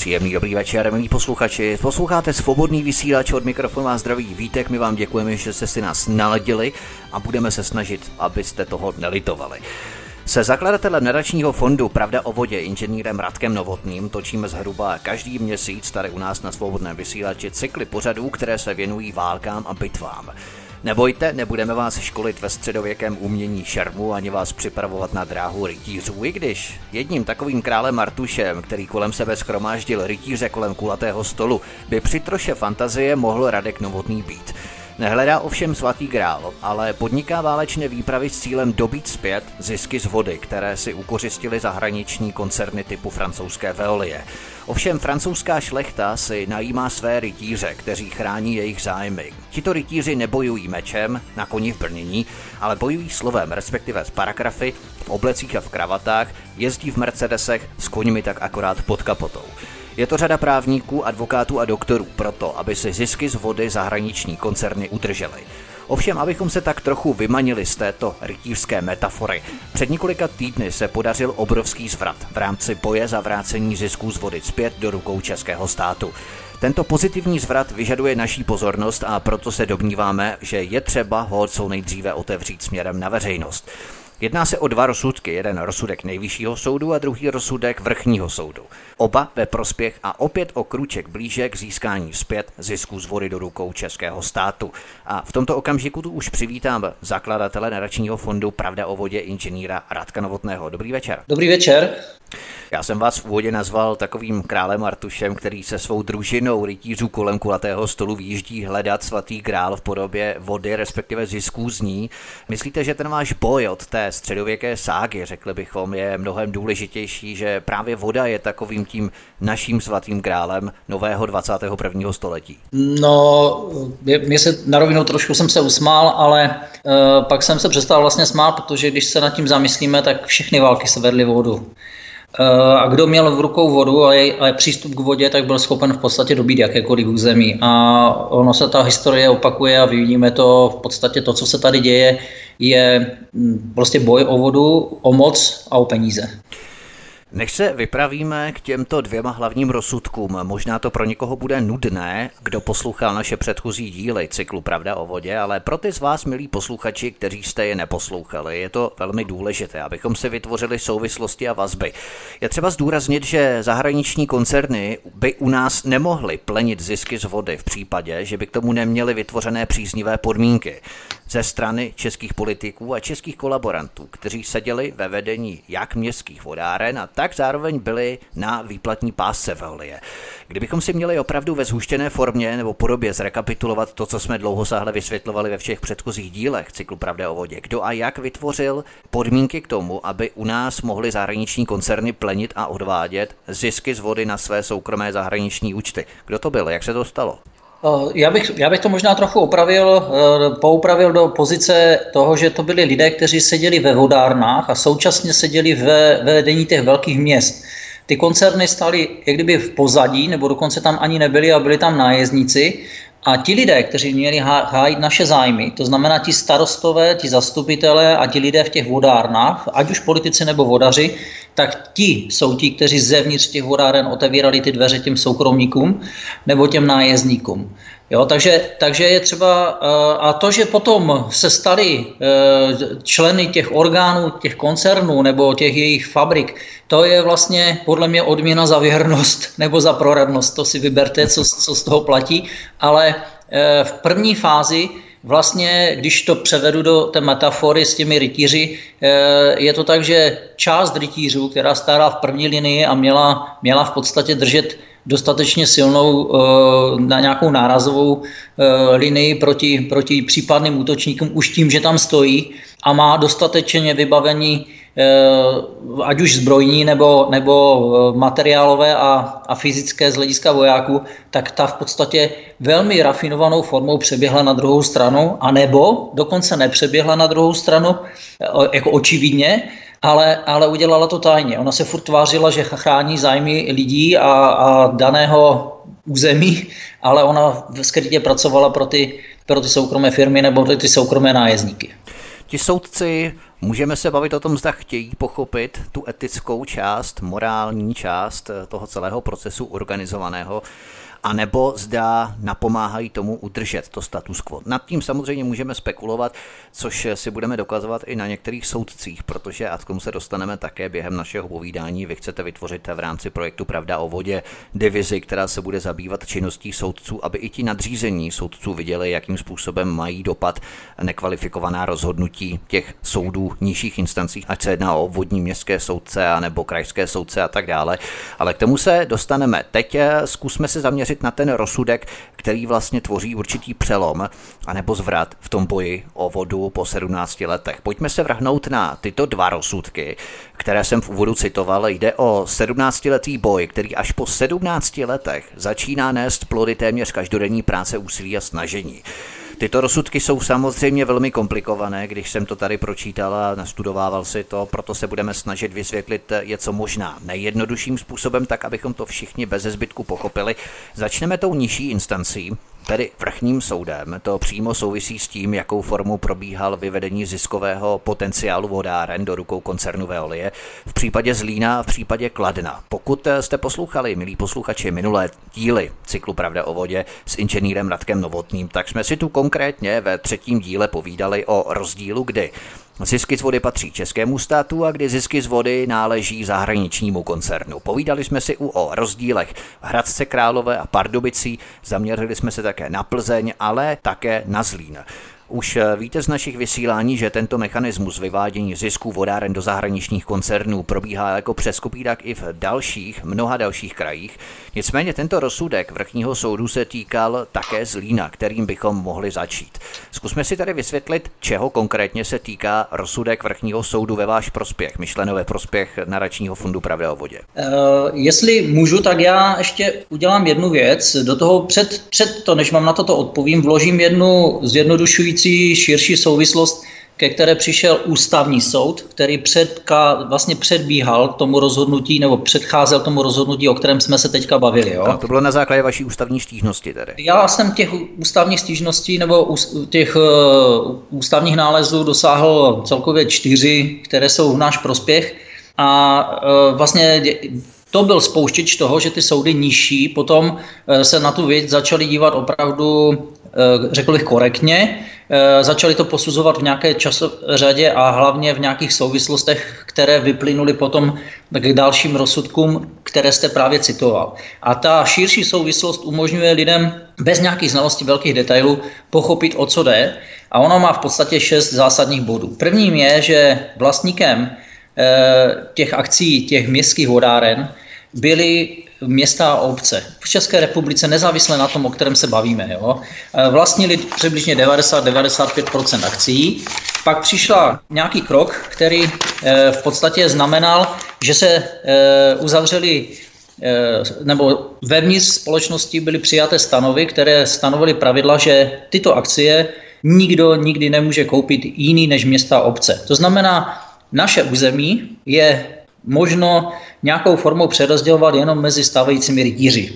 Příjemný dobrý večer, milí posluchači. Posloucháte svobodný vysílač od mikrofonu a zdraví Vítek. My vám děkujeme, že jste si nás naladili a budeme se snažit, abyste toho nelitovali. Se zakladatelem nadačního fondu Pravda o vodě inženýrem Radkem Novotným točíme zhruba každý měsíc tady u nás na svobodném vysílači cykly pořadů, které se věnují válkám a bitvám. Nebojte, nebudeme vás školit ve středověkém umění šermu ani vás připravovat na dráhu rytířů, i když jedním takovým králem Martušem, který kolem sebe schromáždil rytíře kolem kulatého stolu, by při troše fantazie mohl Radek Novotný být. Nehledá ovšem svatý grál, ale podniká válečné výpravy s cílem dobít zpět zisky z vody, které si ukořistily zahraniční koncerny typu francouzské Veolie. Ovšem francouzská šlechta si najímá své rytíře, kteří chrání jejich zájmy. Tito rytíři nebojují mečem na koni v brnění, ale bojují slovem, respektive z paragrafy, v oblecích a v kravatách, jezdí v Mercedesech s koňmi tak akorát pod kapotou. Je to řada právníků, advokátů a doktorů proto, aby si zisky z vody zahraniční koncerny udržely. Ovšem, abychom se tak trochu vymanili z této rytířské metafory, před několika týdny se podařil obrovský zvrat v rámci boje za vrácení zisků z vody zpět do rukou českého státu. Tento pozitivní zvrat vyžaduje naší pozornost a proto se domníváme, že je třeba ho co nejdříve otevřít směrem na veřejnost. Jedná se o dva rozsudky, jeden rozsudek nejvyššího soudu a druhý rozsudek vrchního soudu. Oba ve prospěch a opět o kruček blíže k získání zpět zisku z vody do rukou českého státu. A v tomto okamžiku tu už přivítám zakladatele nadačního fondu Pravda o vodě inženýra Radka Novotného. Dobrý večer. Dobrý večer. Já jsem vás v úvodě nazval takovým králem Artušem, který se svou družinou rytířů kolem kulatého stolu výjíždí hledat svatý grál v podobě vody, respektive zisků z ní. Myslíte, že ten váš boj od té středověké ságy, řekli bychom, je mnohem důležitější, že právě voda je takovým tím naším svatým grálem nového 21. století? No, mě se na rovinu trošku jsem se usmál, ale uh, pak jsem se přestal vlastně smát, protože když se nad tím zamyslíme, tak všechny války se vedly vodu. Eh, a kdo měl v rukou vodu a, a přístup k vodě, tak byl schopen v podstatě dobít jakékoliv území. A ono se ta historie opakuje a vidíme to v podstatě to, co se tady děje, je hm, prostě boj o vodu, o moc a o peníze. Než se vypravíme k těmto dvěma hlavním rozsudkům, možná to pro někoho bude nudné, kdo poslouchal naše předchozí díly cyklu Pravda o vodě, ale pro ty z vás, milí posluchači, kteří jste je neposlouchali, je to velmi důležité, abychom si vytvořili souvislosti a vazby. Je třeba zdůraznit, že zahraniční koncerny by u nás nemohly plenit zisky z vody v případě, že by k tomu neměly vytvořené příznivé podmínky ze strany českých politiků a českých kolaborantů, kteří seděli ve vedení jak městských vodáren a tak zároveň byli na výplatní pásce Veolie. Kdybychom si měli opravdu ve zhuštěné formě nebo podobě zrekapitulovat to, co jsme dlouho sáhle vysvětlovali ve všech předchozích dílech cyklu Pravda o vodě, kdo a jak vytvořil podmínky k tomu, aby u nás mohly zahraniční koncerny plenit a odvádět zisky z vody na své soukromé zahraniční účty. Kdo to byl? Jak se to stalo? Eh, já bych, já bych to možná trochu opravil, eh, poupravil do pozice toho, že to byli lidé, kteří seděli ve vodárnách a současně seděli ve, ve vedení těch velkých měst. Ty koncerny staly jak kdyby v pozadí, nebo dokonce tam ani nebyli a byli tam nájezdníci a ti lidé, kteří měli hájit naše zájmy, to znamená ti starostové, ti zastupitelé a ti lidé v těch vodárnách, ať už politici nebo vodaři, tak ti jsou ti, kteří zevnitř těch vodáren otevírali ty dveře těm soukromníkům nebo těm nájezdníkům. Jo, takže, takže je třeba, eh, a to, že potom se stali eh, členy těch orgánů, těch koncernů nebo těch jejich fabrik, to je vlastně podle mě odměna za věrnost nebo za proradnost, to si vyberte, co, co z toho platí, ale eh, v první fázi Vlastně, když to převedu do té metafory s těmi rytíři, je to tak, že část rytířů, která stála v první linii a měla, měla v podstatě držet dostatečně silnou eh, na nějakou nárazovou eh, linii proti, proti případným útočníkům už tím, že tam stojí a má dostatečně vybavení eh, ať už zbrojní nebo, nebo materiálové a, a fyzické z hlediska vojáků, tak ta v podstatě velmi rafinovanou formou přeběhla na druhou stranu, anebo dokonce nepřeběhla na druhou stranu, jako očividně, ale, ale udělala to tajně. Ona se furt tvářila, že chrání zájmy lidí a, a daného území, ale ona skrytě pracovala pro ty, pro ty soukromé firmy nebo pro ty soukromé nájezdníky. Ti soudci Můžeme se bavit o tom, zda chtějí pochopit tu etickou část, morální část toho celého procesu organizovaného anebo zda napomáhají tomu udržet to status quo. Nad tím samozřejmě můžeme spekulovat, což si budeme dokazovat i na některých soudcích, protože a k tomu se dostaneme také během našeho povídání. Vy chcete vytvořit v rámci projektu Pravda o vodě divizi, která se bude zabývat činností soudců, aby i ti nadřízení soudců viděli, jakým způsobem mají dopad nekvalifikovaná rozhodnutí těch soudů nižších instancí, ať se jedná o vodní městské soudce a nebo krajské soudce a tak dále. Ale k tomu se dostaneme. Teď eh, zkusme se zaměřit zaměřit na ten rozsudek, který vlastně tvoří určitý přelom anebo zvrat v tom boji o vodu po 17 letech. Pojďme se vrhnout na tyto dva rozsudky, které jsem v úvodu citoval. Jde o 17-letý boj, který až po 17 letech začíná nést plody téměř každodenní práce, úsilí a snažení. Tyto rozsudky jsou samozřejmě velmi komplikované, když jsem to tady pročítal a nastudovával si to, proto se budeme snažit vysvětlit je co možná nejjednodušším způsobem, tak abychom to všichni bez zbytku pochopili. Začneme tou nižší instancí, tedy vrchním soudem. To přímo souvisí s tím, jakou formou probíhal vyvedení ziskového potenciálu vodáren do rukou koncernu Veolie v případě Zlína a v případě Kladna. Pokud jste poslouchali, milí posluchači, minulé díly cyklu Pravda o vodě s inženýrem Radkem Novotným, tak jsme si tu konkrétně ve třetím díle povídali o rozdílu, kdy Zisky z vody patří českému státu a kdy zisky z vody náleží zahraničnímu koncernu. Povídali jsme si u o rozdílech v Hradce Králové a Pardubicí, zaměřili jsme se také na Plzeň, ale také na Zlín. Už eh, víte z našich vysílání, že tento mechanismus vyvádění zisků vodáren do zahraničních koncernů probíhá jako přeskupírak i v dalších, mnoha dalších krajích. Nicméně tento rozsudek vrchního soudu se týkal také Zlína, kterým bychom mohli začít. Zkusme si tady vysvětlit, čeho konkrétně se týká rozsudek vrchního soudu ve váš prospěch, myšleno ve prospěch naračního fondu Pravda o vodě. Uh, jestli můžu, tak já ještě udělám jednu věc. Do toho před, před to, než vám na toto odpovím, vložím jednu zjednodušující věcí širší souvislost, ke které přišel ústavní soud, který předka, vlastně předbíhal tomu rozhodnutí nebo předcházel tomu rozhodnutí, o kterém jsme se teďka bavili. Jo? A to bylo na základě vaší ústavní stížnosti tedy? Já jsem těch ústavních stížností nebo těch uh, ústavních nálezů dosáhl celkově čtyři, které jsou v náš prospěch. A uh, vlastně to byl spouštěč toho, že ty soudy nižší potom uh, se na tu věc začaly dívat opravdu, řekl bych, korektně Eh, začali to posuzovat v nějaké časořadě a hlavně v nějakých souvislostech, které vyplynuly potom k dalším rozsudkům, které jste právě citoval. A ta širší souvislost umožňuje lidem bez nějakých znalostí velkých detailů pochopit, o co jde. A ono má v podstatě šest zásadních bodů. Prvním je, že vlastníkem eh, těch akcí, těch městských vodáren, byly města a obce v České republice, nezávisle na tom, o kterém se bavíme. Jo? Eh, vlastnili přibližně 90-95% akcí. Pak přišla nějaký krok, který eh, v podstatě znamenal, že se eh, uzavřeli nebo vevnitř společnosti byly přijaté stanovy, které stanovily pravidla, že tyto akcie nikdo nikdy nemůže koupit jiný než města a obce. To znamená, naše území je možno nějakou formou přerozdělovat jenom mezi stávajícími rytíři.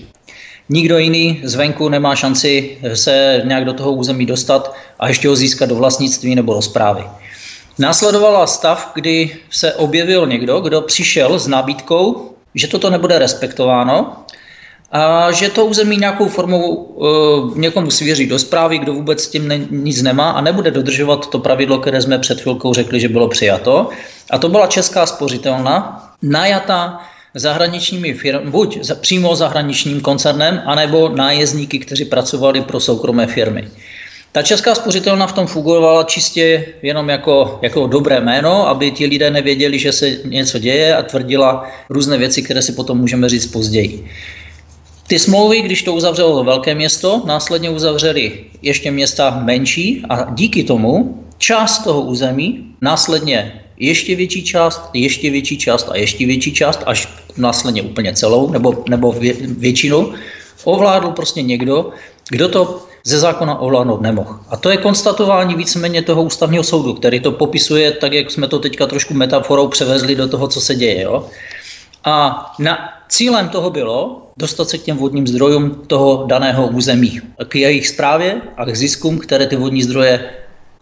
Nikdo jiný zvenku nemá šanci se nějak do toho území dostat a ještě ho získat do vlastnictví nebo do zprávy. Následovala stav, kdy se objevil někdo, kdo přišel s nabídkou, že toto nebude respektováno a že to území nějakou formou uh, někomu svěří do zprávy, kdo vůbec s tím ne, nic nemá a nebude dodržovat to pravidlo, které jsme před chvilkou řekli, že bylo přijato. A to byla česká spořitelna, najata zahraničními firmy, buď za, přímo zahraničním koncernem, anebo nájezdníky, kteří pracovali pro soukromé firmy. Ta česká spořitelna v tom fungovala čistě jenom jako, jako dobré jméno, aby ti lidé nevěděli, že se něco děje a tvrdila různé věci, které si potom můžeme říct později. Ty smlouvy, když to uzavřelo velké město, následně uzavřeli ještě města menší a díky tomu část toho území, následně ještě větší část, ještě větší část a ještě větší část, až následně úplně celou, nebo, nebo vě, většinu, ovládl prostě někdo, kdo to ze zákona ovládnout nemohl. A to je konstatování víceméně toho ústavního soudu, který to popisuje tak, jak jsme to teďka trošku metaforou převezli do toho, co se děje. Jo? A na, cílem toho bylo dostat se k těm vodním zdrojům toho daného území, k jejich zprávě a k ziskům, které ty vodní zdroje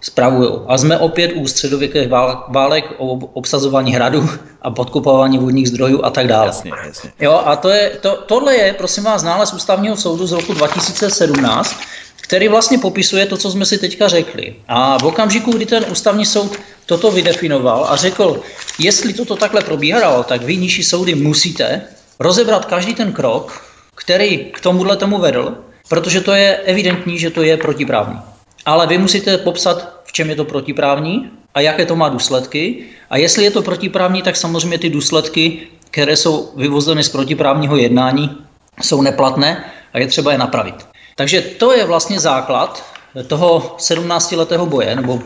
spravují. A jsme opět u středověkých válek o obsazování hradu a podkupování vodních zdrojů a tak dále. Jasně, jasně. Jo, a to je, to, tohle je, prosím vás, nález ústavního soudu z roku 2017, který vlastně popisuje to, co jsme si teďka řekli. A v okamžiku, kdy ten ústavní soud toto vydefinoval a řekl, jestli toto takhle probíhalo, tak vy nižší soudy musíte rozebrat každý ten krok, který k tomuhle tomu vedl, protože to je evidentní, že to je protiprávní. Ale vy musíte popsat, v čem je to protiprávní a jaké to má důsledky. A jestli je to protiprávní, tak samozřejmě ty důsledky, které jsou vyvozeny z protiprávního jednání, jsou neplatné a je třeba je napravit. Takže to je vlastně základ toho 17-letého boje, nebo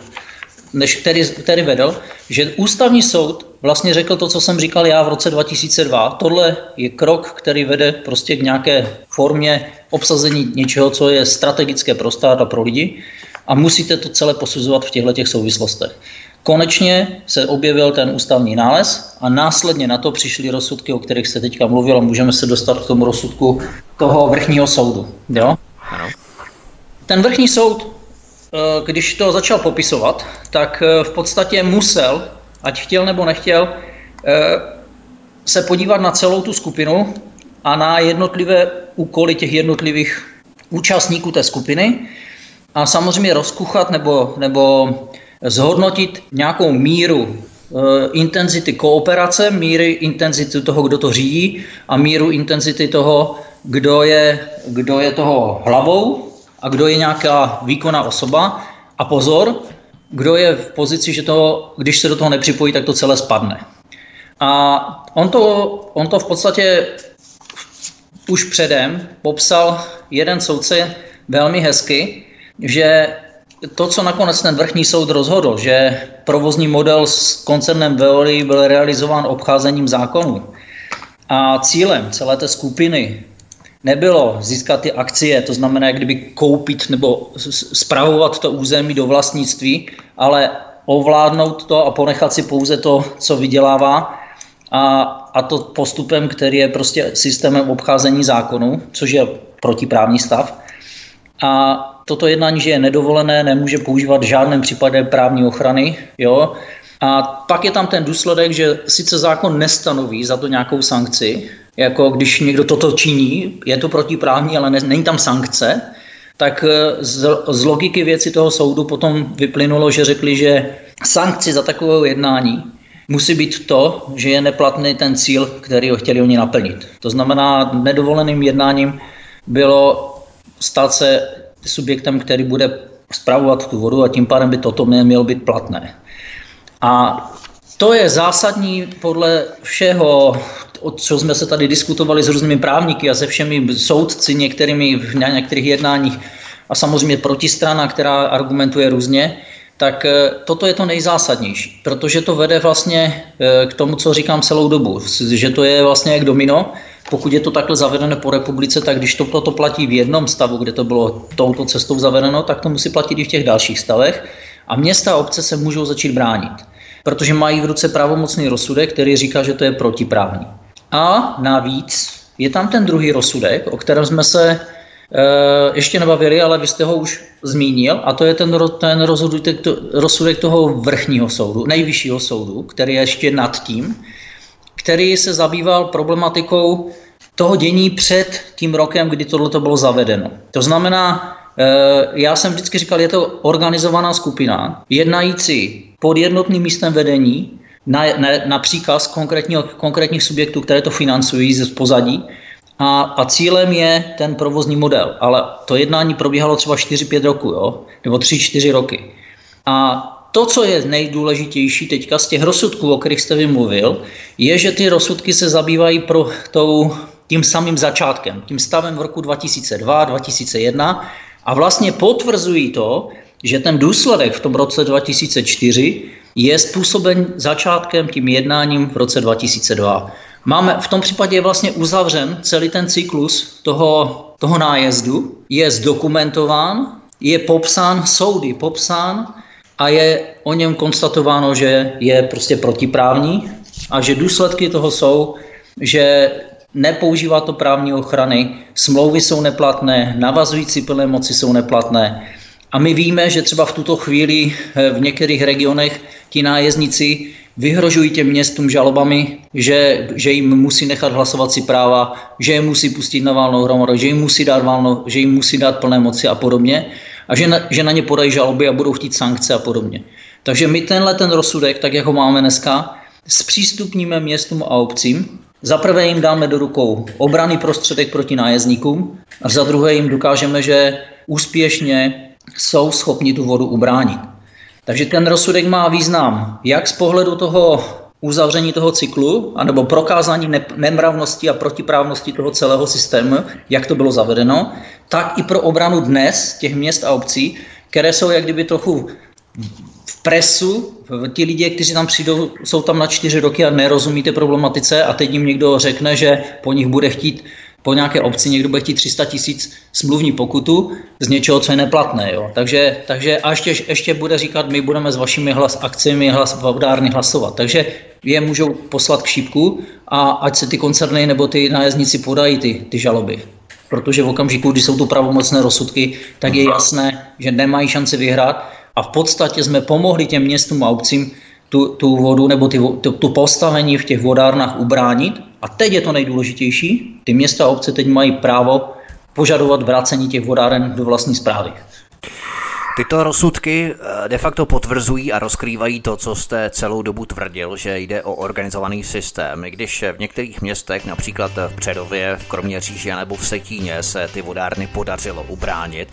než který, který vedl, že ústavní soud vlastně řekl to, co jsem říkal já v roce 2002. Tohle je krok, který vede prostě k nějaké formě obsazení něčeho, co je strategické pro stát a pro lidi a musíte to celé posuzovat v těchto těch souvislostech. Konečně se objevil ten ústavní nález a následně na to přišly rozsudky, o kterých se teďka mluvilo. Můžeme se dostat k tomu rozsudku toho vrchního soudu. Jo? Ten vrchní soud, když to začal popisovat, tak eh, v podstatě musel, ať chtěl nebo nechtěl, eh, se podívat na celou tu skupinu a na jednotlivé úkoly těch jednotlivých účastníků té skupiny a samozřejmě rozkuchat nebo, nebo zhodnotit nějakou míru intenzity kooperace, míry intenzity toho, kdo to řídí a míru intenzity toho, kdo je, kdo je toho hlavou a kdo je nějaká výkonná osoba. A pozor, kdo je v pozici, že to, když se do toho nepřipojí, tak to celé spadne. A on to, on to v podstatě už předem popsal jeden soudce velmi hezky, že to, co nakonec ten vrchní soud rozhodl, že provozní model s koncernem Veolia byl realizován obcházením zákonů a cílem celé té skupiny nebylo získat ty akcie, to znamená kdyby koupit nebo spravovat to území do vlastnictví, ale ovládnout to a ponechat si pouze to, co vydělává a, a to postupem, který je prostě systémem obcházení zákonu, což je protiprávní stav. A toto jednání, že je nedovolené, nemůže používat v žádném případě právní ochrany, jo, a pak je tam ten důsledek, že sice zákon nestanoví za to nějakou sankci, jako když někdo toto činí, je to protiprávní, ale ne, není tam sankce, tak eh, z, z logiky věci toho soudu potom vyplynulo, že řekli, že sankci za takové jednání musí být to, že je neplatný ten cíl, který ho chtěli oni naplnit. To znamená, nedovoleným jednáním bylo stát se subjektem, který bude spravovat tu vodu a tím pádem by toto mělo být platné. A to je zásadní podle všeho, o co jsme se tady diskutovali s různými právníky a se všemi soudci některými v některých jednáních a samozřejmě protistrana, která argumentuje různě, tak eh, toto je to nejzásadnější, protože to vede vlastně eh, k tomu, co říkám celou dobu, že to je vlastně jak domino. Pokud je to takhle zavedené po republice, tak když to, to platí v jednom stavu, kde to bylo touto cestou zavedeno, tak to musí platit i v těch dalších stavech. A města a obce se můžou začít bránit, protože mají v ruce pravomocný rozsudek, který říká, že to je protiprávní. A navíc je tam ten druhý rozsudek, o kterém jsme se e, ještě nebavili, ale vy jste ho už zmínil, a to je ten, ten rozsudek, rozsudek toho vrchního soudu, nejvyššího soudu, který je ještě nad tím, který se zabýval problematikou toho dění před tím rokem, kdy tohle bylo zavedeno. To znamená, Eh, já jsem vždycky říkal, je to organizovaná skupina, jednající pod jednotným místem vedení na, na, na příkaz konkrétních subjektů, které to financují z pozadí. A, a cílem je ten provozní model. Ale to jednání probíhalo třeba 4-5 roku, jo? nebo 3-4 roky. A to, co je nejdůležitější teďka z těch rozsudků, o kterých jste vymluvil, je, že ty rozsudky se zabývají pro tou, tím samým začátkem, tím stavem v roku 2002, 2001 a vlastně potvrzují to, že ten důsledek v tom roce 2004 je způsoben začátkem tím jednáním v roce 2002. Máme, v tom případě je vlastně uzavřen celý ten cyklus toho, toho nájezdu, je zdokumentován, je popsán, soudy popsán a je o něm konstatováno, že je prostě protiprávní a že důsledky toho jsou, že nepoužívá to právní ochrany, smlouvy jsou neplatné, navazující plné moci jsou neplatné A my víme, že třeba v tuto chvíli eh, v některých regionech ti nájezdníci vyhrožují těm městům žalobami, že, že jim musí nechat hlasovací práva, že je musí pustit na válnou hromadu, že jim musí dát, válno, že jim musí dát plné moci a podobně. A že na, že na ně podají žaloby a budou chtít sankce a podobně. Takže my tenhle ten rozsudek, tak jak ho máme dneska, zpřístupníme městům a obcím. Za prvé jim dáme do rukou obrany prostředek proti nájezdníkům a za druhé jim dokážeme, že úspěšně jsou schopni tu vodu ubránit. Takže ten rozsudek má význam jak z pohledu toho uzavření toho cyklu, anebo prokázání nemravnosti a protiprávnosti toho celého systému, jak to bylo zavedeno, tak i pro obranu dnes těch měst a obcí, které jsou jak kdyby trochu v presu, ti lidé, kteří tam přijdou, jsou tam na čtyři roky a nerozumí té problematice a teď jim někdo řekne, že po nich bude chtít po nějaké obci někdo bude chtít 300 tisíc smluvní pokutu z něčeho, co je neplatné. Jo. Takže, takže a ještě, ještě bude říkat, my budeme s vašimi hlas, akcemi hlas, vodárny hlasovat. Takže je můžou poslat k šípku a ať se ty koncerny nebo ty nájezdníci podají ty, ty žaloby. Protože v okamžiku, kdy jsou tu pravomocné rozsudky, tak je jasné, že nemají šanci vyhrát a v podstatě jsme pomohli těm městům a obcím tu, tu vodu nebo ty, tu, tu postavení v těch vodárnách ubránit. A teď je to nejdůležitější. Ty města a obce teď mají právo požadovat vrácení těch vodáren do vlastní zprávy. Tyto rozsudky eh, de facto potvrzují a rozkrývají to, co jste celou dobu tvrdil, že jde o organizovaný systém. I když v některých městech, například v Předově, v Kroměříži nebo v Setíně, se ty vodárny podařilo ubránit,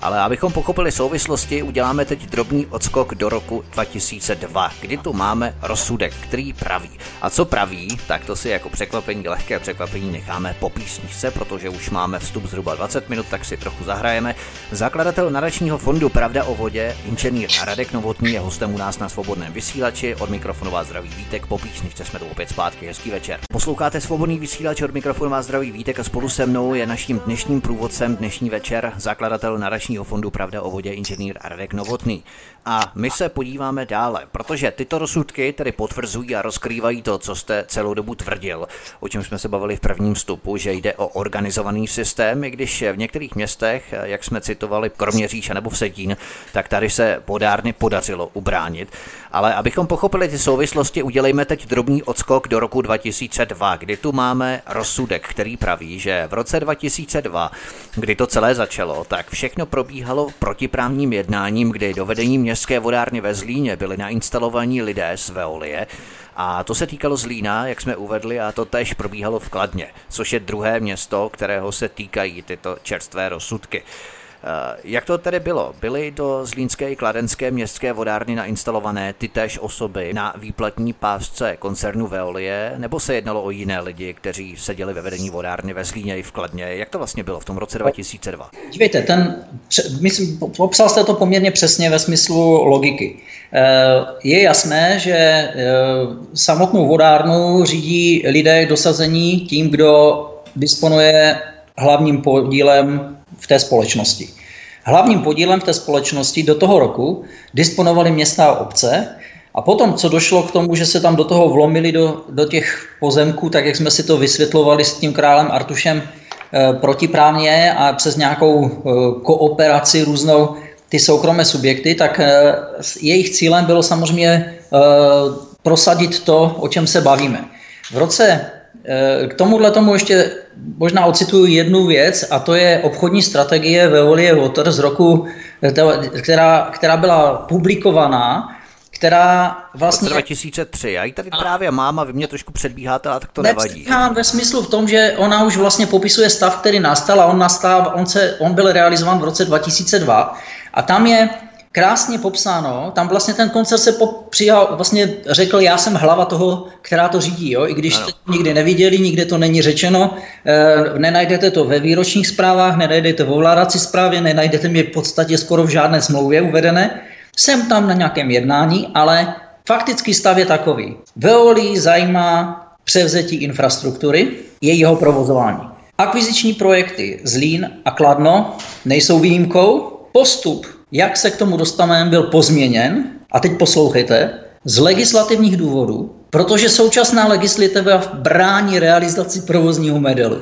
ale abychom pochopili souvislosti, uděláme teď drobný odskok do roku 2002, kdy tu máme rozsudek, který praví. A co praví, tak to si jako překvapení, lehké překvapení necháme po písničce, protože už máme vstup zhruba 20 minut, tak si trochu zahrajeme. Zakladatel nadačního fondu Pravda o vodě, inženýr Radek Novotný je hostem u nás na svobodném vysílači. Od mikrofonu vás zdraví Vítek, po písničce jsme tu opět zpátky, hezký večer. Posloucháte svobodný vysílač od mikrofonu vás zdraví Vítek a spolu se mnou je naším dnešním průvodcem dnešní večer zakladatel nadačního nadačního fondu Pravda o vodě inženýr Radek Novotný. A my se podíváme dále, protože tyto rozsudky tedy potvrzují a rozkrývají to, co jste celou dobu tvrdil, o čem jsme se bavili v prvním vstupu, že jde o organizovaný systém, i když v některých městech, jak jsme citovali, kromě Říša nebo v Setín, tak tady se podárny podařilo ubránit. Ale abychom pochopili ty souvislosti, udělejme teď drobný odskok do roku 2002, kdy tu máme rozsudek, který praví, že v roce 2002, kdy to celé začalo, tak všechno probíhalo protiprávním jednáním, kdy do vedení městské vodárny ve Zlíně byli nainstalovaní lidé z Veolie, a to se týkalo Zlína, jak jsme uvedli, a to tež probíhalo v Kladně, což je druhé město, kterého se týkají tyto čerstvé rozsudky. Eh, jak to tedy bylo? Byly do Zlínské i Kladenské městské vodárny nainstalované ty též osoby na výplatní pásce koncernu Veolie, nebo se jednalo o jiné lidi, kteří seděli ve vedení vodárny ve Zlíně i v Kladně? Jak to vlastně bylo v tom roce 2002? Dívejte, ten, myslím, popsal jste to poměrně přesně ve smyslu logiky. Eh, je jasné, že eh, samotnou vodárnu řídí lidé dosazení tím, kdo disponuje hlavním podílem v té společnosti. Hlavním podílem v té společnosti do toho roku disponovali města a obce a potom, co došlo k tomu, že se tam do toho vlomili do, do těch pozemků, tak jak jsme si to vysvětlovali s tím králem Artušem e, protiprávně a přes nějakou e, kooperaci různou ty soukromé subjekty, tak e, jejich cílem bylo samozřejmě e, prosadit to, o čem se bavíme. V roce k tomuhle tomu ještě možná ocituju jednu věc a to je obchodní strategie Veolie Water z roku, která, která byla publikovaná která vlastně... 2003, já ji tady a... právě mám a vy mě trošku předbíháte, ale tak to nevadí. ve smyslu v tom, že ona už vlastně popisuje stav, který nastal a on, nastal, on, se, on byl realizován v roce 2002 a tam je krásně popsáno, tam vlastně ten koncert se přijal, vlastně řekl, já jsem hlava toho, která to řídí, jo? i když jste to nikdy neviděli, nikde to není řečeno, e, nenajdete to ve výročních zprávách, nenajdete v ovládací zprávě, nenajdete mě v podstatě skoro v žádné smlouvě uvedené, jsem tam na nějakém jednání, ale faktický stav je takový. Veoli zajímá převzetí infrastruktury, jejího provozování. Akviziční projekty Zlín a Kladno nejsou výjimkou. Postup jak se k tomu dostaneme, byl pozměněn, a teď poslouchejte, z legislativních důvodů, protože současná legislativa brání realizaci provozního modelu.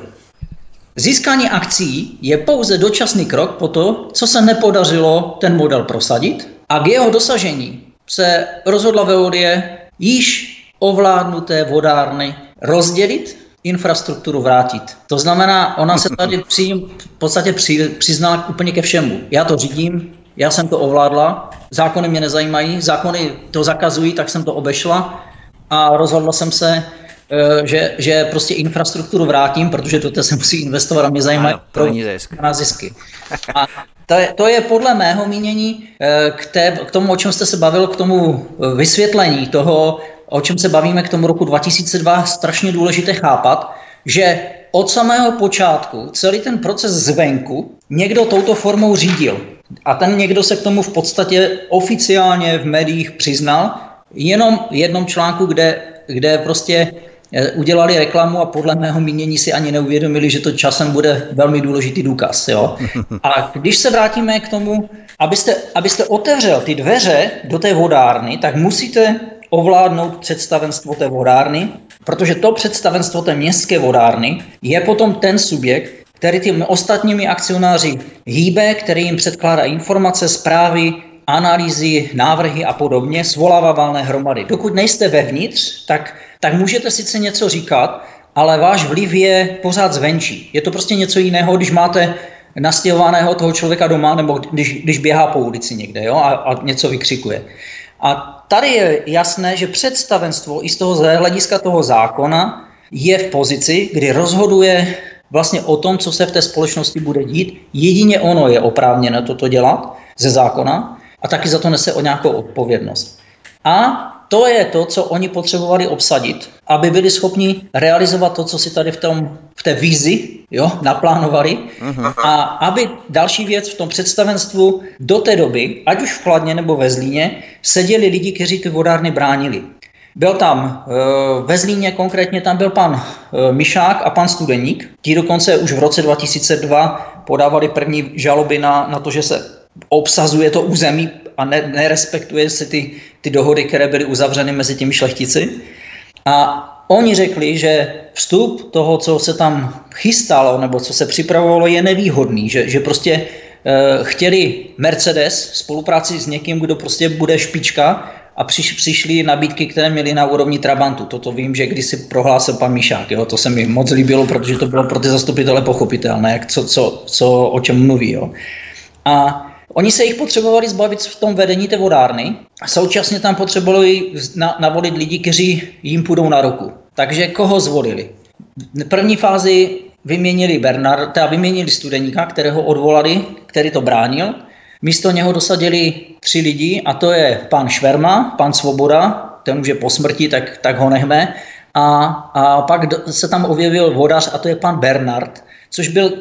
Získání akcí je pouze dočasný krok po to, co se nepodařilo ten model prosadit a k jeho dosažení se rozhodla Veolie již ovládnuté vodárny rozdělit, infrastrukturu vrátit. To znamená, ona se tady při, v podstatě při, přiznala úplně ke všemu. Já to řídím, já jsem to ovládla, zákony mě nezajímají, zákony to zakazují, tak jsem to obešla a rozhodla jsem se, eh, že, že prostě infrastrukturu vrátím, protože to se musí investovat a mě zajímají pro na zisky. A to je, to je podle mého mínění eh, k, té, k tomu, o čem jste se bavil, k tomu eh, vysvětlení toho, o čem se bavíme k tomu roku 2002, strašně důležité chápat, že od samého počátku celý ten proces zvenku někdo touto formou řídil. A ten někdo se k tomu v podstatě oficiálně v médiích přiznal, jenom v jednom článku, kde, kde prostě eh, udělali reklamu a podle mého mínění si ani neuvědomili, že to časem bude velmi důležitý důkaz. Jo? A když se vrátíme k tomu, abyste, abyste otevřel ty dveře do té vodárny, tak musíte ovládnout představenstvo té vodárny, protože to představenstvo té městské vodárny je potom ten subjekt, který těmi ostatními akcionáři hýbe, který jim předkládá informace, zprávy, analýzy, návrhy a podobně, svolává valné hromady. Dokud nejste vevnitř, tak, tak můžete sice něco říkat, ale váš vliv je pořád zvenčí. Je to prostě něco jiného, když máte nastěhovaného toho člověka doma, nebo když, když běhá po ulici někde jo, a, a něco vykřikuje. A tady je jasné, že představenstvo i z toho hlediska toho zákona je v pozici, kdy rozhoduje vlastně o tom, co se v té společnosti bude dít. Jedině ono je oprávněno toto dělat ze zákona a taky za to nese o nějakou odpovědnost. A to je to, co oni potřebovali obsadit, aby byli schopni realizovat to, co si tady v, tom, v té vizi jo, naplánovali. Uh-huh. A aby další věc v tom představenstvu do té doby, ať už v Kladně nebo ve Zlíně, seděli lidi, kteří ty vodárny bránili. Byl tam eh, ve Zlíně konkrétně tam byl pan eh, Mišák a pan Studeník. Ti dokonce už v roce 2002 podávali první žaloby na, na to, že se obsazuje to území a ne, nerespektuje se ty, ty dohody, které byly uzavřeny mezi těmi šlechtici. A oni řekli, že vstup toho, co se tam chystalo nebo co se připravovalo, je nevýhodný, že, že prostě e, chtěli Mercedes spolupráci s někým, kdo prostě bude špička a přiš, přišly nabídky, které měly na úrovni Trabantu. Toto vím, že když si prohlásil pan Mišák, jo, to se mi moc líbilo, protože to bylo pro ty zastupitele pochopitelné, jak co, co, co, o čem mluví. Jo. A Oni se jich potřebovali zbavit v tom vedení té vodárny a současně tam potřebovali navolit lidi, kteří jim půjdou na ruku. Takže koho zvolili? V první fázi vyměnili Bernarda, vyměnili studeníka, kterého odvolali, který to bránil. Místo něho dosadili tři lidi a to je pan Šverma, pan Svoboda, ten už je po smrti, tak, tak ho nechme. A, a pak se tam objevil vodař a to je pan Bernard, což byl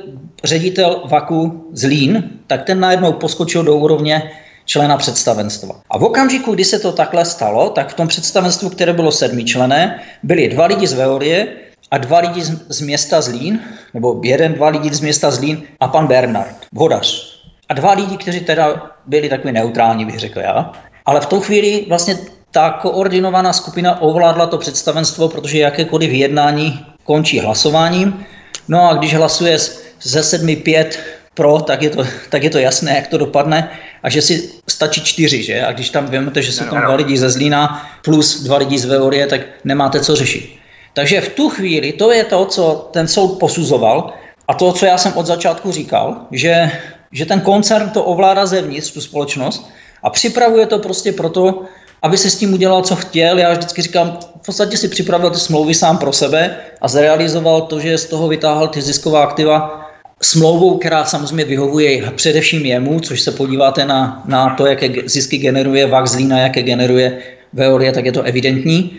ředitel VAKu Zlín, tak ten najednou poskočil do úrovně člena představenstva. A v okamžiku, kdy se to takhle stalo, tak v tom představenstvu, které bylo sedmičlené, byli dva lidi z Veolie a dva lidi z, z města Zlín, nebo jeden, dva lidi z města Zlín a pan Bernard, vodař. A dva lidi, kteří teda byli takový neutrální, bych řekl já. Ale v tu chvíli vlastně ta koordinovaná skupina ovládla to představenstvo, protože jakékoliv jednání končí hlasováním No a když hlasuje ze sedmi pět pro, tak je, to, tak je to jasné, jak to dopadne a že si stačí čtyři, že? A když tam víme, že jsou tam dva lidi ze Zlína plus dva lidi z Veorie, tak nemáte co řešit. Takže v tu chvíli to je to, co ten soud posuzoval a to, co já jsem od začátku říkal, že, že ten koncern to ovládá zevnitř, tu společnost, a připravuje to prostě proto, aby se s tím udělal, co chtěl. Já vždycky říkám, v podstatě si připravil ty smlouvy sám pro sebe a zrealizoval to, že z toho vytáhl ty zisková aktiva smlouvou, která samozřejmě vyhovuje především jemu, což se podíváte na, na to, jaké zisky generuje VAK Zlína, jaké generuje Veolia, tak je to evidentní.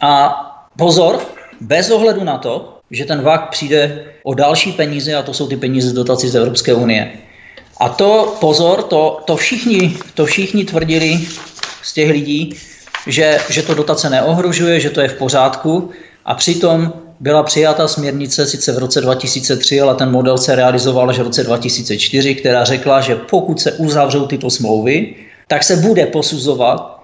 A pozor, bez ohledu na to, že ten VAK přijde o další peníze a to jsou ty peníze z dotací z Evropské unie. A to, pozor, to, to, všichni, to všichni tvrdili z těch lidí, že, že to dotace neohrožuje, že to je v pořádku a přitom byla přijata směrnice sice v roce 2003, ale ten model se realizoval až v roce 2004, která řekla, že pokud se uzavřou tyto smlouvy, tak se bude posuzovat,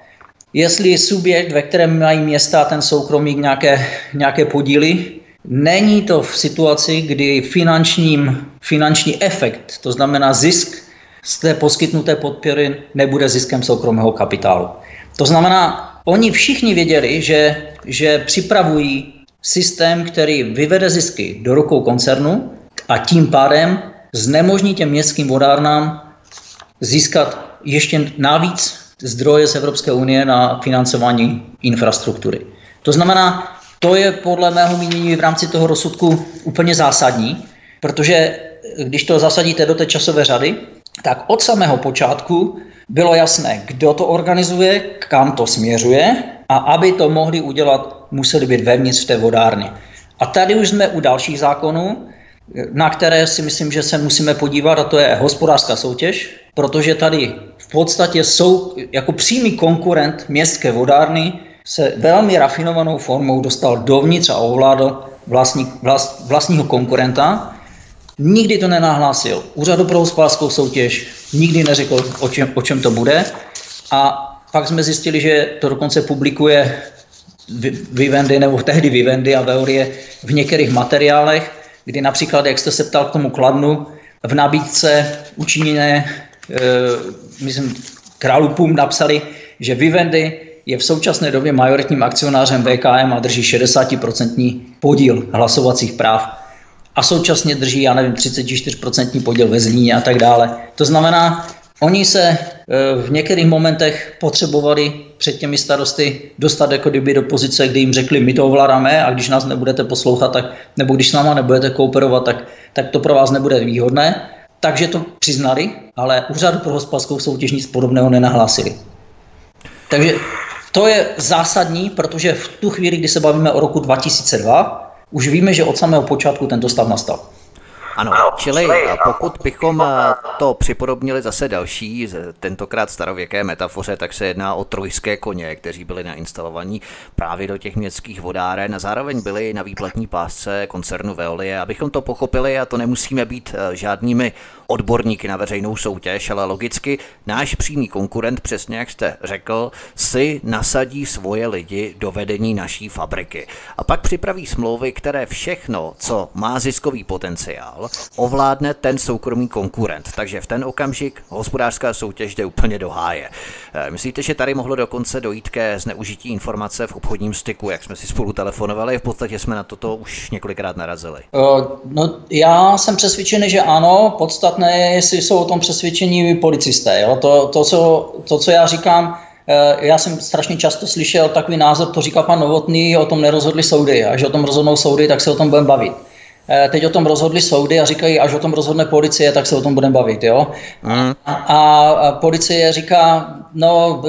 jestli subjekt, ve kterém mají města ten soukromík nějaké, nějaké podíly, Není to v situaci, kdy finančním, finanční efekt, to znamená zisk z té poskytnuté podpory, nebude ziskem soukromého kapitálu. To znamená, oni všichni věděli, že, že připravují systém, který vyvede zisky do rukou koncernu a tím pádem znemožní těm městským vodárnám získat ještě navíc zdroje z Evropské unie na financování infrastruktury. To znamená, to je podle mého mínění v rámci toho rozsudku úplně zásadní, protože když to zasadíte do té časové řady, tak od samého počátku bylo jasné, kdo to organizuje, kam to směřuje a aby to mohli udělat, museli být vevnitř v té vodárně. A tady už jsme u dalších zákonů, na které si myslím, že se musíme podívat, a to je hospodářská soutěž, protože tady v podstatě jsou jako přímý konkurent městské vodárny se velmi rafinovanou formou dostal dovnitř a ovládl vlastní, vlast, vlastního konkurenta. Nikdy to nenahlásil. Úřadu pro hospodářskou soutěž nikdy neřekl, o čem, o čem to bude. A pak jsme zjistili, že to dokonce publikuje Vivendi, nebo tehdy Vivendi a Veorie v některých materiálech, kdy například, jak jste se ptal k tomu kladnu, v nabídce učiněné, e, myslím, králupům napsali, že Vivendi je v současné době majoritním akcionářem VKM a drží 60% podíl hlasovacích práv a současně drží, já nevím, 34% podíl ve Zlíně a tak dále. To znamená, oni se e, v některých momentech potřebovali před těmi starosty dostat jako kdyby do pozice, kdy jim řekli, my to ovládáme a když nás nebudete poslouchat, tak, nebo když s náma nebudete kooperovat, tak, tak to pro vás nebude výhodné. Takže to přiznali, ale úřad pro hospodářskou soutěž nic podobného nenahlásili. Takže to je zásadní, protože v tu chvíli, kdy se bavíme o roku 2002, už víme, že od samého počátku tento stav nastal. Ano, čili pokud bychom eh, to připodobnili zase další, tentokrát starověké metafoře, tak se jedná o trojské koně, kteří byli nainstalovaní právě do těch městských vodáren a zároveň byli na výplatní pásce koncernu Veolie. Abychom to pochopili, a to nemusíme být eh, žádnými odborníky na veřejnou soutěž, ale logicky náš přímý konkurent, přesně jak jste řekl, si nasadí svoje lidi do vedení naší fabriky. A pak připraví smlouvy, které všechno, co má ziskový potenciál, ovládne ten soukromý konkurent. Takže v ten okamžik hospodářská soutěž jde úplně do háje. Eh, myslíte, že tady mohlo dokonce dojít ke zneužití informace v obchodním styku, jak jsme si spolu telefonovali? V podstatě jsme na toto už několikrát narazili. Uh, no, já jsem přesvědčený, že ano. Podstatné je, jestli jsou o tom přesvědčení policisté. Jo? To, to, co, to, co já říkám, eh, já jsem strašně často slyšel takový názor, to říká pan Novotný, o tom nerozhodli soudy, a že o tom rozhodnou soudy, tak se o tom budeme bavit. Eh, teď o tom rozhodli soudy a říkají, až o tom rozhodne policie, tak se o tom budeme bavit. Jo? Mm. A, a policie říká, no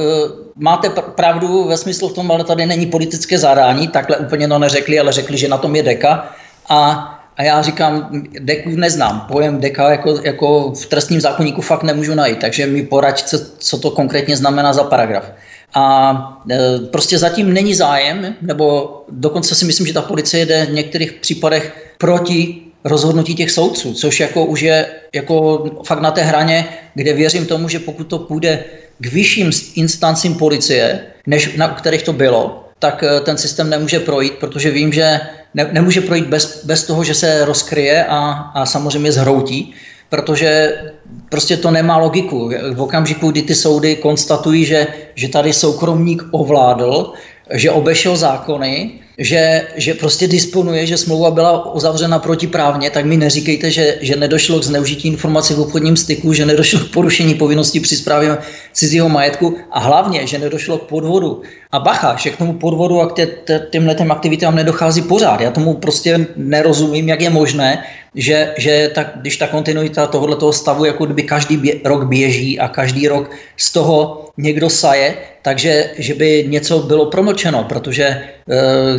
máte pravdu ve smyslu v tom, ale tady není politické zadání, takhle úplně to neřekli, ale řekli, že na tom je deka. A a já říkám, deku neznám, pojem deka jako, jako v trestním zákonníku fakt nemůžu najít, takže mi poraď, co, co to konkrétně znamená za paragraf. A e, prostě zatím není zájem, nebo dokonce si myslím, že ta policie jde v některých případech proti rozhodnutí těch soudců, což jako už je jako fakt na té hraně, kde věřím tomu, že pokud to půjde k vyšším instancím policie, než na kterých to bylo, tak e, ten systém nemůže projít, protože vím, že ne, nemůže projít bez, bez toho, že se rozkryje a, a samozřejmě zhroutí protože prostě to nemá logiku. V okamžiku, kdy ty soudy konstatují, že, že tady soukromník ovládl, že obešel zákony, že, že prostě disponuje, že smlouva byla uzavřena protiprávně, tak mi neříkejte, že, že nedošlo k zneužití informací v obchodním styku, že nedošlo k porušení povinností při správě cizího majetku a hlavně, že nedošlo k podvodu. A bacha, že k tomu podvodu a k tě, těmhle těm aktivitám nedochází pořád. Já tomu prostě nerozumím, jak je možné, že, že tak, když ta kontinuita tohoto stavu jako kdyby každý bě, rok běží a každý rok z toho někdo saje, takže že by něco bylo promlčeno, protože e,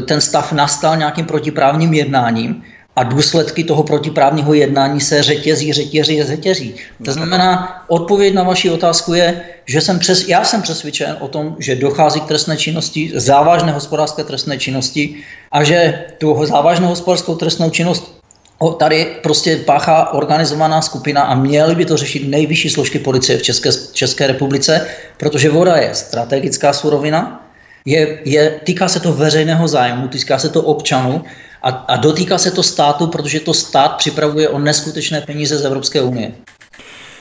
ten stav nastal nějakým protiprávním jednáním a důsledky toho protiprávního jednání se řetězí, řetězí, řetězí. To znamená, odpověď na vaši otázku je, že jsem přes, já jsem přesvědčen o tom, že dochází k trestné činnosti, závažné hospodářské trestné činnosti a že tu závažnou hospodářskou trestnou činnost tady prostě páchá organizovaná skupina a měly by to řešit nejvyšší složky policie v České, České republice, protože voda je strategická surovina, je, je, týká se to veřejného zájmu, týká se to občanů A, a dotýká se to státu, protože to stát připravuje o neskutečné peníze z Evropské unie.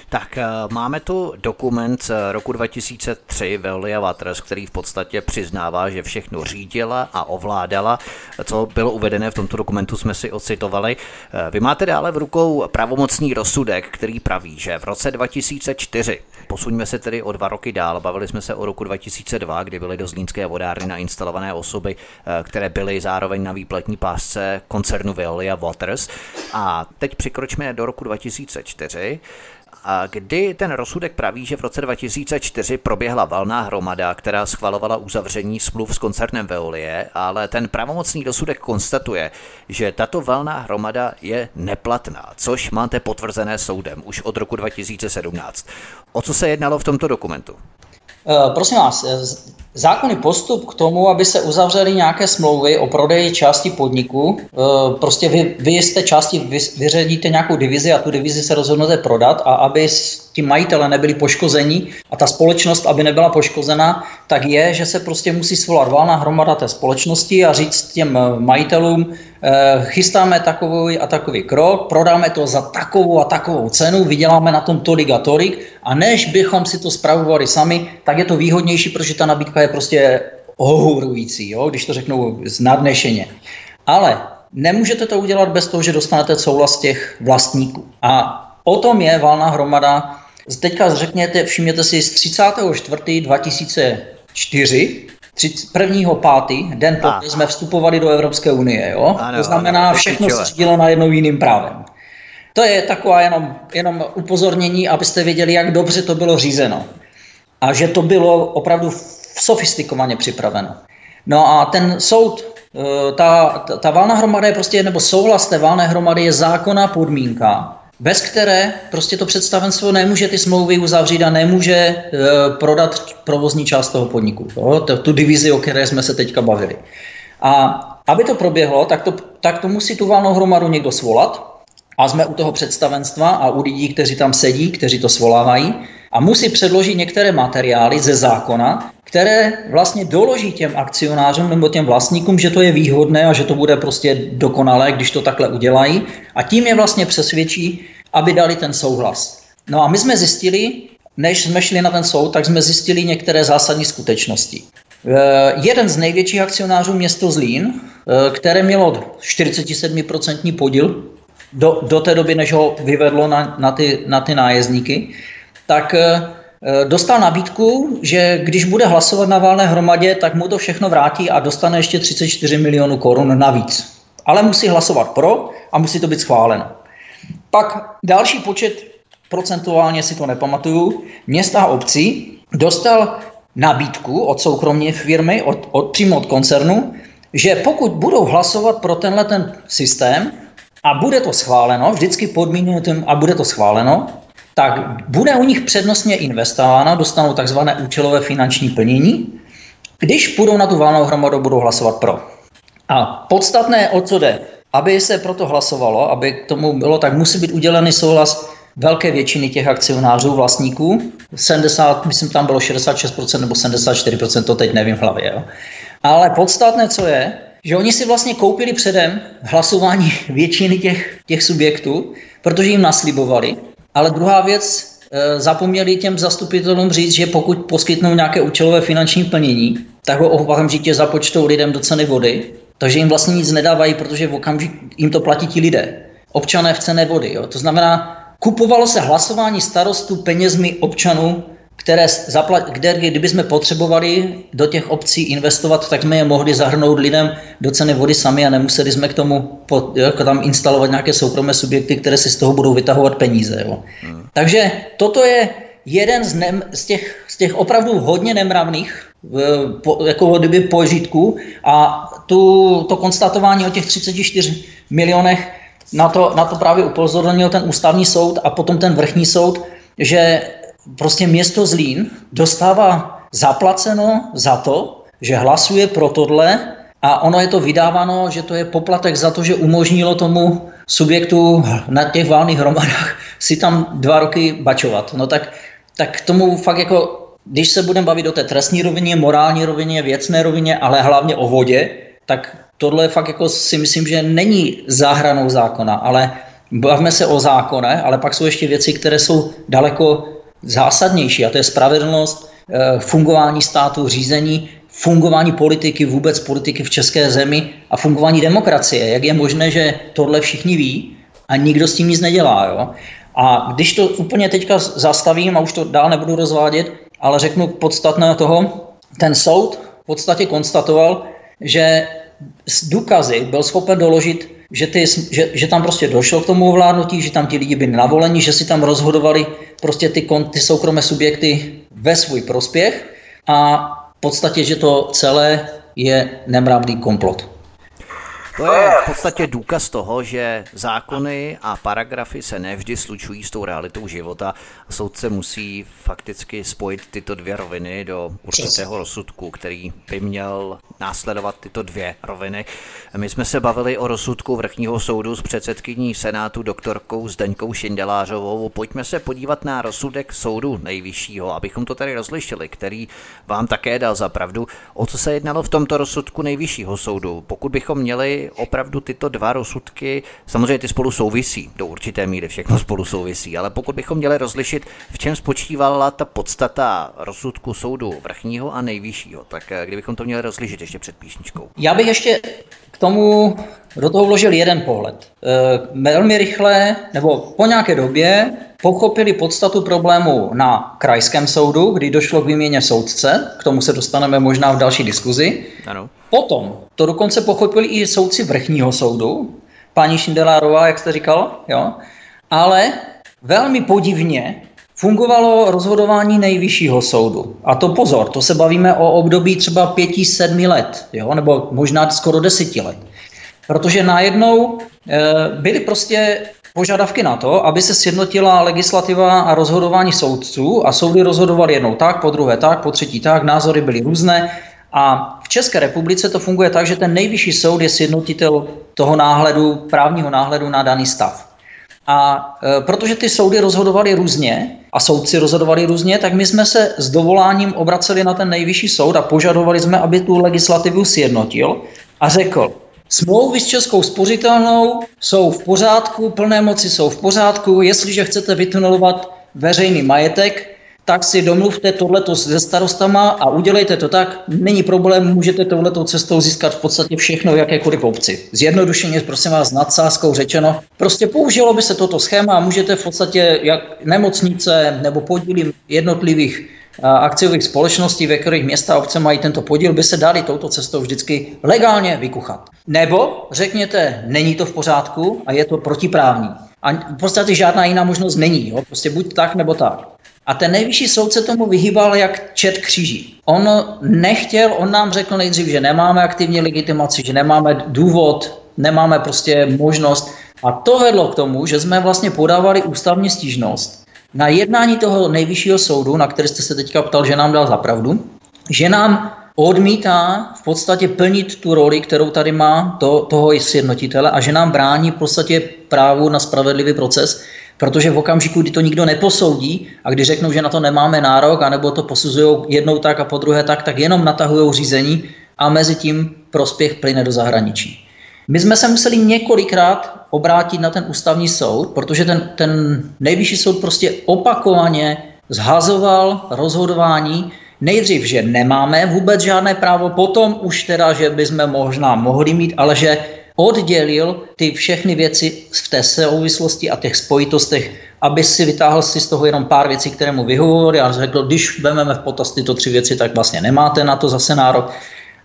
Tak eh, máme tu dokument z roku 2003 Veolia Waters, který v podstatě přiznává, že všechno řídila a ovládala. Co bylo uvedené v tomto dokumentu, jsme si ocitovali. Eh, vy máte dále v rukou pravomocný rozsudek, který praví, že v roce 2004, posuňme se tedy o dva roky dál, bavili jsme se o roku 2002, kdy byly do Zlínské vodárny nainstalované osoby, eh, které byly zároveň na výpletní pásce koncernu Veolia Waters. A teď přikročme do roku 2004 kdy ten rozsudek praví, že v roce 2004 proběhla valná hromada, která schvalovala uzavření smluv s koncernem Veolie, ale ten pravomocný rozsudek konstatuje, že tato valná hromada je neplatná, což máte potvrzené soudem už od roku 2017. O co se jednalo v tomto dokumentu? Eh, prosím vás, eh, zákonný postup k tomu, aby se uzavřely nějaké smlouvy o prodeji části podniku, eh, prostě vy, vy jste části, vy, vyředíte nějakou divizi a tu divizi se rozhodnete prodat a aby ti majitele nebyli poškození a ta společnost, aby nebyla poškozena, tak je, že se prostě musí svolat valná hromada té společnosti a říct těm majitelům, chystáme takový a takový krok, prodáme to za takovou a takovou cenu, vyděláme na tom tolik a tolik a než bychom si to spravovali sami, tak je to výhodnější, protože ta nabídka je prostě ohourující, jo, když to řeknu znadnešeně. Ale nemůžete to udělat bez toho, že dostanete souhlas těch vlastníků. A o tom je valná hromada. Teďka řekněte, všimněte si, z 34. 2004 prvního pátý, den poté jsme vstupovali do Evropské unie. Jo? Ano, to znamená, ano, všechno se řídilo na jednou jiným právem. To je taková jenom, jenom upozornění, abyste věděli, jak dobře to bylo řízeno. A že to bylo opravdu sofistikovaně připraveno. No a ten soud, eh, ta, ta, ta valná hromada je prostě, nebo souhlas té valné hromady je zákonná podmínka, bez které prostě to představenstvo nemůže ty smlouvy uzavřít a nemůže e, prodat provozní část toho podniku, to, tu divizi, o které jsme se teďka bavili. A aby to proběhlo, tak to, tak to musí tu valnou hromadu někdo svolat, a jsme u toho představenstva a u lidí, kteří tam sedí, kteří to svolávají a musí předložit některé materiály ze zákona, které vlastně doloží těm akcionářům nebo těm vlastníkům, že to je výhodné a že to bude prostě dokonalé, když to takhle udělají a tím je vlastně přesvědčí, aby dali ten souhlas. No a my jsme zjistili, než jsme šli na ten soud, tak jsme zjistili některé zásadní skutečnosti. Eh, jeden z největších akcionářů město Zlín, eh, které mělo 47% podíl do, do té doby, než ho vyvedlo na, na, ty, na ty nájezdníky, tak eh, dostal nabídku, že když bude hlasovat na válné hromadě, tak mu to všechno vrátí a dostane ještě 34 milionů korun navíc. Ale musí hlasovat pro a musí to být schváleno. Pak další počet, procentuálně si to nepamatuju, města a obcí dostal nabídku od soukromé firmy, od, od, přímo od koncernu, že pokud budou hlasovat pro tenhle ten systém, a bude to schváleno, vždycky podmíněno a bude to schváleno, tak bude u nich přednostně investováno, dostanou takzvané účelové finanční plnění, když půjdou na tu válnou hromadu, budou hlasovat pro. A podstatné, o co jde, aby se proto hlasovalo, aby k tomu bylo, tak musí být udělený souhlas velké většiny těch akcionářů, vlastníků. 70, myslím, tam bylo 66% nebo 74%, to teď nevím v hlavě. Jo. Ale podstatné, co je, že oni si vlastně koupili předem hlasování většiny těch, těch subjektů, protože jim naslibovali. Ale druhá věc, e, zapomněli těm zastupitelům říct, že pokud poskytnou nějaké účelové finanční plnění, tak ho okamžitě započtou lidem do ceny vody, takže jim vlastně nic nedávají, protože v okamžik jim to platí ti lidé. Občané v cené vody. Jo. To znamená, kupovalo se hlasování starostů penězmi občanů které zaplat, kde, kdyby jsme potřebovali do těch obcí investovat, tak jsme je mohli zahrnout lidem do ceny vody sami a nemuseli jsme k tomu pod, jako tam instalovat nějaké soukromé subjekty, které si z toho budou vytahovat peníze. Jo. Hmm. Takže toto je jeden z, nem, z, těch, z těch opravdu hodně nemravných po, jako kdyby požitků a tu, to konstatování o těch 34 milionech na to, na to právě upozornil ten ústavní soud a potom ten vrchní soud, že prostě město Zlín dostává zaplaceno za to, že hlasuje pro tohle a ono je to vydáváno, že to je poplatek za to, že umožnilo tomu subjektu na těch válných hromadách si tam dva roky bačovat. No tak, tak tomu fakt jako, když se budeme bavit o té trestní rovině, morální rovině, věcné rovině, ale hlavně o vodě, tak tohle fakt jako si myslím, že není záhranou zákona, ale bavíme se o zákone, ale pak jsou ještě věci, které jsou daleko zásadnější a to je spravedlnost, eh, fungování státu, řízení, fungování politiky, vůbec politiky v české zemi a fungování demokracie. Jak je možné, že tohle všichni ví a nikdo s tím nic nedělá. Jo? A když to úplně teďka zastavím a už to dál nebudu rozvádět, ale řeknu podstatné toho, ten soud v podstatě konstatoval, že z důkazy byl schopen doložit, že, ty, že, že tam prostě došlo k tomu ovládnutí, že tam ti lidi byli navoleni, že si tam rozhodovali prostě ty, ty soukromé subjekty ve svůj prospěch a v podstatě, že to celé je nemravný komplot. To je v podstatě důkaz toho, že zákony a paragrafy se nevždy slučují s tou realitou života. Soudce musí fakticky spojit tyto dvě roviny do určitého rozsudku, který by měl následovat tyto dvě roviny. My jsme se bavili o rozsudku vrchního soudu s předsedkyní Senátu doktorkou Zdeňkou Šindelářovou. Pojďme se podívat na rozsudek soudu nejvyššího, abychom to tady rozlišili, který vám také dal za pravdu. O co se jednalo v tomto rozsudku nejvyššího soudu? Pokud bychom měli opravdu tyto dva rozsudky, samozřejmě ty spolu souvisí, do určité míry všechno spolu souvisí, ale pokud bychom měli rozlišit, v čem spočívala ta podstata rozsudku soudu vrchního a nejvyššího, tak eh, kdybychom to měli rozlišit ještě před písničkou. Já bych ještě k tomu do toho vložil jeden pohled. E, velmi rychle, nebo po nějaké době, pochopili podstatu problému na krajském soudu, kdy došlo k výměně soudce, k tomu se dostaneme možná v další diskuzi. Ano. Potom to dokonce pochopili i soudci vrchního soudu, paní Šindelárová, jak jste říkal, jo? ale velmi podivně fungovalo rozhodování nejvyššího soudu. A to pozor, to se bavíme o období třeba pěti, sedmi let, jo? nebo možná skoro deseti let. Protože najednou e, byly prostě požadavky na to, aby se sjednotila legislativa a rozhodování soudců a soudy rozhodovaly jednou tak, po druhé tak, po třetí tak, názory byly různé a v České republice to funguje tak, že ten nejvyšší soud je sjednotitel toho náhledu, právního náhledu na daný stav. A e, protože ty soudy rozhodovaly různě a soudci rozhodovali různě, tak my jsme se s dovoláním obraceli na ten nejvyšší soud a požadovali jsme, aby tu legislativu sjednotil a řekl, Smlouvy s Českou spořitelnou jsou v pořádku, plné moci jsou v pořádku. Jestliže chcete vytunelovat veřejný majetek, tak si domluvte tohleto se starostama a udělejte to tak. Není problém, můžete tohletou cestou získat v podstatě všechno v jakékoliv obci. Zjednodušeně, prosím vás, nadsázkou řečeno. Prostě použilo by se toto schéma a můžete v podstatě jak nemocnice nebo podíly jednotlivých akciových společností, ve kterých města a obce mají tento podíl, by se dali touto cestou vždycky legálně vykuchat. Nebo řekněte, není to v pořádku a je to protiprávní. A v podstatě žádná jiná možnost není. Jo? Prostě buď tak, nebo tak. A ten nejvyšší soud se tomu vyhýbal jak čet kříží. On nechtěl, on nám řekl nejdřív, že nemáme aktivní legitimaci, že nemáme důvod, nemáme prostě možnost. A to vedlo k tomu, že jsme vlastně podávali ústavní stížnost na jednání toho nejvyššího soudu, na který jste se teďka ptal, že nám dal zapravdu, že nám odmítá v podstatě plnit tu roli, kterou tady má to, toho sjednotitele a že nám brání v podstatě právu na spravedlivý proces, protože v okamžiku, kdy to nikdo neposoudí a když řeknou, že na to nemáme nárok, anebo to posuzují jednou tak a po druhé tak, tak jenom natahují řízení a mezi tím prospěch plyne do zahraničí. My jsme se museli několikrát obrátit na ten ústavní soud, protože ten, ten nejvyšší soud prostě opakovaně zhazoval rozhodování, nejdřív, že nemáme vůbec žádné právo, potom už teda, že bychom možná mohli mít, ale že oddělil ty všechny věci v té souvislosti a těch spojitostech, aby si vytáhl si z toho jenom pár věcí, které mu vyhovory a řekl, když vezmeme v potaz tyto tři věci, tak vlastně nemáte na to zase nárok.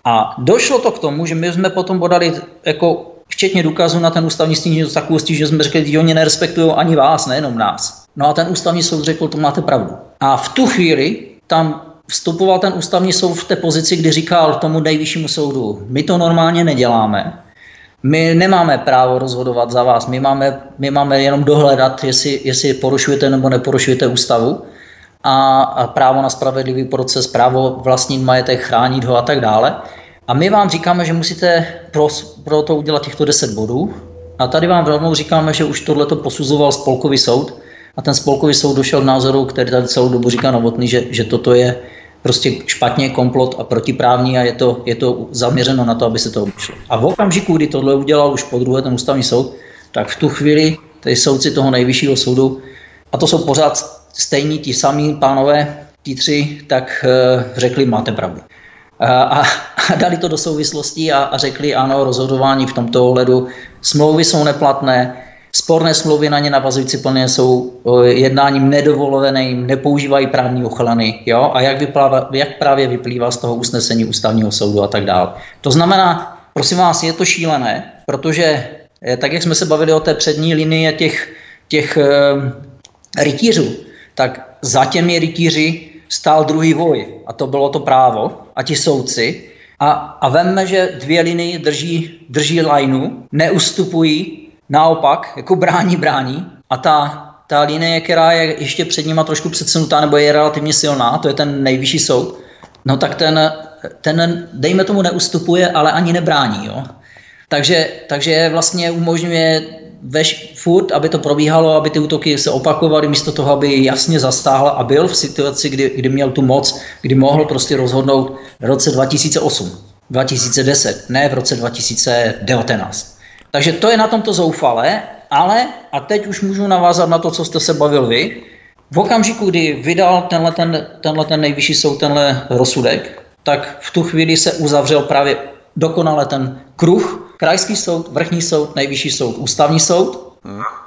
A došlo to k tomu, že my jsme potom podali jako včetně důkazu na ten ústavní stížnost takovou že jsme řekli, že oni nerespektují ani vás, nejenom nás. No a ten ústavní soud řekl, to máte pravdu. A v tu chvíli tam vstupoval ten ústavní soud v té pozici, kdy říkal tomu nejvyššímu soudu, my to normálně neděláme, my nemáme právo rozhodovat za vás, my máme, my máme jenom dohledat, jestli, jestli porušujete nebo neporušujete ústavu a, a právo na spravedlivý proces, právo vlastnit majetek, chránit ho a tak dále. A my vám říkáme, že musíte pro, pro to udělat těchto 10 bodů. A tady vám rovnou říkáme, že už tohleto posuzoval spolkový soud a ten spolkový soud došel k názoru, který tady celou dobu říká Novotný, že, že toto je prostě špatně, komplot a protiprávní a je to, je to zaměřeno na to, aby se to obešlo. A v okamžiku, kdy tohle udělal už po druhé ten ústavní soud, tak v tu chvíli ty soudci toho nejvyššího soudu, a to jsou pořád stejní ti samí pánové, ti tři, tak uh, řekli, máte pravdu. A, a, a dali to do souvislostí a, a řekli, ano, rozhodování v tomto ohledu, smlouvy jsou neplatné, Sporné smlouvy na ně navazující plně jsou jednáním nedovoleným, nepoužívají právní ochrany, jo? a jak, vyplává, jak právě vyplývá z toho usnesení ústavního soudu a tak dále. To znamená, prosím vás, je to šílené, protože eh, tak, jak jsme se bavili o té přední linii těch, těch e, rytířů, tak za těmi rytíři stál druhý voj a to bylo to právo a ti soudci. A, a vemme, že dvě linie drží, drží lajnu, neustupují naopak jako brání, brání a ta, ta linie, která je ještě před nima trošku předsunutá nebo je relativně silná, to je ten nejvyšší soud, no tak ten, ten dejme tomu neustupuje, ale ani nebrání. Jo? Takže, takže vlastně umožňuje veš, furt, aby to probíhalo, aby ty útoky se opakovaly, místo toho, aby jasně zastáhl a byl v situaci, kdy, kdy měl tu moc, kdy mohl prostě rozhodnout v roce 2008, 2010, ne v roce 2019. Takže to je na tomto zoufalé, ale, a teď už můžu navázat na to, co jste se bavil vy, v okamžiku, kdy vydal tenhle ten, tenhle ten nejvyšší soud tenhle rozsudek, tak v tu chvíli se uzavřel právě dokonale ten kruh, krajský soud, vrchní soud, nejvyšší soud, ústavní soud.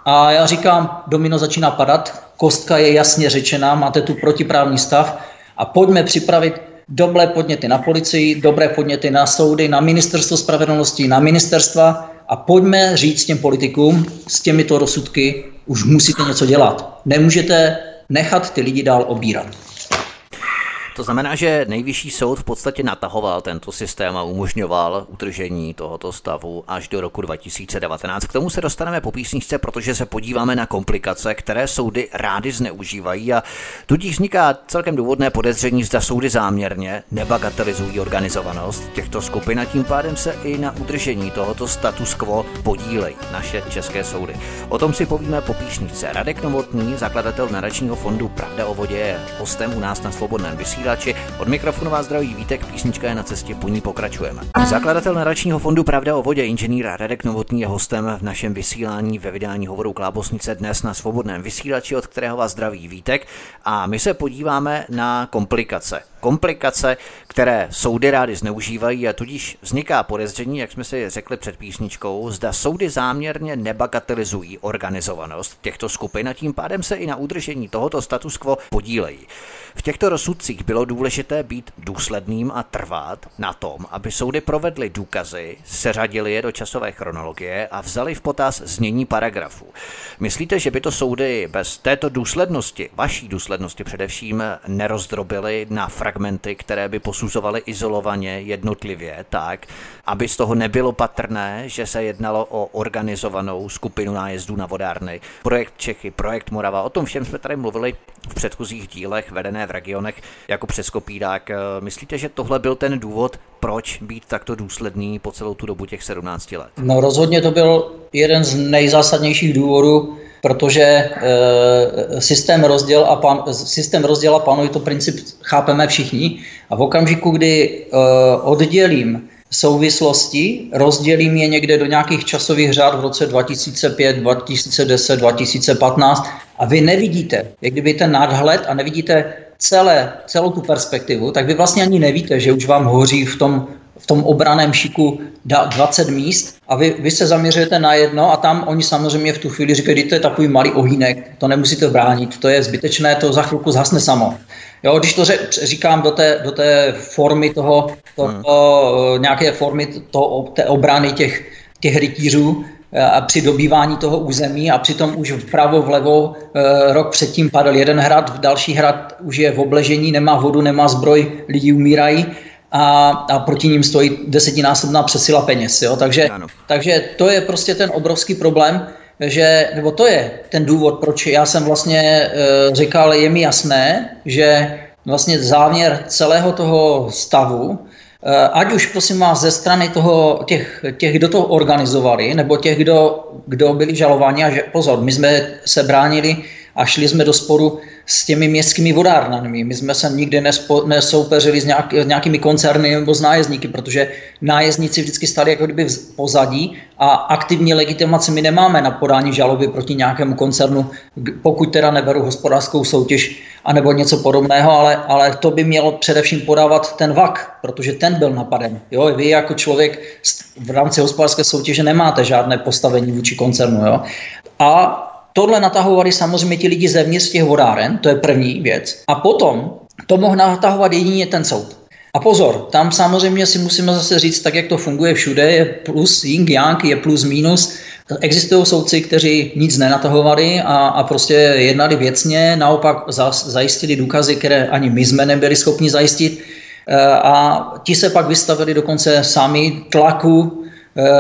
A já říkám, domino začíná padat, kostka je jasně řečená, máte tu protiprávní stav a pojďme připravit dobré podněty na policii, dobré podněty na soudy, na ministerstvo spravedlnosti, na ministerstva a pojďme říct těm politikům, s těmito rozsudky už musíte něco dělat. Nemůžete nechat ty lidi dál obírat. To znamená, že nejvyšší soud v podstatě natahoval tento systém a umožňoval utržení tohoto stavu až do roku 2019. K tomu se dostaneme po písničce, protože se podíváme na komplikace, které soudy rády zneužívají a tudíž vzniká celkem důvodné podezření, zda soudy záměrně nebagatelizují organizovanost těchto skupin a tím pádem se i na udržení tohoto status quo podílejí naše české soudy. O tom si povíme po písničce. Radek Novotný, zakladatel nadačního fondu Pravda o vodě, je hostem u nás na Svobodném vysílání vysílači. Od mikrofonu vás zdraví Vítek, písnička je na cestě, po ní pokračujeme. Zakladatel nadačního fondu Pravda o vodě, inženýr Radek Novotný je hostem v našem vysílání ve vydání hovoru Klábosnice dnes na svobodném vysílači, od kterého vás zdraví Vítek. A my se podíváme na komplikace. Komplikace, které soudy rády zneužívají a tudíž vzniká podezření, jak jsme si řekli před písničkou, zda soudy záměrně nebagatelizují organizovanost těchto skupin a tím pádem se i na udržení tohoto status quo podílejí. V těchto rozsudcích bylo důležité být důsledným a trvat na tom, aby soudy provedly důkazy, seřadili je do časové chronologie a vzali v potaz znění paragrafů. Myslíte, že by to soudy bez této důslednosti, vaší důslednosti především, nerozdrobily na fragmenty, které by posuzovaly izolovaně, jednotlivě, tak, aby z toho nebylo patrné, že se jednalo o organizovanou skupinu nájezdů na vodárny, projekt Čechy, projekt Morava, o tom všem jsme tady mluvili v předchozích dílech vedené v regionech jako přes kopírák. Eh, myslíte, že tohle byl ten důvod, proč být takto důsledný po celou tu dobu těch 17 let? No rozhodně to byl jeden z nejzásadnějších důvodů, protože e, systém, rozděl a pan, systém rozděla panuje, to princip chápeme všichni. A v okamžiku, kdy e, oddělím souvislosti, rozdělím je někde do nějakých časových řád v roce 2005, 2010, 2015 a vy nevidíte, jak kdyby ten nadhled a nevidíte celé, celou tu perspektivu, tak vy vlastně ani nevíte, že už vám hoří v tom, v tom obraném šiku 20 míst a vy, vy se zaměřujete na jedno a tam oni samozřejmě v tu chvíli říkají, to je takový malý ohýnek, to nemusíte bránit, to je zbytečné, to za chvilku zhasne samo. Jo, když to říkám do té, do té formy toho, toho hmm. nějaké formy toho, té obrany těch, těch rytířů, a při dobývání toho území a přitom už vpravo, vlevo e, rok předtím padl jeden hrad, další hrad už je v obležení, nemá vodu, nemá zbroj, lidi umírají a, a proti ním stojí desetinásobná přesila peněz. Jo? Takže, takže to je prostě ten obrovský problém, že, nebo to je ten důvod, proč já jsem vlastně e, říkal, je mi jasné, že vlastně záměr celého toho stavu, e, ať už prosím vás ze strany toho, těch, těch, kdo to organizovali, nebo těch, kdo, kdo byli žalováni, a že pozor, my jsme se bránili a šli jsme do sporu s těmi městskými vodárnami. My jsme se nikdy nespo, nesoupeřili s nějak, nějakými koncerny nebo s nájezdníky, protože nájezdníci vždycky stali jako kdyby v pozadí a aktivní legitimaci my nemáme na podání žaloby proti nějakému koncernu, pokud teda neberu hospodářskou soutěž anebo něco podobného, ale, ale to by mělo především podávat ten VAK, protože ten byl napaden. Jo? Vy jako člověk v rámci hospodářské soutěže nemáte žádné postavení vůči koncernu. Jo? A tohle natahovali samozřejmě ti lidi zevnitř těch vodáren, to je první věc. A potom to mohl natahovat jedině ten soud. A pozor, tam samozřejmě si musíme zase říct, tak jak to funguje všude, je plus yin, yang, je plus minus. Existují soudci, kteří nic nenatahovali a, a prostě jednali věcně, naopak zajistili důkazy, které ani my jsme nebyli schopni zajistit. E, a ti se pak vystavili dokonce sami tlaku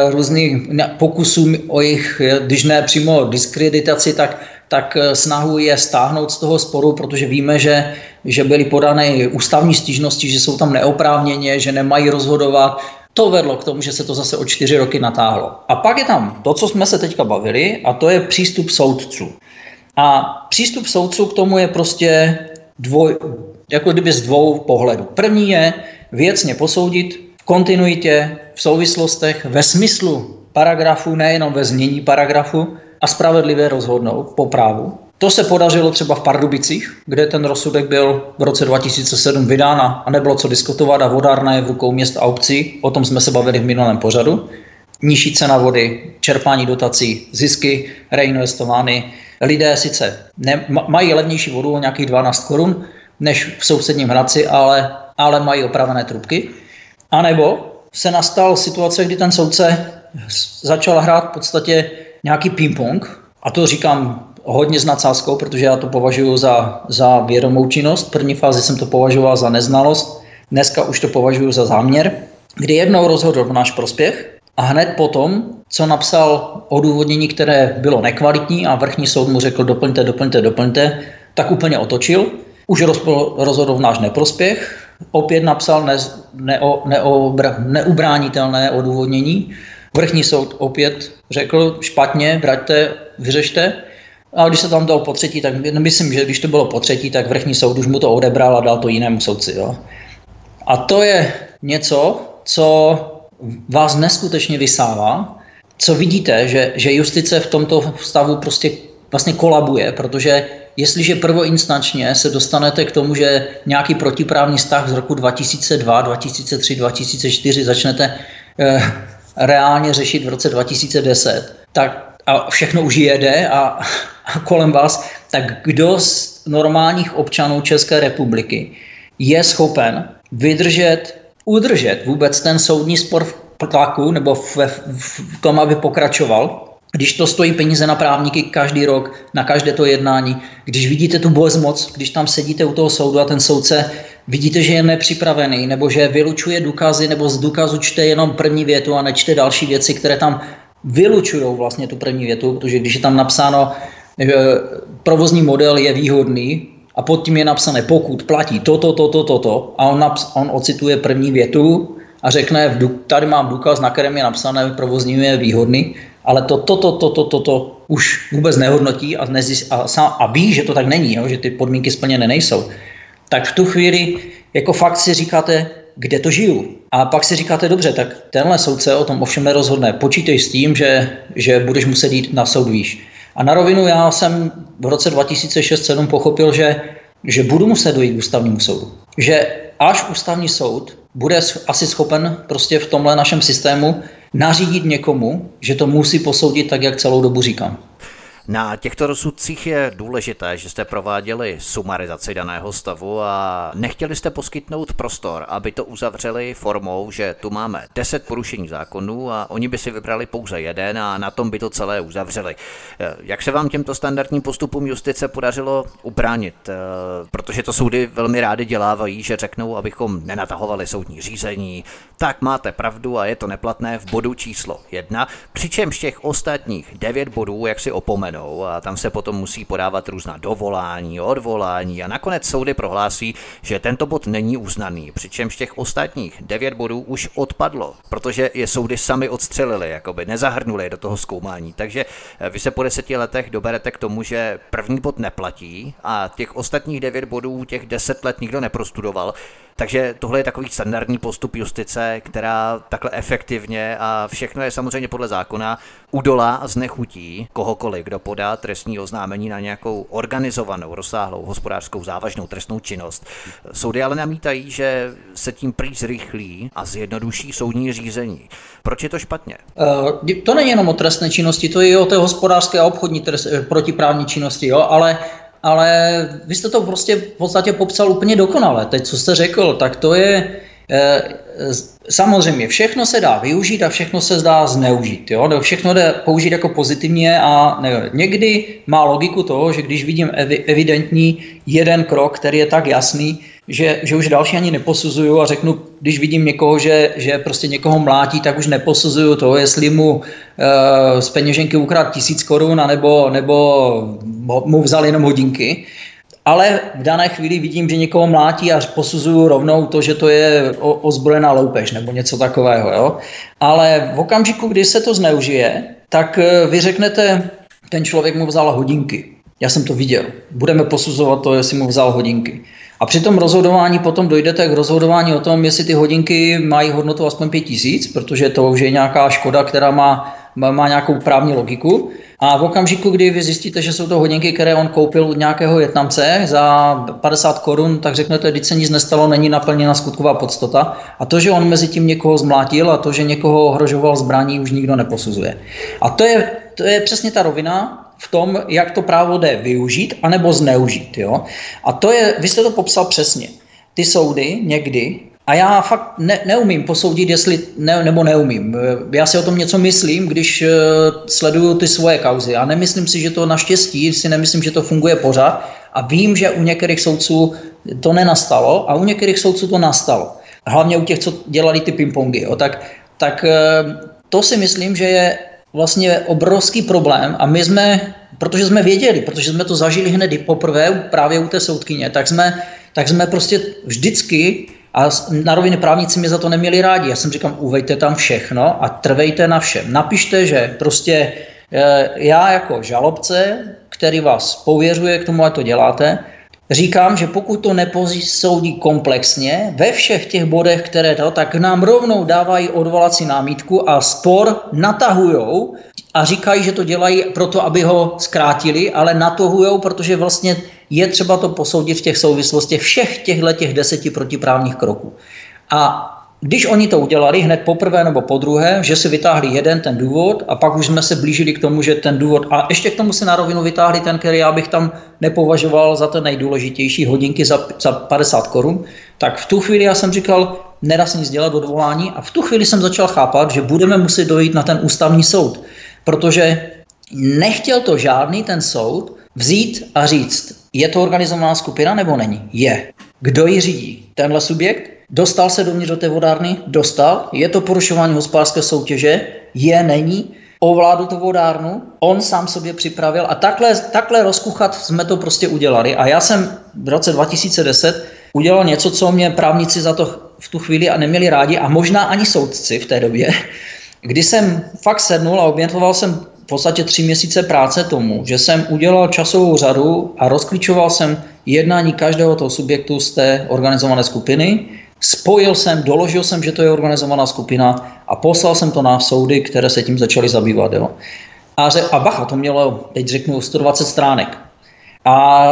různých pokusů o jejich, když ne přímo diskreditaci, tak tak eh, snahu je stáhnout z toho sporu, protože víme, že, že byly podané ústavní stížnosti, že jsou tam neoprávněně, že nemají rozhodovat. To vedlo k tomu, že se to zase o čtyři roky natáhlo. A pak je tam to, co jsme se teďka bavili, a to je přístup soudců. A přístup soudců k tomu je prostě dvoj, jako kdyby z dvou pohledů. První je věcně posoudit kontinuitě, v souvislostech, ve smyslu paragrafu, nejenom ve znění paragrafu, a spravedlivě rozhodnout po právu. To se podařilo třeba v Pardubicích, kde ten rozsudek byl v roce 2007 vydán a nebylo co diskutovat a vodárna je v rukou měst a obcí. O tom jsme se bavili v minulém pořadu. Nižší cena vody, čerpání dotací, zisky reinvestovány. Lidé sice ne, mají levnější vodu o nějakých 12 korun než v sousedním Hradci, ale, ale mají opravené trubky. A nebo se nastal situace, kdy ten soudce začal hrát v podstatě nějaký ping-pong, a to říkám hodně s nadsázkou, protože já to považuji za, za vědomou činnost. V první fázi jsem to považoval za neznalost, dneska už to považuji za záměr, kdy jednou rozhodl v náš prospěch a hned potom, co napsal odůvodnění, které bylo nekvalitní a vrchní soud mu řekl doplňte, doplňte, doplňte, tak úplně otočil. Už rozhodl v náš neprospěch, opět napsal ne, neo, neobr, neubránitelné odůvodnění Vrchní soud opět řekl špatně, vraťte, vyřešte. A když se tam dal po třetí, tak myslím, že když to bylo po třetí, tak vrchní soud už mu to odebral a dal to jinému soudci. Jo. A to je něco, co vás neskutečně vysává, co vidíte, že, že justice v tomto stavu prostě vlastně kolabuje, protože jestliže prvoinstančně se dostanete k tomu, že nějaký protiprávní vztah z roku 2002, 2003, 2004 začnete eh, reálně řešit v roce 2010, tak a všechno už jede a, a kolem vás, tak kdo z normálních občanů České republiky je schopen vydržet, udržet vůbec ten soudní spor v tlaku nebo v, v, v tom, aby pokračoval, když to stojí peníze na právníky každý rok, na každé to jednání, když vidíte tu bezmoc, když tam sedíte u toho soudu a ten soudce vidíte, že je nepřipravený, nebo že vylučuje důkazy, nebo z důkazu čte jenom první větu a nečte další věci, které tam vylučují vlastně tu první větu, protože když je tam napsáno, že provozní model je výhodný a pod tím je napsané pokud platí toto, toto, toto, to, a on, naps- on ocituje první větu a řekne, tady mám důkaz, na kterém je napsané, provozní je výhodný, ale to, toto, toto, toto, to už vůbec nehodnotí a, nezjist, a, sám, a ví, že to tak není, jo, že ty podmínky splněné nejsou, tak v tu chvíli jako fakt si říkáte, kde to žiju. A pak si říkáte, dobře, tak tenhle soudce o tom ovšem nerozhodne. Počítej s tím, že, že budeš muset jít na soud výš. A na rovinu já jsem v roce 2006-2007 pochopil, že, že budu muset dojít k ústavnímu soudu. Že až ústavní soud bude asi schopen prostě v tomhle našem systému nařídit někomu, že to musí posoudit tak, jak celou dobu říkám. Na těchto rozsudcích je důležité, že jste prováděli sumarizaci daného stavu a nechtěli jste poskytnout prostor, aby to uzavřeli formou, že tu máme 10 porušení zákonů a oni by si vybrali pouze jeden a na tom by to celé uzavřeli. Eh, jak se vám těmto standardním postupům justice podařilo ubránit? Eh, protože to soudy velmi rády dělávají, že řeknou, abychom nenatahovali soudní řízení. Tak máte pravdu a je to neplatné v bodu číslo jedna, přičemž těch ostatních devět bodů, jak si opomenu, dovolenou a tam se potom musí podávat různá dovolání, odvolání a nakonec soudy prohlásí, že tento bod není uznaný, přičemž těch ostatních devět bodů už odpadlo, protože je soudy sami odstřelili, jakoby nezahrnuli do toho zkoumání. Takže eh, vy se po deseti letech doberete k tomu, že první bod neplatí a těch ostatních devět bodů těch deset let nikdo neprostudoval. Takže tohle je takový standardní postup justice, která takhle efektivně a všechno je samozřejmě podle zákona udolá a znechutí kohokoliv, kdo podá trestní oznámení na nějakou organizovanou, rozsáhlou hospodářskou závažnou trestnou činnost. Soudy ale namítají, že se tím prý zrychlí a zjednoduší soudní řízení. Proč je to špatně? Uh, to není jenom o trestné činnosti, to je i o té hospodářské a obchodní trest, eh, protiprávní činnosti, jo? ale ale vy jste to prostě v podstatě popsal úplně dokonale. Teď, co jste řekl, tak to je eh, samozřejmě všechno se dá využít a všechno se zdá zneužít. Jo? Všechno jde použít jako pozitivně a ne, někdy má logiku toho, že když vidím evidentní jeden krok, který je tak jasný, že, že už další ani neposuzuju a řeknu, když vidím někoho, že, že prostě někoho mlátí, tak už neposuzuju to, jestli mu uh, z peněženky ukrát tisíc korun, nebo mu vzal jenom hodinky. Ale v dané chvíli vidím, že někoho mlátí a posuzuju rovnou to, že to je ozbrojená loupež nebo něco takového. Jo? Ale v okamžiku, kdy se to zneužije, tak eh, vy řeknete, ten člověk mu vzal hodinky. Já jsem to viděl. Budeme posuzovat to, jestli mu vzal hodinky. A při tom rozhodování potom dojdete k rozhodování o tom, jestli ty hodinky mají hodnotu aspoň 5000, protože to už je nějaká škoda, která má, má nějakou právní logiku. A v okamžiku, kdy vy zjistíte, že jsou to hodinky, které on koupil od nějakého Větnamce za 50 korun, tak řeknete, že se nic nestalo, není naplněna skutková podstata. A to, že on mezi tím někoho zmlátil a to, že někoho ohrožoval zbraní, už nikdo neposuzuje. A to je, to je přesně ta rovina, v tom, jak to právo jde využít anebo zneužít. Jo? A to je, vy jste to popsal přesně. Ty soudy někdy, a já fakt ne, neumím posoudit, jestli, ne, nebo neumím. Já si o tom něco myslím, když uh, sleduju ty svoje kauzy. A nemyslím si, že to naštěstí, si nemyslím, že to funguje pořád. A vím, že u některých soudců to nenastalo a u některých soudců to nastalo. Hlavně u těch, co dělali ty pingpongy. Tak, tak uh, to si myslím, že je vlastně obrovský problém a my jsme, protože jsme věděli, protože jsme to zažili hned poprvé právě u té soudkyně, tak jsme, tak jsme prostě vždycky a na roviny právníci mi za to neměli rádi. Já jsem říkal, uvejte tam všechno a trvejte na všem. Napište, že prostě eh, já jako žalobce, který vás pověřuje k tomu, ať to děláte, říkám, že pokud to neposoudí komplexně ve všech těch bodech, které to, tak nám rovnou dávají odvolací námítku a spor natahujou a říkají, že to dělají proto, aby ho zkrátili, ale natahujou, protože vlastně je třeba to posoudit v těch souvislostech všech těchto těch deseti protiprávních kroků. A když oni to udělali hned poprvé nebo po druhé, že si vytáhli jeden ten důvod a pak už jsme se blížili k tomu, že ten důvod, a ještě k tomu si na rovinu vytáhli ten, který já bych tam nepovažoval za ten nejdůležitější, hodinky za, za 50 korun, tak v tu chvíli já jsem říkal, nedá se nic dělat odvolání a v tu chvíli jsem začal chápat, že budeme muset dojít na ten ústavní soud, protože nechtěl to žádný ten soud vzít a říct, je to organizovaná skupina nebo není? Je. Kdo ji řídí? Tenhle subjekt? Dostal se dovnitř do té vodárny? Dostal. Je to porušování hospodářské soutěže? Je, není. Ovládl tu vodárnu, on sám sobě připravil a takhle, takhle rozkuchat jsme to prostě udělali. A já jsem v roce 2010 udělal něco, co mě právníci za to v tu chvíli a neměli rádi a možná ani soudci v té době, kdy jsem fakt sednul a obětoval jsem v podstatě tři měsíce práce tomu, že jsem udělal časovou řadu a rozklíčoval jsem jednání každého toho subjektu z té organizované skupiny, Spojil jsem, doložil jsem, že to je organizovaná skupina a poslal jsem to na soudy, které se tím začaly zabývat. Jo. A, ře- a bacha, to mělo, teď řeknu, 120 stránek. A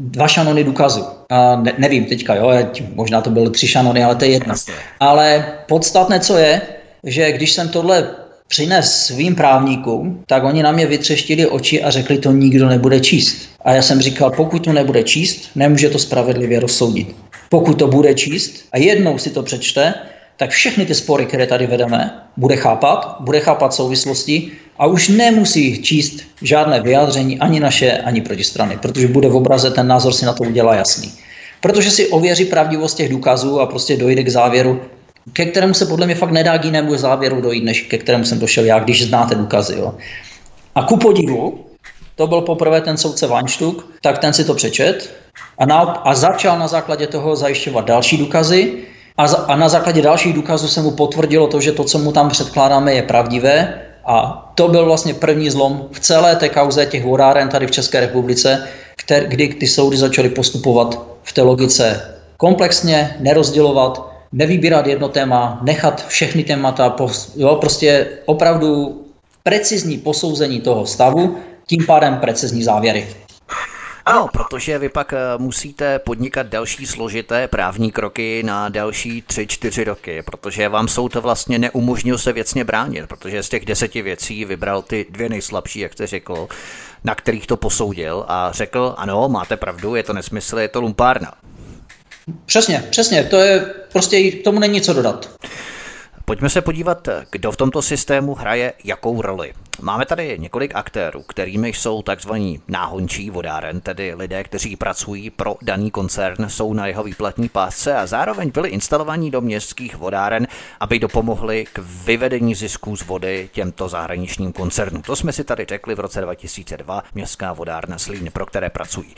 dva šanony důkazu. A ne, nevím teďka, jo, možná to byly tři šanony, ale to je jedno. Ale podstatné, co je, že když jsem tohle přines svým právníkům, tak oni na mě vytřeštili oči a řekli, to nikdo nebude číst. A já jsem říkal, pokud to nebude číst, nemůže to spravedlivě rozsoudit. Pokud to bude číst a jednou si to přečte, tak všechny ty spory, které tady vedeme, bude chápat, bude chápat souvislosti a už nemusí číst žádné vyjádření ani naše, ani protistrany, protože bude v obraze, ten názor si na to udělá jasný. Protože si ověří pravdivost těch důkazů a prostě dojde k závěru, ke kterému se podle mě fakt nedá k jinému závěru dojít, než ke kterému jsem došel já, když znáte důkazy. Jo. A ku podivu, to byl poprvé ten soudce Weinstuck, tak ten si to přečet a, na, a začal na základě toho zajišťovat další důkazy a, za, a na základě dalších důkazů se mu potvrdilo to, že to, co mu tam předkládáme, je pravdivé a to byl vlastně první zlom v celé té kauze těch vodáren tady v České republice, kter, kdy ty soudy začaly postupovat v té logice komplexně, nerozdělovat, nevybírat jedno téma, nechat všechny témata, jo, prostě opravdu precizní posouzení toho stavu, tím pádem precizní závěry. Ano, protože vy pak eh, musíte podnikat další složité právní kroky na další tři, čtyři roky, protože vám soud vlastně neumožnil se věcně bránit, protože z těch deseti věcí vybral ty dvě nejslabší, jak jste řekl, na kterých to posoudil a řekl, ano, máte pravdu, je to nesmysl, je to lumpárna. Přesně, přesně, to je prostě, tomu není co dodat. Pojďme se podívat, kdo v tomto systému hraje jakou roli. Máme tady několik aktérů, kterými jsou takzvaní náhončí vodáren, tedy lidé, kteří pracují pro daný koncern, jsou na jeho výplatní pásce a zároveň byli instalovaní do městských vodáren, aby dopomohli k vyvedení zisků z vody těmto zahraničním koncernům. To jsme si tady řekli v roce 2002, městská vodárna Slín, pro které pracují.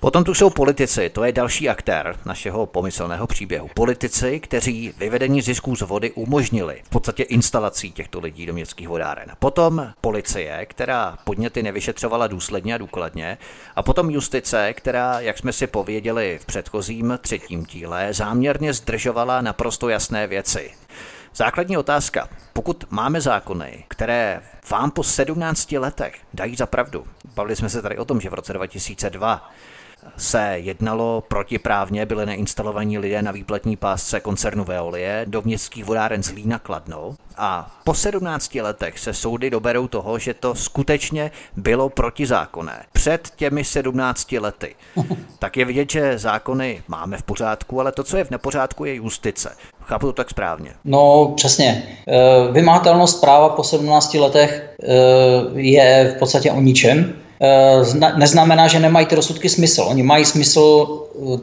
Potom tu jsou politici, to je další aktér našeho pomyslného příběhu. Politici, kteří vyvedení zisků z vody umožnili v podstatě instalací těchto lidí do městských vodáren. Potom policie, která podněty nevyšetřovala důsledně a důkladně, a potom justice, která, jak jsme si pověděli v předchozím třetím díle, záměrně zdržovala naprosto jasné věci. Základní otázka. Pokud máme zákony, které vám po 17 letech dají za pravdu, bavili jsme se tady o tom, že v roce 2002 se jednalo protiprávně, byly neinstalovaní lidé na výplatní pásce koncernu Veolie do městských vodáren Zlína Kladno a po 17 letech se soudy doberou toho, že to skutečně bylo protizákonné. Před těmi 17 lety. Tak je vidět, že zákony máme v pořádku, ale to, co je v nepořádku, je justice. Chápu to tak správně. No, přesně. E, vymahatelnost práva po 17 letech e, je v podstatě o ničem. E, neznamená, že nemají ty rozsudky smysl. Oni mají smysl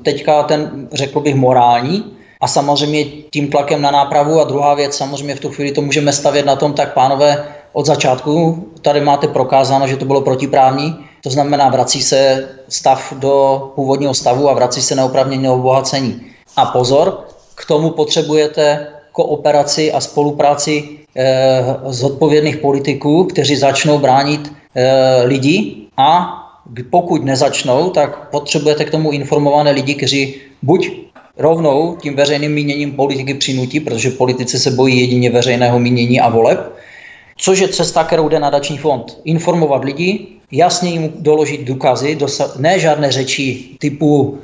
teďka ten, řekl bych, morální, a samozřejmě tím tlakem na nápravu. A druhá věc, samozřejmě v tu chvíli to můžeme stavět na tom, tak pánové, od začátku tady máte prokázáno, že to bylo protiprávní, to znamená, vrací se stav do původního stavu a vrací se neopravněné obohacení. A pozor, k tomu potřebujete kooperaci a spolupráci eh, zodpovědných politiků, kteří začnou bránit eh, lidi a pokud nezačnou, tak potřebujete k tomu informované lidi, kteří buď rovnou tím veřejným míněním politiky přinutí, protože politici se bojí jedině veřejného mínění a voleb, což je cesta, kterou jde nadační fond. Informovat lidi, jasně jim doložit důkazy, ne žádné řeči typu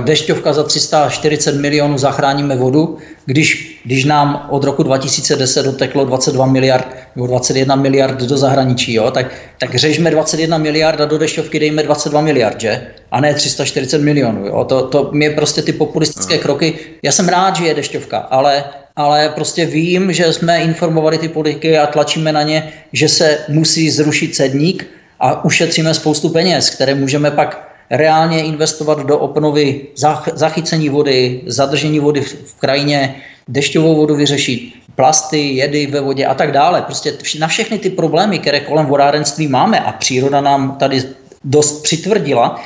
dešťovka za 340 milionů zachráníme vodu, když, když nám od roku 2010 doteklo 22 miliard nebo 21 miliard do zahraničí, jo, tak, tak řežme 21 miliard a do dešťovky dejme 22 miliard, že? A ne 340 milionů. Jo? To, to mě prostě ty populistické no. kroky, já jsem rád, že je dešťovka, ale, ale prostě vím, že jsme informovali ty politiky a tlačíme na ně, že se musí zrušit cedník a ušetříme spoustu peněz, které můžeme pak reálně investovat do obnovy zachycení vody, zadržení vody v krajině, dešťovou vodu vyřešit, plasty, jedy ve vodě a tak dále. Prostě na všechny ty problémy, které kolem vodárenství máme a příroda nám tady dost přitvrdila,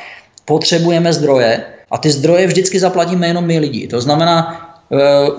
potřebujeme zdroje a ty zdroje vždycky zaplatíme jenom my lidi. To znamená,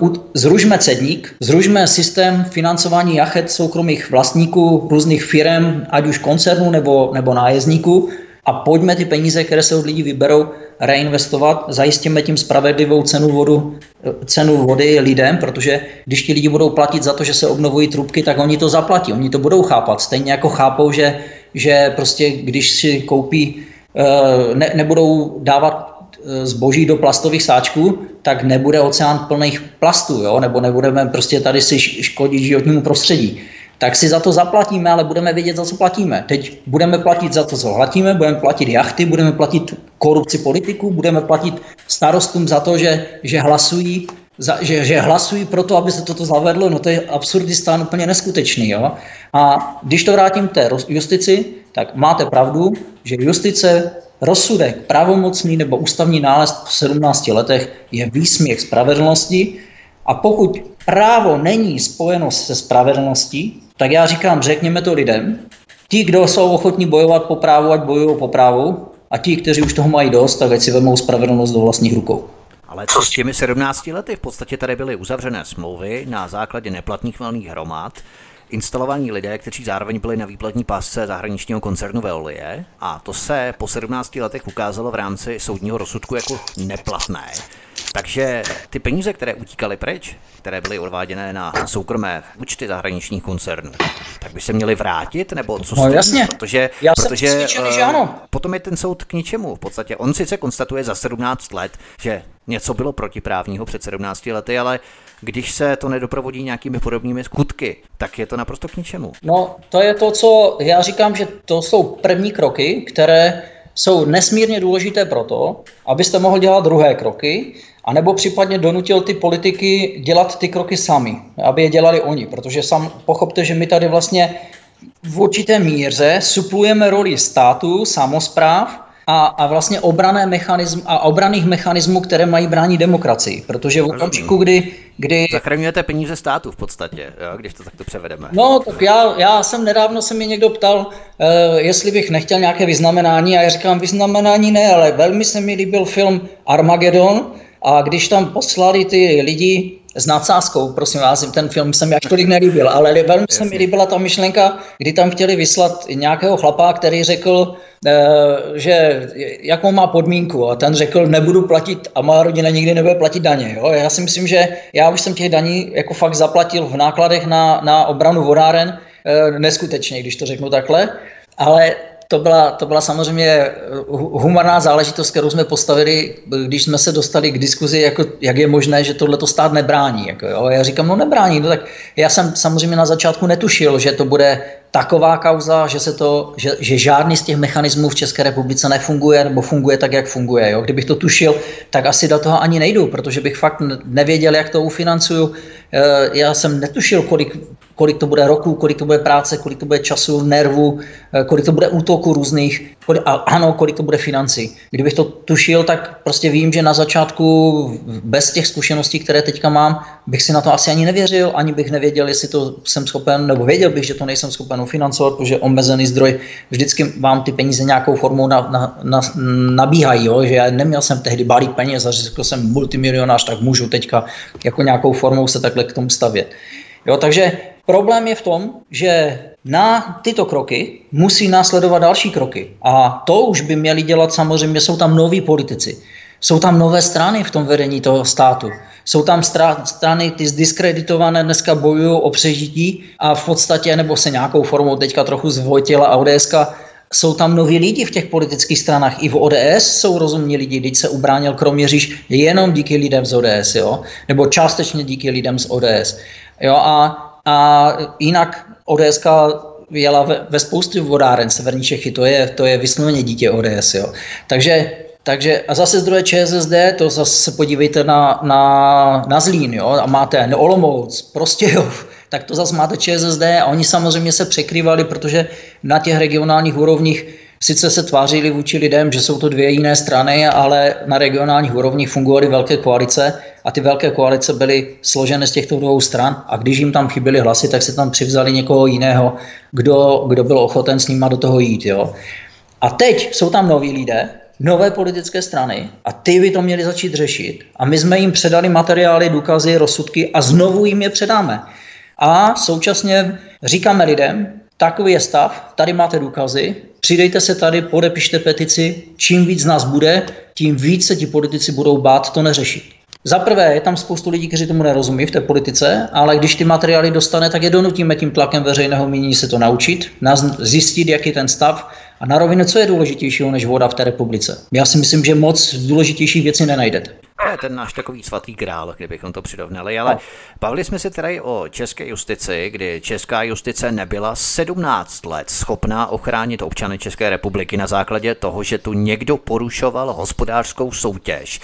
uh, zružme cedník, zružme systém financování jachet soukromých vlastníků, různých firm, ať už koncernů nebo, nebo nájezdníků a pojďme ty peníze, které se od lidí vyberou, reinvestovat, zajistíme tím spravedlivou cenu, vodu, cenu vody lidem, protože když ti lidi budou platit za to, že se obnovují trubky, tak oni to zaplatí, oni to budou chápat. Stejně jako chápou, že, že prostě když si koupí, eh, ne, nebudou dávat eh, zboží do plastových sáčků, tak nebude oceán plných plastů, jo? nebo nebudeme prostě tady si škodit životnímu prostředí tak si za to zaplatíme, ale budeme vědět, za co platíme. Teď budeme platit za to, co platíme, budeme platit jachty, budeme platit korupci politiků, budeme platit starostům za to, že, že hlasují za, že, že hlasují pro to, aby se toto zavedlo, no to je absurdistán úplně neskutečný. Jo? A když to vrátím té justici, tak máte pravdu, že justice, rozsudek, pravomocný nebo ústavní nález v 17 letech je výsměch spravedlnosti a pokud právo není spojeno se spravedlností, tak já říkám, řekněme to lidem, Ti, kdo jsou ochotní bojovat po právu, ať bojují po právu, a ti, kteří už toho mají dost, tak ať si vezmou spravedlnost do vlastních rukou. Ale co s těmi 17 lety? V podstatě tady byly uzavřené smlouvy na základě neplatných valných hromad, instalovaní lidé, kteří zároveň byli na výplatní pásce zahraničního koncernu Veolie a to se po 17 letech ukázalo v rámci soudního rozsudku jako neplatné. Takže ty peníze, které utíkaly pryč, které byly odváděné na soukromé účty zahraničních koncernů, tak by se měly vrátit, nebo co no, jasně. Protože, Já protože jsem uh, že ano. potom je ten soud k ničemu. V podstatě on sice konstatuje za 17 let, že něco bylo protiprávního před 17 lety, ale když se to nedoprovodí nějakými podobnými skutky, tak je to naprosto k ničemu. No, to je to, co já říkám, že to jsou první kroky, které jsou nesmírně důležité proto, abyste mohl dělat druhé kroky, anebo případně donutil ty politiky dělat ty kroky sami, aby je dělali oni, protože sam pochopte, že my tady vlastně v určité míře suplujeme roli státu, samozpráv a, a vlastně obrané mechanizm, a obraných mechanismů, které mají bránit demokracii. Protože v okamžiku, kdy, kdy... Zachraňujete peníze státu v podstatě, jo, když to takto převedeme. No, tak já, já jsem nedávno se mi někdo ptal, uh, jestli bych nechtěl nějaké vyznamenání a já říkám, vyznamenání ne, ale velmi se mi líbil film Armageddon a když tam poslali ty lidi s nadsázkou, prosím vás, ten film se mi až tolik nelíbil, ale velmi se mi líbila ta myšlenka, kdy tam chtěli vyslat nějakého chlapa, který řekl, eh, že jakou má podmínku a ten řekl, nebudu platit a má rodina nikdy nebude platit daně. Jo? Já si myslím, že já už jsem těch daní jako fakt zaplatil v nákladech na, na obranu vodáren eh, neskutečně, když to řeknu takhle, ale to byla, to byla samozřejmě eh, humorná záležitost, kterou jsme postavili, když jsme se dostali k diskuzi, jako, jak je možné, že tohle to stát nebrání. Jako, jo. Já říkám, no nebrání. No, tak já jsem samozřejmě na začátku netušil, že to bude taková kauza, že, se to, že, že žádný z těch mechanismů v České republice nefunguje nebo funguje tak, jak funguje. Jo? Kdybych to tušil, tak asi do toho ani nejdu, protože bych fakt nevěděl, jak to ufinancuju. Eh, já jsem netušil, kolik, kolik to bude roku, kolik to bude práce, kolik to bude času, nervu, eh, kolik to bude útoků různých, kolik, a ano, kolik to bude financí. Kdybych to tušil, tak prostě vím, že na začátku bez těch zkušeností, které teďka mám, bych si na to asi ani nevěřil, ani bych nevěděl, jestli to jsem schopen, nebo věděl bych, že to nejsem schopen ufinancovat, protože omezený zdroj vždycky vám ty peníze nějakou formou na, na, na, nabíhají, jo? že já neměl jsem tehdy balík peněz a řekl jsem multimilionář, tak můžu teďka jako nějakou formou se takhle k tomu stavět. Jo, takže problém je v tom, že na tyto kroky musí následovat další kroky. A to už by měli dělat samozřejmě, jsou tam noví politici. Jsou tam nové strany v tom vedení toho státu. Jsou tam strany, ty zdiskreditované dneska bojují o přežití a v podstatě, nebo se nějakou formou teďka trochu zvojtila a ODS jsou tam noví lidi v těch politických stranách. I v ODS jsou rozumní lidi, když se ubránil Kroměříž jenom díky lidem z ODS, jo? nebo částečně díky lidem z ODS. Jo? A, a jinak ODS jela ve, ve spoustě vodáren Severní Čechy, to je, to je vysloveně dítě ODS. Jo? Takže takže a zase zdroje ČSSD, to zase se podívejte na, na, na Zlín, jo, a máte Olomouc, Prostějov, tak to zase máte ČSSD a oni samozřejmě se překrývali, protože na těch regionálních úrovních sice se tvářili vůči lidem, že jsou to dvě jiné strany, ale na regionálních úrovních fungovaly velké koalice a ty velké koalice byly složené z těchto dvou stran a když jim tam chyběly hlasy, tak se tam přivzali někoho jiného, kdo, kdo byl ochoten s nima do toho jít. Jo. A teď jsou tam noví lidé, nové politické strany a ty by to měli začít řešit. A my jsme jim předali materiály, důkazy, rozsudky a znovu jim je předáme. A současně říkáme lidem, takový je stav, tady máte důkazy, přidejte se tady, podepište petici, čím víc nás bude, tím víc se ti politici budou bát to neřešit. Za prvé je tam spoustu lidí, kteří tomu nerozumí v té politice, ale když ty materiály dostane, tak je donutíme tím tlakem veřejného mínění se to naučit, zjistit, jaký je ten stav a na rovinu, co je důležitějšího než voda v té republice. Já si myslím, že moc důležitější věci nenajdete. To je ten náš takový svatý král, kdybychom to přirovnali, ale bavili jsme se tedy o české justici, kdy česká justice nebyla 17 let schopná ochránit občany České republiky na základě toho, že tu někdo porušoval hospodářskou soutěž.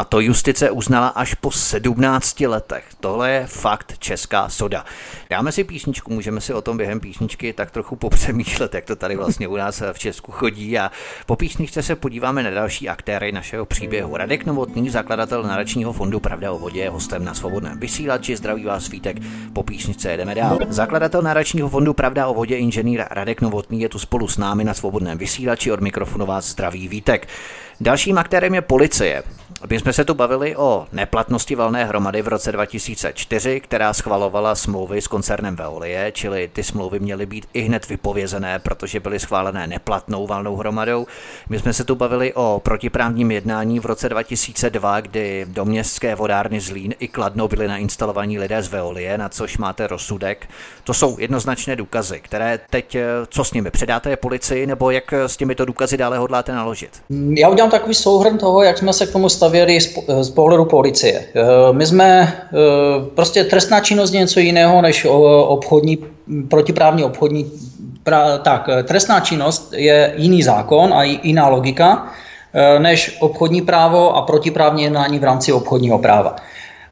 A to justice uznala až po 17 letech. Tohle je fakt česká soda. Dáme si písničku, můžeme si o tom během písničky tak trochu popřemýšlet, jak to tady vlastně u nás v Česku chodí. A po písničce se podíváme na další aktéry našeho příběhu. Radek Novotný, zakladatel nadačního fondu Pravda o vodě, je hostem na svobodném vysílači. Zdraví vás Vítek, po písničce jdeme dál. Zakladatel nadačního fondu Pravda o vodě, inženýr Radek Novotný, je tu spolu s námi na svobodném vysílači. Od mikrofonu vás zdraví Vítek. Dalším aktérem je policie. My jsme se tu bavili o neplatnosti valné hromady v roce 2004, která schvalovala smlouvy s koncernem Veolie, čili ty smlouvy měly být i hned vypovězené, protože byly schválené neplatnou valnou hromadou. My jsme se tu bavili o protiprávním jednání v roce 2002, kdy do městské vodárny Zlín i Kladno byly nainstalovaní lidé z Veolie, na což máte rozsudek. To jsou jednoznačné důkazy, které teď, co s nimi předáte policii, nebo jak s těmito důkazy dále hodláte naložit? Já udělám takový souhrn toho, jak jsme se k tomu stavěli z, z pohledu policie. Eh, my jsme, eh, prostě trestná činnost něco jiného než obchodní, protiprávní obchodní, pra, tak, eh, trestná činnost je jiný zákon a jiná logika než obchodní právo a protiprávní jednání v rámci obchodního práva.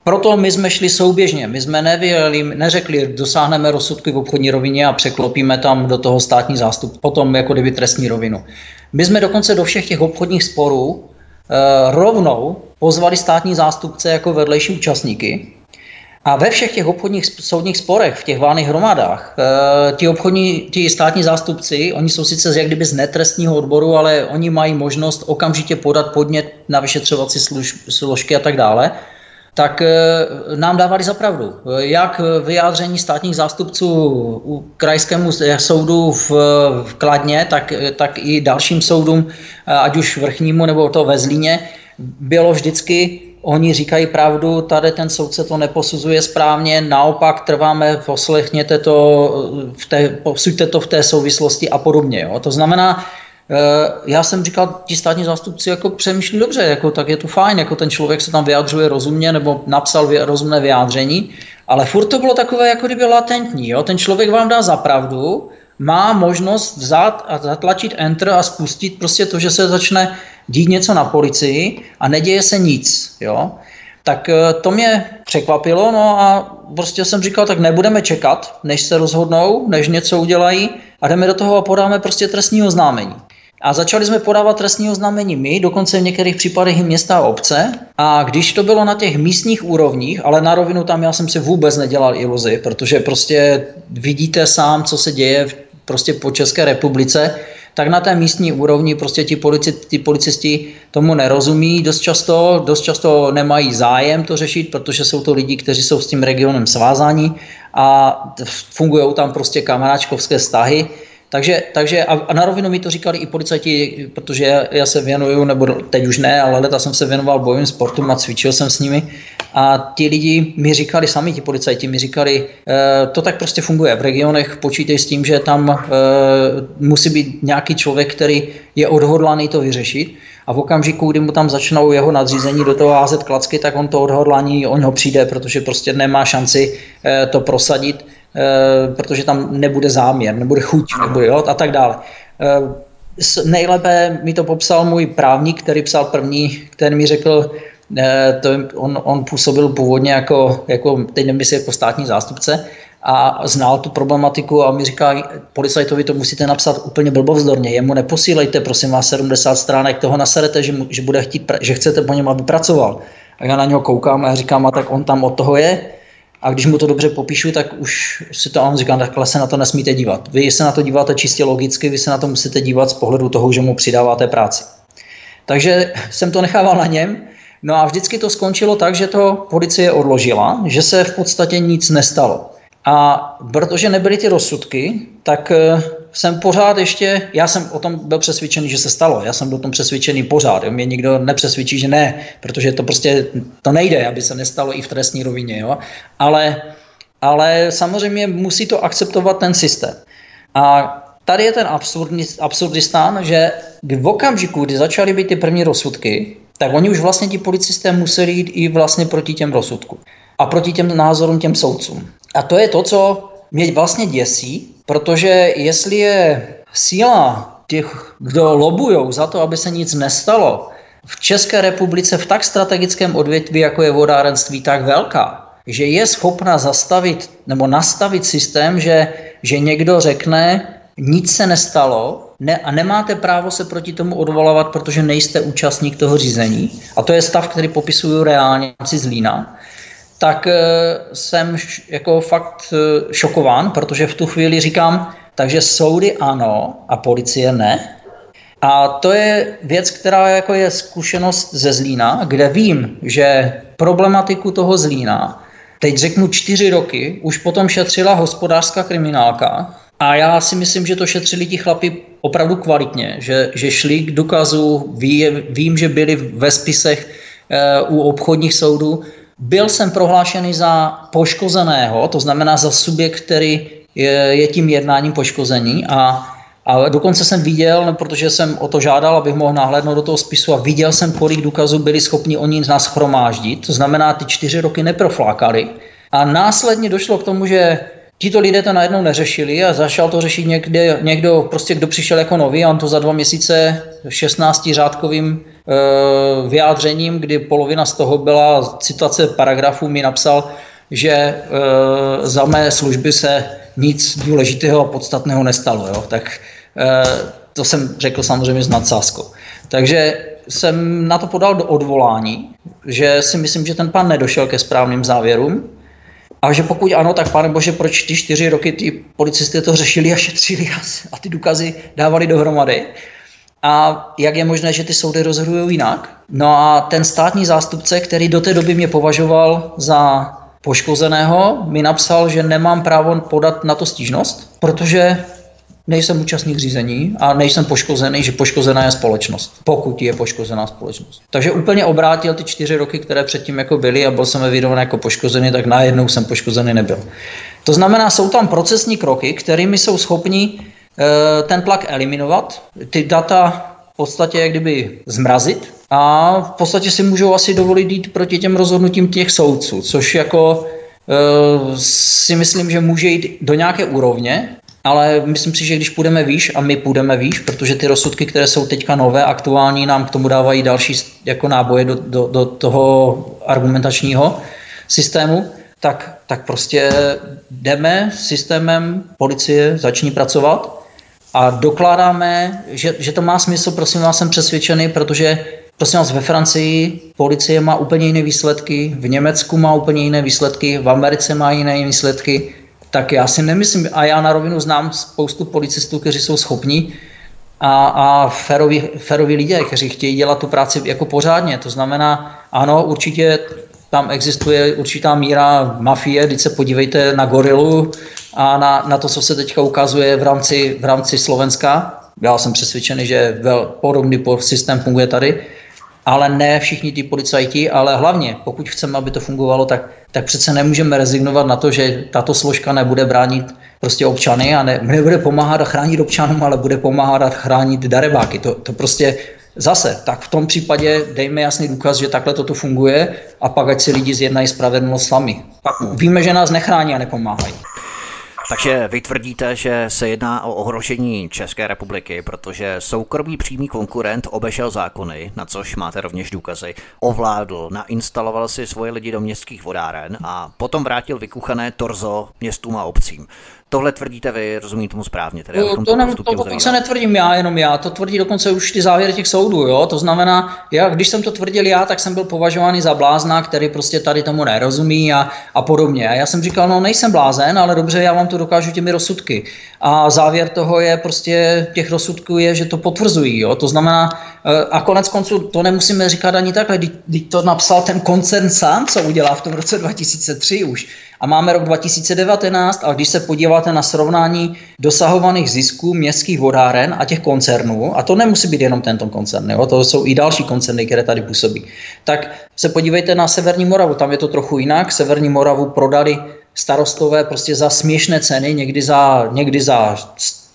Proto my jsme šli souběžně. My jsme nevěli, neřekli, dosáhneme rozsudky v obchodní rovině a překlopíme tam do toho státní zástup, potom jako kdyby trestní rovinu. My jsme dokonce do všech těch obchodních sporů e, rovnou pozvali státní zástupce jako vedlejší účastníky. A ve všech těch obchodních soudních sporech, v těch válných hromadách, e, ti obchodní, ti státní zástupci, oni jsou sice jak kdyby z netrestního odboru, ale oni mají možnost okamžitě podat podnět na vyšetřovací složky a tak dále tak eh, nám dávali za pravdu. Jak vyjádření státních zástupců u krajskému soudu v, v Kladně, tak, tak i dalším soudům, eh, ať už vrchnímu nebo to ve Zlíně, bylo vždycky, oni říkají pravdu, tady ten soudce to neposuzuje správně, naopak trváme, poslechněte to, v té, posuďte to v té souvislosti a podobně. Jo. To znamená, Eh, já jsem říkal, ti státní zástupci jako přemýšlí dobře, jako, tak je to fajn, jako ten člověk se tam vyjadřuje rozumně nebo napsal rozumné vyjádření, ale furt to bylo takové, jako kdyby latentní. Jo? Ten člověk vám dá za pravdu, má možnost vzát a zatlačit enter a spustit prostě to, že se začne dít něco na policii a neděje se nic. Jo? Tak eh, to mě překvapilo, no a prostě jsem říkal, tak nebudeme čekat, než se rozhodnou, než něco udělají a jdeme do toho a podáme prostě trestní oznámení. A začali jsme podávat trestní oznámení my, dokonce v některých případech i města a obce. A když to bylo na těch místních úrovních, ale na rovinu tam já jsem si vůbec nedělal iluzi, protože prostě vidíte sám, co se děje prostě po České republice, tak na té místní úrovni prostě ti, polici, ti policisti tomu nerozumí dost často, dost často nemají zájem to řešit, protože jsou to lidi, kteří jsou s tím regionem svázáni a fungují tam prostě kamaráčkovské vztahy takže, takže a, na rovinu mi to říkali i policajti, protože já, já se věnuju, nebo teď už ne, ale leta jsem se věnoval bojovým sportům a cvičil jsem s nimi. A ti lidi mi říkali, sami ti policajti mi říkali, e, to tak prostě funguje. V regionech počítej s tím, že tam e, musí být nějaký člověk, který je odhodlaný to vyřešit. A v okamžiku, kdy mu tam začnou jeho nadřízení do toho házet klacky, tak on to odhodlání, on ho přijde, protože prostě nemá šanci e, to prosadit Eh, protože tam nebude záměr, nebude chuť, nebude, jo, a tak dále. Eh, nejlépe mi to popsal můj právník, který psal první, který mi řekl, eh, to on, on působil původně jako, jako, teď nevím, jestli jako státní zástupce, a znal tu problematiku a mi říká, policajtovi to musíte napsat úplně blbovzdorně, jemu neposílejte, prosím vás, 70 stránek, toho naserete, že, že, bude chtít, že chcete po něm, aby pracoval. A já na něho koukám a říkám, a tak on tam od toho je, a když mu to dobře popíšu, tak už si to on říká, takhle se na to nesmíte dívat. Vy se na to díváte čistě logicky, vy se na to musíte dívat z pohledu toho, že mu přidáváte práci. Takže jsem to nechával na něm. No a vždycky to skončilo tak, že to policie odložila, že se v podstatě nic nestalo. A protože nebyly ty rozsudky, tak eh, jsem pořád ještě, já jsem o tom byl přesvědčený, že se stalo, já jsem byl o tom přesvědčený pořád, jo? mě nikdo nepřesvědčí, že ne, protože to prostě, to nejde, aby se nestalo i v trestní rovině, jo? Ale, ale samozřejmě musí to akceptovat ten systém. A tady je ten absurdní, absurdistán, že v okamžiku, kdy začaly být ty první rozsudky, tak oni už vlastně ti policisté museli jít i vlastně proti těm rozsudkům a proti těm názorům těm soudcům. A to je to, co mě vlastně děsí, protože jestli je síla těch, kdo lobují za to, aby se nic nestalo, v České republice v tak strategickém odvětví, jako je vodárenství, tak velká, že je schopna zastavit nebo nastavit systém, že, že někdo řekne, nic se nestalo, ne, a nemáte právo se proti tomu odvolávat, protože nejste účastník toho řízení, a to je stav, který popisuju reálně z Lína, tak e, jsem jako fakt e, šokován, protože v tu chvíli říkám, takže soudy ano a policie ne. A to je věc, která jako je zkušenost ze Zlína, kde vím, že problematiku toho Zlína, teď řeknu čtyři roky, už potom šetřila hospodářská kriminálka, a já si myslím, že to šetřili ti chlapi opravdu kvalitně, že, že šli k důkazu, ví, vím, že byli ve spisech e, u obchodních soudů. Byl jsem prohlášený za poškozeného, to znamená za subjekt, který je, tím jednáním poškození a a dokonce jsem viděl, protože jsem o to žádal, abych mohl nahlédnout do toho spisu a viděl jsem, kolik důkazů byli schopni oni z nás chromáždit. To znamená, ty čtyři roky neproflákali. A následně došlo k tomu, že Tito lidé to najednou neřešili a začal to řešit někde, někdo, prostě kdo přišel jako nový a on to za dva měsíce 16 řádkovým e, vyjádřením, kdy polovina z toho byla citace paragrafu, mi napsal, že e, za mé služby se nic důležitého a podstatného nestalo. Jo? Tak e, to jsem řekl samozřejmě s nadsázkou. Takže jsem na to podal do odvolání, že si myslím, že ten pan nedošel ke správným závěrům, a že pokud ano, tak pane bože, proč ty čtyři roky ty policisty to řešili a šetřili a ty důkazy dávali dohromady? A jak je možné, že ty soudy rozhodují jinak? No a ten státní zástupce, který do té doby mě považoval za poškozeného, mi napsal, že nemám právo podat na to stížnost, protože nejsem účastník řízení a nejsem poškozený, že poškozená je společnost, pokud je poškozená společnost. Takže úplně obrátil ty čtyři roky, které předtím jako byly a byl jsem evidován jako poškozený, tak najednou jsem poškozený nebyl. To znamená, jsou tam procesní kroky, kterými jsou schopni e, ten tlak eliminovat, ty data v podstatě jak kdyby zmrazit a v podstatě si můžou asi dovolit jít proti těm rozhodnutím těch soudců, což jako e, si myslím, že může jít do nějaké úrovně, ale myslím si, že když půjdeme výš a my půjdeme výš, protože ty rozsudky, které jsou teďka nové, aktuální, nám k tomu dávají další jako náboje do, do, do toho argumentačního systému, tak, tak prostě jdeme systémem policie, zační pracovat a dokládáme, že, že to má smysl, prosím vás, jsem přesvědčený, protože Prosím vás, ve Francii policie má úplně jiné výsledky, v Německu má úplně jiné výsledky, v Americe má jiné výsledky, tak já si nemyslím, a já na rovinu znám spoustu policistů, kteří jsou schopní a, a feroví, feroví lidé, kteří chtějí dělat tu práci jako pořádně. To znamená, ano, určitě tam existuje určitá míra mafie, když se podívejte na gorilu a na, na to, co se teďka ukazuje v rámci, v rámci Slovenska. Já jsem přesvědčený, že vel, podobný systém funguje tady ale ne všichni ty policajti, ale hlavně, pokud chceme, aby to fungovalo, tak, tak přece nemůžeme rezignovat na to, že tato složka nebude bránit prostě občany a ne, nebude pomáhat a chránit občanům, ale bude pomáhat a chránit darebáky. To, to prostě zase, tak v tom případě dejme jasný důkaz, že takhle toto funguje a pak ať si lidi zjednají spravedlnost sami. Pak víme, že nás nechrání a nepomáhají. Takže vy tvrdíte, že se jedná o ohrožení České republiky, protože soukromý přímý konkurent obešel zákony, na což máte rovněž důkazy, ovládl, nainstaloval si svoje lidi do městských vodáren a potom vrátil vykuchané torzo městům a obcím. Tohle tvrdíte vy, rozumím tomu správně. Tedy, to, to, ne, to dokonce netvrdím já, jenom já, to tvrdí dokonce už ty závěry těch soudů, jo? to znamená, já, když jsem to tvrdil já, tak jsem byl považovaný za blázna, který prostě tady tomu nerozumí a, a podobně. A já jsem říkal, no nejsem blázen, ale dobře, já vám to dokážu těmi rozsudky. A závěr toho je prostě, těch rozsudků je, že to potvrzují, jo? to znamená, eh, a konec konců to nemusíme říkat ani takhle, když to napsal ten koncern sám, co udělal v tom roce 2003 už, a máme rok 2019 a když se podíváte na srovnání dosahovaných zisků městských vodáren a těch koncernů, a to nemusí být jenom tento koncern, jo, to jsou i další koncerny, které tady působí, tak se podívejte na Severní Moravu, tam je to trochu jinak. Severní Moravu prodali starostové prostě za směšné ceny, někdy za, někdy za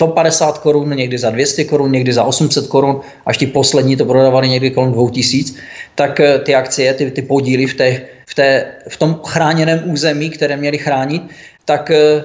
150 korun, někdy za 200 korun, někdy za 800 korun, až ti poslední to prodávali někdy kolem 2000, tak eh, ty akcie, ty, ty podíly v, té, v, té, v tom chráněném území, které měli chránit, tak eh,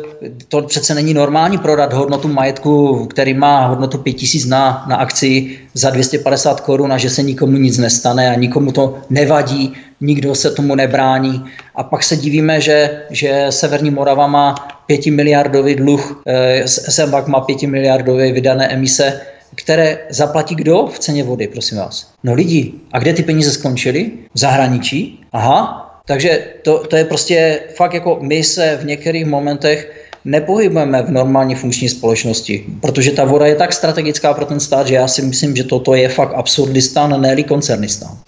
to přece není normální prodat hodnotu majetku, který má hodnotu 5000 na, na akci za 250 korun a že se nikomu nic nestane a nikomu to nevadí, nikdo se tomu nebrání. A pak se divíme, že, že Severní Morava má 5 miliardový dluh, eh, SMBAK má 5 miliardové vydané emise které zaplatí kdo v ceně vody, prosím vás? No lidi. A kde ty peníze skončily? V zahraničí? Aha. Takže to, to je prostě fakt jako my se v některých momentech nepohybujeme v normální funkční společnosti, protože ta voda je tak strategická pro ten stát, že já si myslím, že toto je fakt absurdistán, ne koncernistán.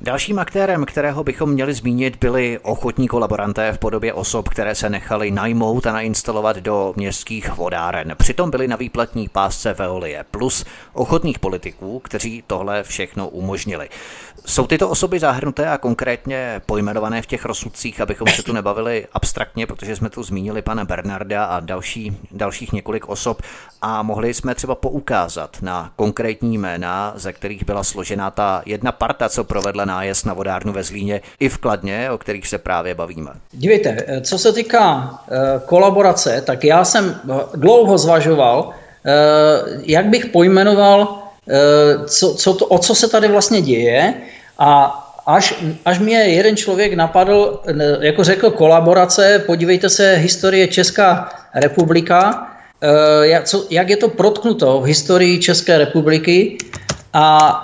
Dalším aktérem, kterého bychom měli zmínit, byli ochotní kolaboranté v podobě osob, které se nechali najmout a nainstalovat do městských vodáren. Přitom byli na výplatní pásce Veolie, plus ochotných politiků, kteří tohle všechno umožnili. Jsou tyto osoby zahrnuté a konkrétně pojmenované v těch rozsudcích, abychom se tu nebavili abstraktně, protože jsme tu zmínili pana Bernarda a další, dalších několik osob a mohli jsme třeba poukázat na konkrétní jména, ze kterých byla složena ta jedna parta, co provedla nájezd na vodárnu ve Zlíně i v Kladně, o kterých se právě bavíme. Dívejte, co se týká eh, kolaborace, tak já jsem dlouho zvažoval, eh, jak bych pojmenoval, eh, co, co to, o co se tady vlastně děje a až, až mě jeden člověk napadl, jako řekl kolaborace, podívejte se, historie Česká republika, jak je to protknuto v historii České republiky a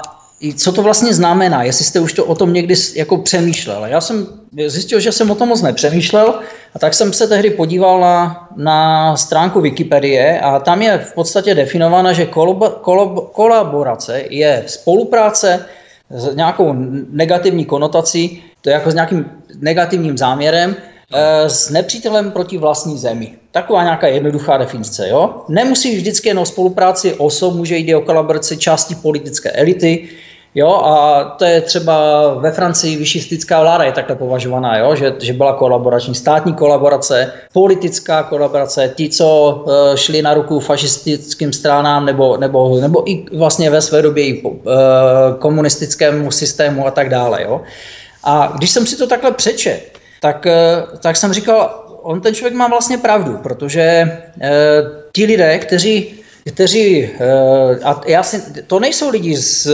co to vlastně znamená, jestli jste už to o tom někdy jako přemýšlel. Já jsem zjistil, že jsem o tom moc nepřemýšlel a tak jsem se tehdy podíval na, na stránku Wikipedie a tam je v podstatě definována, že kolab, kolab, kolaborace je spolupráce s nějakou negativní konotací, to je jako s nějakým negativním záměrem, Eh, s nepřítelem proti vlastní zemi. Taková nějaká jednoduchá definice. Jo? Nemusí vždycky jen o spolupráci osob, může jít o kolaboraci části politické elity, Jo, a to je třeba ve Francii vyšistická vláda je takhle považovaná, jo, že, že byla kolaborační státní kolaborace, politická kolaborace, ti, co uh, šli na ruku fašistickým stranám nebo, nebo, nebo i vlastně ve své době i uh, komunistickému systému a tak dále. Jo. A když jsem si to takhle přečet, tak, eh, tak jsem říkal, on ten člověk má vlastně pravdu, protože eh, ti lidé, kteří kteří, eh, a já si, to nejsou lidi z,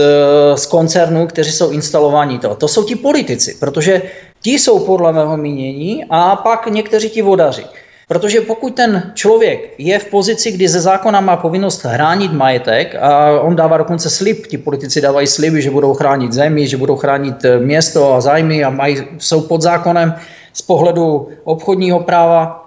z koncernů, kteří jsou instalovaní to, to jsou ti politici, protože ti jsou podle mého mínění a pak někteří ti vodaři. Protože pokud ten člověk je v pozici, kdy ze zákona má povinnost chránit majetek a on dává dokonce slib, ti politici dávají sliby, že budou chránit zemi, že budou chránit město a zájmy a mají, jsou pod zákonem, z pohledu obchodního práva eh,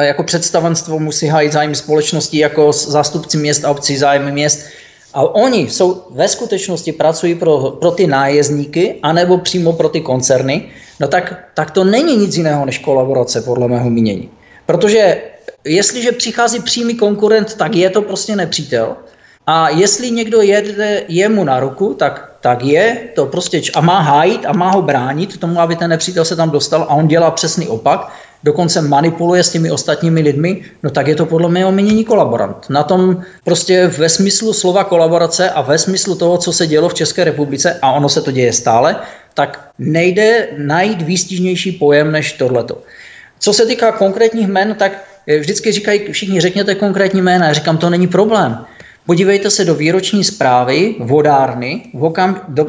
jako představenstvo musí hájit zájmy společnosti jako zástupci měst a obcí zájmy měst. A oni jsou ve skutečnosti pracují pro, pro ty nájezdníky anebo přímo pro ty koncerny, no tak, tak to není nic jiného než kolaborace, podle mého mínění. Protože jestliže přichází přímý konkurent, tak je to prostě nepřítel. A jestli někdo jede jemu na ruku, tak, tak je to prostě a má hájit a má ho bránit tomu, aby ten nepřítel se tam dostal a on dělá přesný opak, dokonce manipuluje s těmi ostatními lidmi, no tak je to podle mého mínění kolaborant. Na tom prostě ve smyslu slova kolaborace a ve smyslu toho, co se dělo v České republice, a ono se to děje stále, tak nejde najít výstižnější pojem než tohleto. Co se týká konkrétních jmen, tak vždycky říkají všichni, řekněte konkrétní jména. Já říkám, to není problém. Podívejte se do výroční zprávy vodárny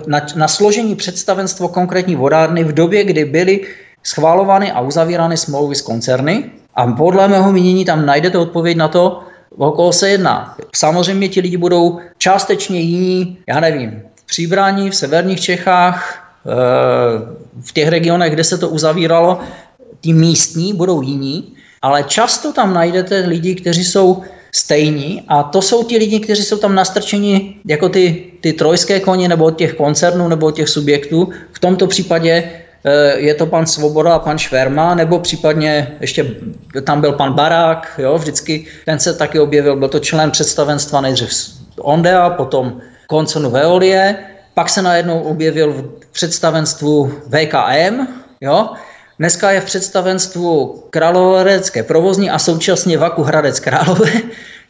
na, na složení představenstvo konkrétní vodárny v době, kdy byly schválovány a uzavírány smlouvy s koncerny a podle mého mínění tam najdete odpověď na to, o koho se jedná. Samozřejmě ti lidi budou částečně jiní, já nevím, v Příbrání, v severních Čechách, eh, v těch regionech, kde se to uzavíralo, ti místní budou jiní, ale často tam najdete lidi, kteří jsou stejní a to jsou ti lidi, kteří jsou tam nastrčeni jako ty, ty trojské koně nebo od těch koncernů nebo od těch subjektů. V tomto případě je to pan Svoboda a pan Šverma, nebo případně ještě tam byl pan Barák, jo, vždycky ten se taky objevil, byl to člen představenstva nejdřív Ondea, potom koncernu Veolie, pak se najednou objevil v představenstvu VKM, jo, Dneska je v představenstvu Královérecké provozní a současně Vaku Hradec Králové.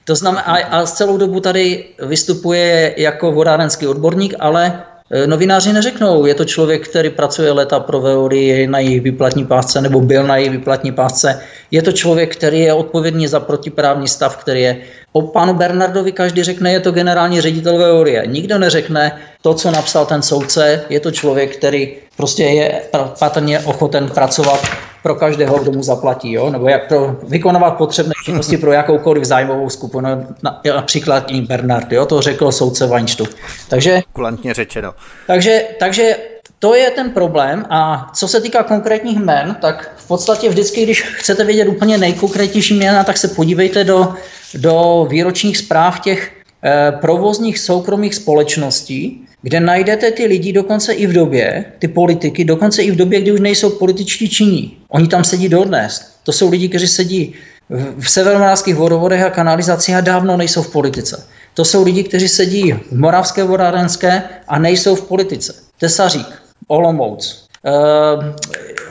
To znamená, a, a celou dobu tady vystupuje jako vodárenský odborník, ale Novináři neřeknou, je to člověk, který pracuje leta pro Veory na jejich vyplatní pásce nebo byl na jejich vyplatní pásce. Je to člověk, který je odpovědný za protiprávní stav, který je O panu Bernardovi každý řekne, je to generální ředitel Veorie. Nikdo neřekne to, co napsal ten soudce, je to člověk, který prostě je patrně ochoten pracovat pro každého, kdo mu zaplatí, jo? nebo jak pro vykonávat potřebné činnosti pro jakoukoliv zájmovou skupinu, například tím Bernard, jo? to řekl soudce Weinstuhl. Takže, Kulantně řečeno. Takže, takže to je ten problém a co se týká konkrétních jmen, tak v podstatě vždycky, když chcete vědět úplně nejkonkrétnější jména, tak se podívejte do, do výročních zpráv těch eh, provozních soukromých společností, kde najdete ty lidi dokonce i v době, ty politiky, dokonce i v době, kdy už nejsou političtí činí. Oni tam sedí dodnes. To jsou lidi, kteří sedí v severomoravských vodovodech a kanalizacích a dávno nejsou v politice. To jsou lidi, kteří sedí v Moravské vodárenské a nejsou v politice. Tesařík, Olomouc. Uh,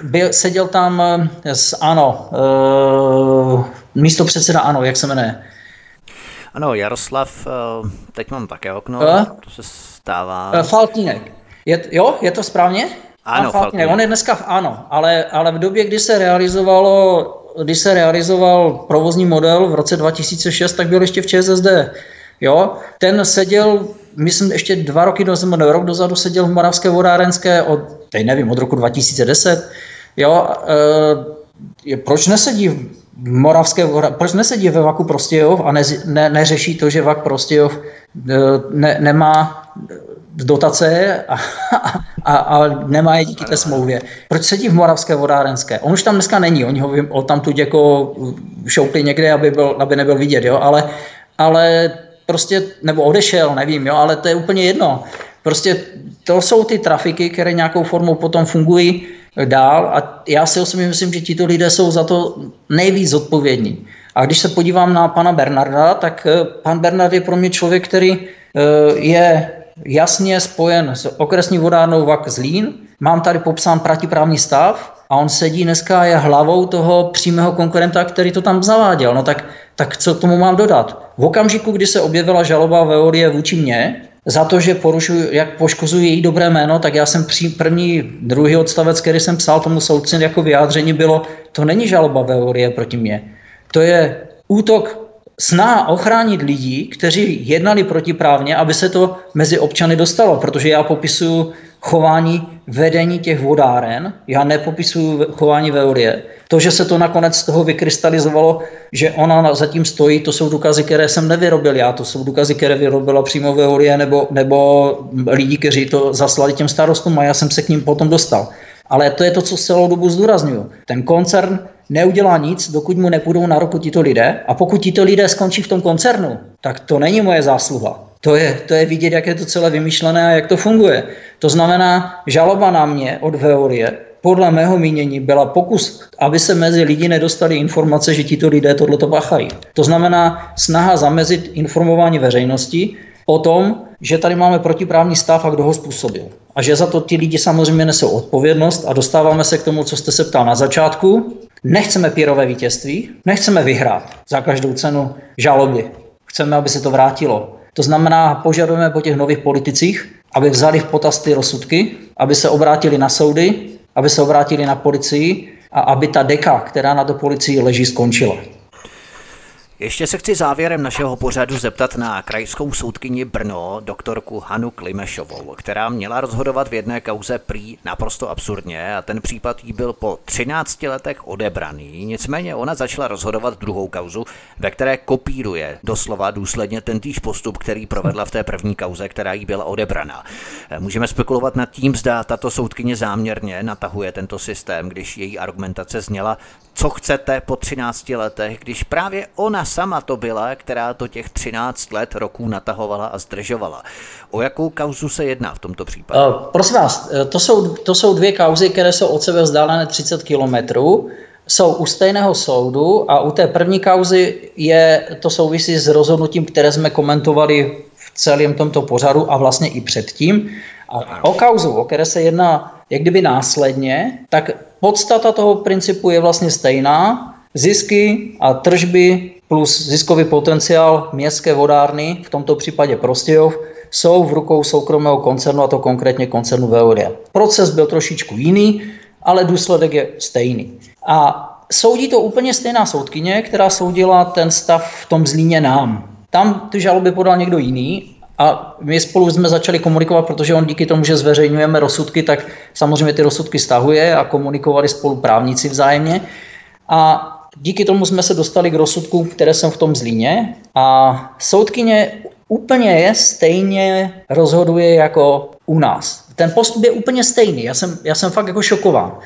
byl, seděl tam s ANO, místo předseda ANO, jak se jmenuje? Ano, Jaroslav, uh, teď mám také okno, uh? to se stává. Uh, Faltínek. Je, jo, je to správně? Ano, Faltínek. On je dneska v ANO, ale, ale v době, kdy se realizovalo když se realizoval provozní model v roce 2006, tak byl ještě v ČSSD. Jo? Ten seděl, myslím, ještě dva roky dozadu, nebo rok dozadu seděl v Moravské vodárenské, od, teď nevím, od roku 2010. Jo? E, proč nesedí Moravské, proč nesedí ve Vaku Prostějov a ne, ne, neřeší to, že Vak Prostějov e, ne, nemá dotace a, a, a nemá je díky té smlouvě. Proč sedí v Moravské vodárenské? On už tam dneska není, oni ho, ho tam tu jako šoupli někde, aby, byl, aby nebyl vidět, jo? Ale, ale prostě, nebo odešel, nevím, jo, ale to je úplně jedno. Prostě to jsou ty trafiky, které nějakou formou potom fungují dál a já si osobně myslím, že tito lidé jsou za to nejvíc zodpovědní. A když se podívám na pana Bernarda, tak eh, pan Bernard je pro mě člověk, který eh, je jasně spojen s okresní vodárnou VAK Zlín. Mám tady popsán protiprávní stav a on sedí dneska je hlavou toho přímého konkurenta, který to tam zaváděl. No tak, tak co tomu mám dodat? V okamžiku, kdy se objevila žaloba Veolie vůči mně, za to, že porušuji, jak poškozuji její dobré jméno, tak já jsem při první, druhý odstavec, který jsem psal tomu soudci jako vyjádření bylo, to není žaloba Veolie proti mně. To je útok snaha ochránit lidi, kteří jednali protiprávně, aby se to mezi občany dostalo, protože já popisuju chování vedení těch vodáren, já nepopisuju chování Veolie. To, že se to nakonec z toho vykrystalizovalo, že ona zatím stojí, to jsou důkazy, které jsem nevyrobil já, to jsou důkazy, které vyrobila přímo Veolie nebo, nebo lidi, kteří to zaslali těm starostům a já jsem se k ním potom dostal. Ale to je to, co celou dobu zdůraznuju. Ten koncern neudělá nic, dokud mu nepůjdou na ruku tito lidé. A pokud tito lidé skončí v tom koncernu, tak to není moje zásluha. To je, to je vidět, jak je to celé vymyšlené a jak to funguje. To znamená, žaloba na mě od Veolie podle mého mínění byla pokus, aby se mezi lidi nedostali informace, že tito lidé tohleto bachají. To znamená snaha zamezit informování veřejnosti o tom, že tady máme protiprávní stav a kdo ho způsobil. A že za to ti lidi samozřejmě nesou odpovědnost a dostáváme se k tomu, co jste se ptal na začátku. Nechceme pírové vítězství, nechceme vyhrát za každou cenu žaloby. Chceme, aby se to vrátilo. To znamená, požadujeme po těch nových politicích, aby vzali v potaz ty rozsudky, aby se obrátili na soudy, aby se obrátili na policii a aby ta deka, která na to policii leží, skončila. Ještě se chci závěrem našeho pořadu zeptat na krajskou soudkyni Brno, doktorku Hanu Klimešovou, která měla rozhodovat v jedné kauze prý naprosto absurdně a ten případ jí byl po 13 letech odebraný. Nicméně ona začala rozhodovat druhou kauzu, ve které kopíruje doslova důsledně ten týž postup, který provedla v té první kauze, která jí byla odebraná. Můžeme spekulovat nad tím, zda tato soudkyně záměrně natahuje tento systém, když její argumentace zněla, co chcete po 13 letech, když právě ona sama to byla, která to těch 13 let roků natahovala a zdržovala. O jakou kauzu se jedná v tomto případě? Uh, prosím vás, eh, to jsou, to jsou dvě kauzy, které jsou od sebe vzdálené 30 kilometrů jsou u stejného soudu a u té první kauzy je to souvisí s rozhodnutím, které jsme komentovali v celém tomto pořadu a vlastně i předtím. A o kauzu, o které se jedná jak kdyby následně, tak podstata toho principu je vlastně stejná. Zisky a tržby plus ziskový potenciál městské vodárny, v tomto případě Prostějov, jsou v rukou soukromého koncernu, a to konkrétně koncernu Veolia. Proces byl trošičku jiný, ale důsledek je stejný. A soudí to úplně stejná soudkyně, která soudila ten stav v tom Zlíně nám. Tam ty žaloby podal někdo jiný A my spolu jsme začali komunikovat, protože on díky tomu, že zveřejňujeme rozsudky, tak samozřejmě ty rozsudky stahuje a komunikovali spolu právníci vzájemně. A díky tomu jsme se dostali k rozsudku, které jsem v tom Zlíně. A soudkyně úplně je stejně rozhoduje jako u nás. Ten postup je úplně stejný. Já jsem, já jsem fakt jako šokován.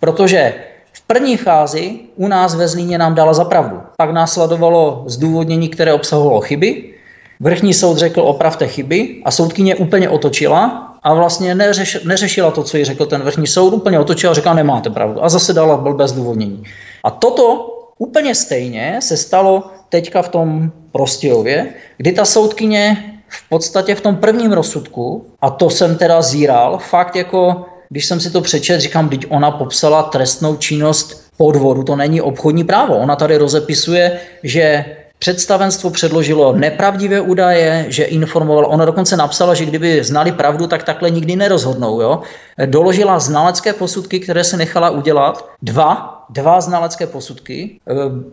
Protože v první fázi u nás ve Zlíně nám dala za pravdu. Pak následovalo zdůvodnění, které obsahovalo chyby. Vrchní soud řekl opravte chyby a soudkyně úplně otočila a vlastně neřeš, neřešila to, co jí řekl ten vrchní soud, úplně otočila a řekla nemáte pravdu a zase dala blbé zdůvodnění. A toto úplně stejně se stalo teďka v tom Prostějově, kdy ta soudkyně v podstatě v tom prvním rozsudku, a to jsem teda zíral, fakt jako když jsem si to přečet, říkám, teď ona popsala trestnou činnost podvodu, to není obchodní právo. Ona tady rozepisuje, že Představenstvo předložilo nepravdivé údaje, že informoval, ona dokonce napsala, že kdyby znali pravdu, tak takhle nikdy nerozhodnou. Jo? Doložila znalecké posudky, které se nechala udělat, dva, dva znalecké posudky,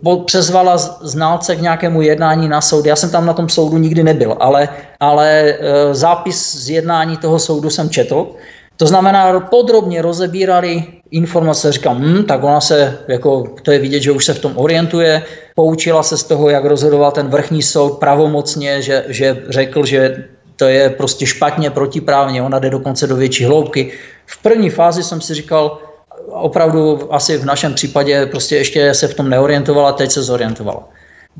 e, přezvala znalce k nějakému jednání na soud. Já jsem tam na tom soudu nikdy nebyl, ale, ale e, zápis z jednání toho soudu jsem četl to znamená, podrobně rozebírali informace, říkám, hm, tak ona se, jako, to je vidět, že už se v tom orientuje, poučila se z toho, jak rozhodoval ten vrchní soud pravomocně, že, že řekl, že to je prostě špatně, protiprávně, ona jde dokonce do větší hloubky. V první fázi jsem si říkal, opravdu asi v našem případě prostě ještě se v tom neorientovala, teď se zorientovala.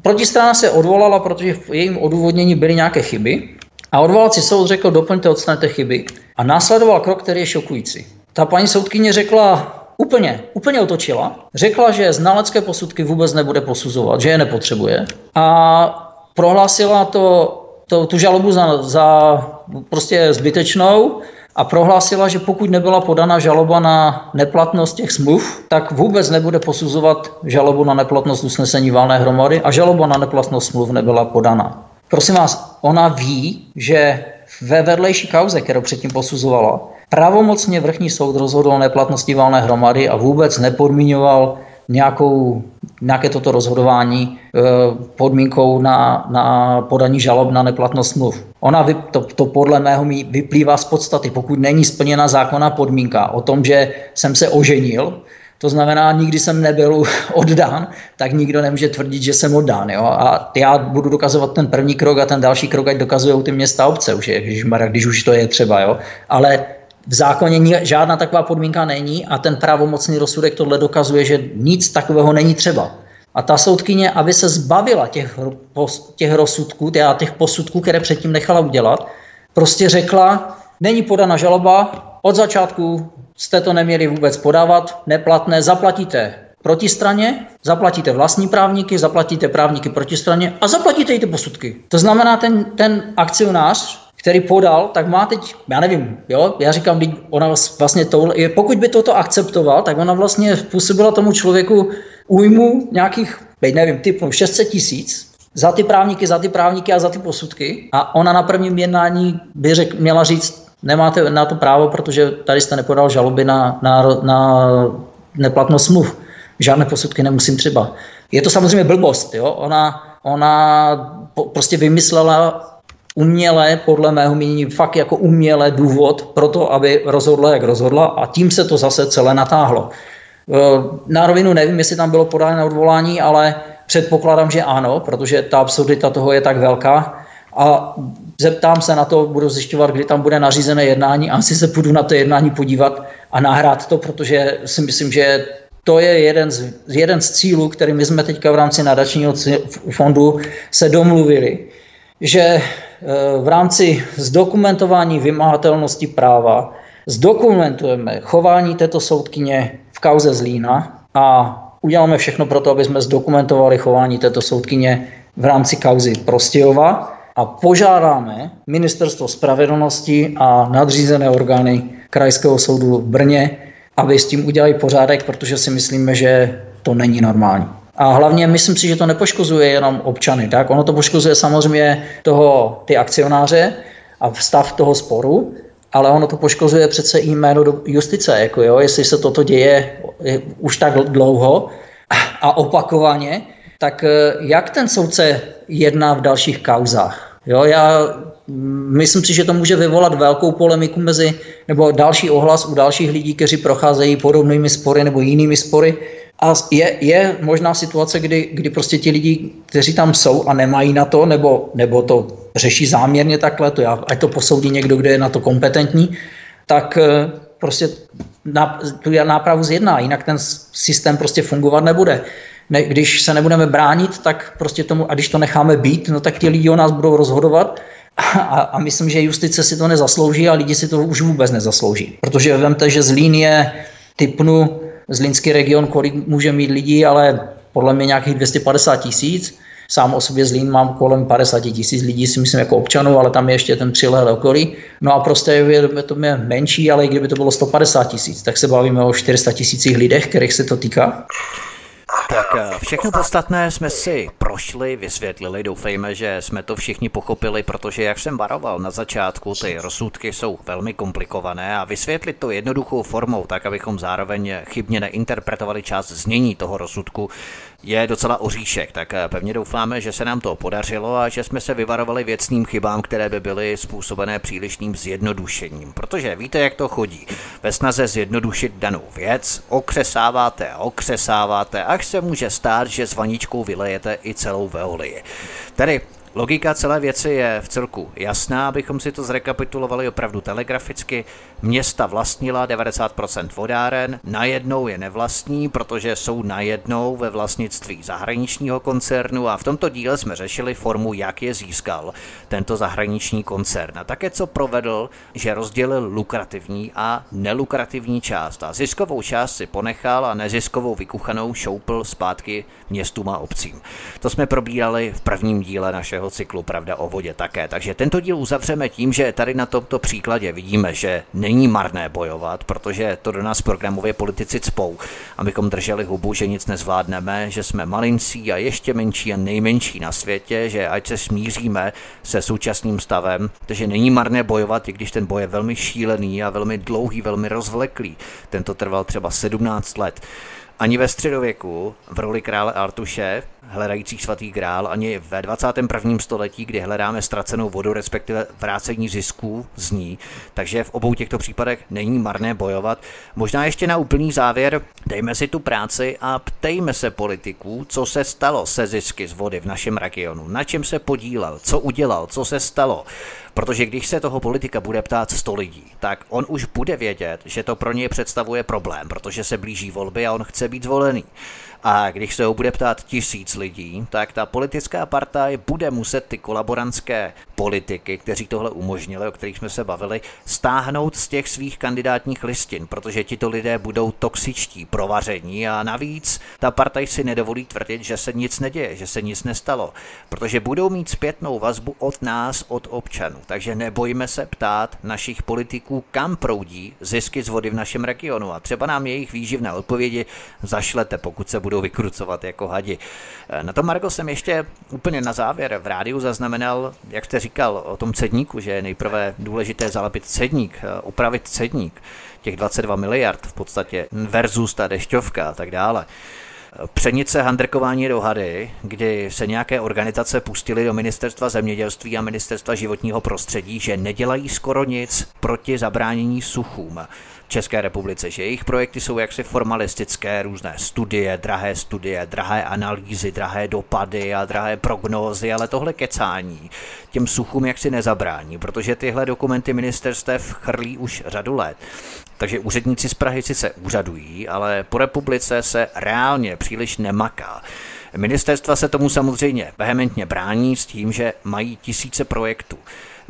Protistrana se odvolala, protože v jejím odůvodnění byly nějaké chyby a odvolací soud řekl, doplňte, odstanete chyby. A následoval krok, který je šokující. Ta paní soudkyně řekla, úplně, úplně otočila. Řekla, že znalecké posudky vůbec nebude posuzovat, že je nepotřebuje. A prohlásila to, to, tu žalobu za, za prostě zbytečnou a prohlásila, že pokud nebyla podána žaloba na neplatnost těch smluv, tak vůbec nebude posuzovat žalobu na neplatnost usnesení válné hromady a žaloba na neplatnost smluv nebyla podána. Prosím vás, ona ví, že ve vedlejší kauze, kterou předtím posuzovala, pravomocně vrchní soud rozhodl o neplatnosti valné hromady a vůbec nepodmíňoval nějakou, nějaké toto rozhodování e, podmínkou na, na podaní žalob na neplatnost smluv. Ona, vy, to, to podle mého mi vyplývá z podstaty, pokud není splněna zákonná podmínka o tom, že jsem se oženil, to znamená, nikdy jsem nebyl oddán, tak nikdo nemůže tvrdit, že jsem oddán. Jo? A já budu dokazovat ten první krok a ten další krok, ať dokazují ty města obce, už je, když, když už to je třeba. Jo? Ale v zákoně žádná taková podmínka není a ten pravomocný rozsudek tohle dokazuje, že nic takového není třeba. A ta soudkyně, aby se zbavila těch, těch rozsudků, těch posudků, které předtím nechala udělat, prostě řekla, není podána žaloba, od začátku jste to neměli vůbec podávat, neplatné, zaplatíte protistraně, zaplatíte vlastní právníky, zaplatíte právníky protistraně a zaplatíte i ty posudky. To znamená, ten, ten akcionář, který podal, tak má teď, já nevím, jo, já říkám, ona vlastně to, pokud by toto akceptoval, tak ona vlastně způsobila tomu člověku újmu nějakých, nevím, typu 600 tisíc, za ty právníky, za ty právníky a za ty posudky. A ona na prvním jednání by řek, měla říct, nemáte na to právo, protože tady jste nepodal žaloby na, na, na neplatnost smluv. Žádné posudky nemusím třeba. Je to samozřejmě blbost. Jo? Ona, ona prostě vymyslela uměle, podle mého mínění, fakt jako uměle důvod pro to, aby rozhodla, jak rozhodla a tím se to zase celé natáhlo. E, na rovinu nevím, jestli tam bylo podáno odvolání, ale předpokládám, že ano, protože ta absurdita toho je tak velká. A zeptám se na to, budu zjišťovat, kdy tam bude nařízené jednání a asi se půjdu na to jednání podívat a nahrát to, protože si myslím, že to je jeden z, jeden z cílů, který my jsme teďka v rámci nadačního fondu se domluvili, že e, v rámci zdokumentování vymahatelnosti práva zdokumentujeme chování této soudkyně v kauze Zlína a uděláme všechno pro to, aby jsme zdokumentovali chování této soudkyně v rámci kauzy Prostějova a požádáme Ministerstvo spravedlnosti a nadřízené orgány Krajského soudu v Brně, aby s tím udělali pořádek, protože si myslíme, že to není normální. A hlavně myslím si, že to nepoškozuje jenom občany, tak ono to poškozuje samozřejmě toho, ty akcionáře a stav toho sporu, ale ono to poškozuje přece i jméno do justice, jako jo, jestli se toto děje už tak dlouho a opakovaně, tak eh, jak ten soudce jedná v dalších kauzách? Jo, já myslím si, že to může vyvolat velkou polemiku mezi, nebo další ohlas u dalších lidí, kteří procházejí podobnými spory nebo jinými spory. A je, je možná situace, kdy, kdy prostě ti lidi, kteří tam jsou a nemají na to, nebo, nebo to řeší záměrně takhle, to já, ať to posoudí někdo, kdo je na to kompetentní, tak eh, prostě na, tu nápravu zjedná, jinak ten systém prostě fungovat nebude. Ne, když se nebudeme bránit, tak prostě tomu, a když to necháme být, no tak ti lidi o nás budou rozhodovat a, a myslím, že justice si to nezaslouží a lidi si to už vůbec nezaslouží. Protože vemte, že Zlín je typnu Zlínský region, kolik může mít lidí, ale podle mě nějakých 250 tisíc. Sám o sobě Zlín mám kolem 50 tisíc lidí, si myslím, jako občanů, ale tam je ještě ten přilehlý okolí. No a prostě je to mě menší, ale i kdyby to bylo 150 tisíc, tak se bavíme o 400 tisících lidech, kterých se to týká. Tak eh, všechno podstatné jsme si prošli, vysvětlili, doufejme, že jsme to všichni pochopili, protože jak jsem varoval na začátku, ty rozsudky jsou velmi komplikované a vysvětlit to jednoduchou formou, tak abychom zároveň chybně neinterpretovali část znění toho rozsudku, je docela oříšek, tak eh, pevně doufáme, že se nám to podařilo a že jsme se vyvarovali věcným chybám, které by byly způsobené přílišným zjednodušením. Protože víte, jak to chodí. Ve snaze zjednodušit danou věc okřesáváte okřesáváte, až se může stát, že s vaničkou vylejete i celou veolii. Tedy Logika celé věci je v celku jasná, abychom si to zrekapitulovali opravdu telegraficky. Města vlastnila 90% vodáren, najednou je nevlastní, protože jsou najednou ve vlastnictví zahraničního koncernu a v tomto díle jsme řešili formu, jak je získal tento zahraniční koncern. A také co provedl, že rozdělil lukrativní a nelukrativní část a ziskovou část si ponechal a neziskovou vykuchanou šoupl zpátky městům a obcím. To jsme probírali v prvním díle našeho cyklu Pravda o vodě také. Takže tento díl uzavřeme tím, že tady na tomto příkladě vidíme, že není marné bojovat, protože to do nás programově politici cpou, abychom drželi hubu, že nic nezvládneme, že jsme malincí a ještě menší a nejmenší na světě, že ať se smíříme se současným stavem, takže není marné bojovat, i když ten boj je velmi šílený a velmi dlouhý, velmi rozvleklý. Tento trval třeba 17 let. Ani ve středověku v roli krále Artuše, hledajících svatý grál, ani ve 21. století, kdy hledáme ztracenou vodu, respektive vrácení zisků z ní. Takže v obou těchto případech není marné bojovat. Možná ještě na úplný závěr, dejme si tu práci a ptejme se politiků, co se stalo se zisky z vody v našem regionu, na čem se podílel, co udělal, co se stalo. Protože když se toho politika bude ptát 100 lidí, tak on už bude vědět, že to pro něj představuje problém, protože se blíží volby a on chce být zvolený. A když se ho bude ptát tisíc lidí, tak ta politická partaj bude muset ty kolaborantské politiky, kteří tohle umožnili, o kterých jsme se bavili, stáhnout z těch svých kandidátních listin, protože tito lidé budou toxičtí, provaření a navíc ta partaj si nedovolí tvrdit, že se nic neděje, že se nic nestalo, protože budou mít zpětnou vazbu od nás, od občanů. Takže nebojme se ptát našich politiků, kam proudí zisky z vody v našem regionu a třeba nám jejich výživné odpovědi zašlete, pokud se budou vykrucovat jako hadi. Na to Margo jsem ještě úplně na závěr v rádiu zaznamenal, jak jste říkal o tom cedníku, že je nejprve důležité zalepit cedník, upravit cedník, těch 22 miliard v podstatě versus ta dešťovka a tak dále. Přenice handrkování do hady, kdy se nějaké organizace pustily do ministerstva zemědělství a ministerstva životního prostředí, že nedělají skoro nic proti zabránění suchům. České republice, že jejich projekty jsou jaksi formalistické, různé studie, drahé studie, drahé analýzy, drahé dopady a drahé prognózy, ale tohle kecání těm suchům jaksi nezabrání, protože tyhle dokumenty ministerstev chrlí už řadu let. Takže úředníci z Prahy sice úřadují, ale po republice se reálně příliš nemaká. Ministerstva se tomu samozřejmě vehementně brání s tím, že mají tisíce projektů.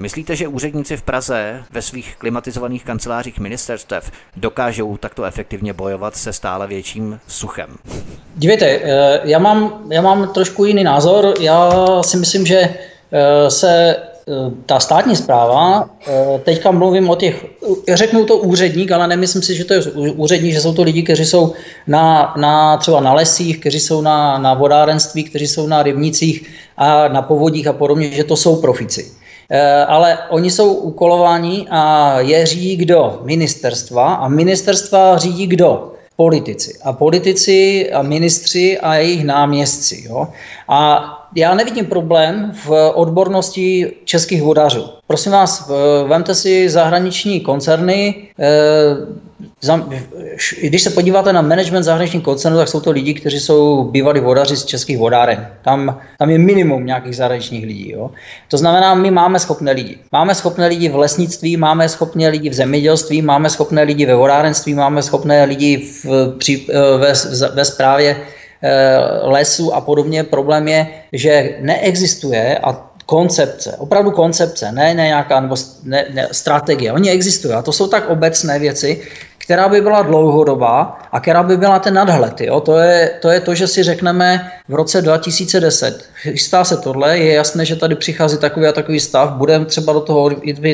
Myslíte, že úředníci v Praze ve svých klimatizovaných kancelářích ministerstev dokážou takto efektivně bojovat se stále větším suchem? Dívejte, eh, já mám, já mám trošku jiný názor. Já si myslím, že eh, se Eh, ta státní zpráva, teďka mluvím o těch, řeknu to úředník, ale nemyslím si, že to je úředník, že jsou to lidi, kteří jsou na, na třeba na lesích, kteří jsou na, na vodárenství, kteří jsou na rybnicích a na povodích a podobně, že to jsou profici. Eh, ale oni jsou ukolováni a je řídí kdo? Ministerstva a ministerstva řídí kdo? politici. A politici a ministři a jejich náměstci. Jo? A já nevidím problém v odbornosti českých vodařů. Prosím vás, vemte si zahraniční koncerny. Eh, když se podíváte na management zahraničních koncernů, tak jsou to lidi, kteří jsou bývalí vodaři z českých vodáren. Tam, tam je minimum nějakých zahraničních lidí. Jo? To znamená, my máme schopné lidi. Máme schopné lidi v lesnictví, máme schopné lidi v zemědělství, máme schopné lidi ve vodárenství, máme schopné lidi v, při, eh, ve, ve správě lesů a podobně. Problém je, že neexistuje a koncepce, opravdu koncepce, ne, ne nějaká nebo ne, ne, strategie. Oni existují a to jsou tak obecné věci, která by byla dlouhodobá a která by byla ten nadhled. Jo? To, je, to je to, že si řekneme v roce 2010, chystá se tohle, je jasné, že tady přichází takový a takový stav, budeme třeba do toho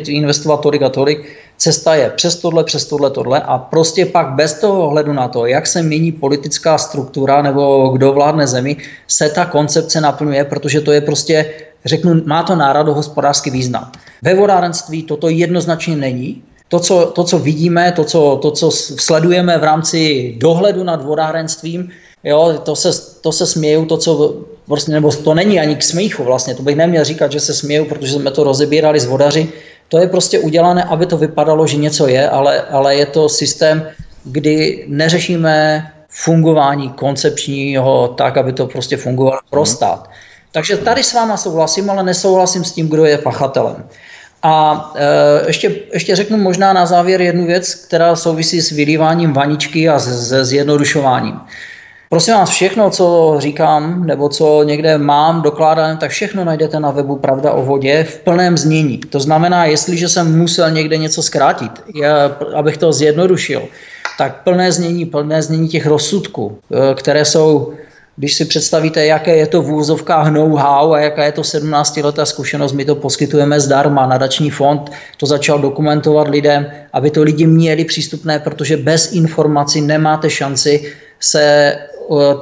investovat tolik a tolik, cesta je přes tohle, přes tohle, tohle a prostě pak bez toho ohledu na to, jak se mění politická struktura nebo kdo vládne zemi, se ta koncepce naplňuje, protože to je prostě, řeknu, má to národohospodářský význam. Ve vodárenství toto jednoznačně není, to, co, to, co vidíme, to co, to, co sledujeme v rámci dohledu nad vodárenstvím, jo, to se, to se směju, to, co prostě, nebo to není ani k smíchu vlastně, to bych neměl říkat, že se směju, protože jsme to rozebírali s vodaři, to je prostě udělané, aby to vypadalo, že něco je, ale, ale je to systém, kdy neřešíme fungování koncepčního tak, aby to prostě fungovalo pro mhm. stát. Takže tady s váma souhlasím, ale nesouhlasím s tím, kdo je pachatelem. A e, ještě, ještě řeknu možná na závěr jednu věc, která souvisí s vylíváním vaničky a se zjednodušováním. Prosím vás, všechno, co říkám, nebo co někde mám dokládané, tak všechno najdete na webu Pravda o vodě v plném znění. To znamená, jestliže jsem musel někde něco zkrátit, já, abych to zjednodušil, tak plné znění, plné znění těch rozsudků, e, které jsou když si představíte, jaké je to v úzovkách know-how a jaká je to 17-letá zkušenost, my to poskytujeme zdarma. Nadační fond to začal dokumentovat lidem, aby to lidi měli přístupné, protože bez informací nemáte šanci se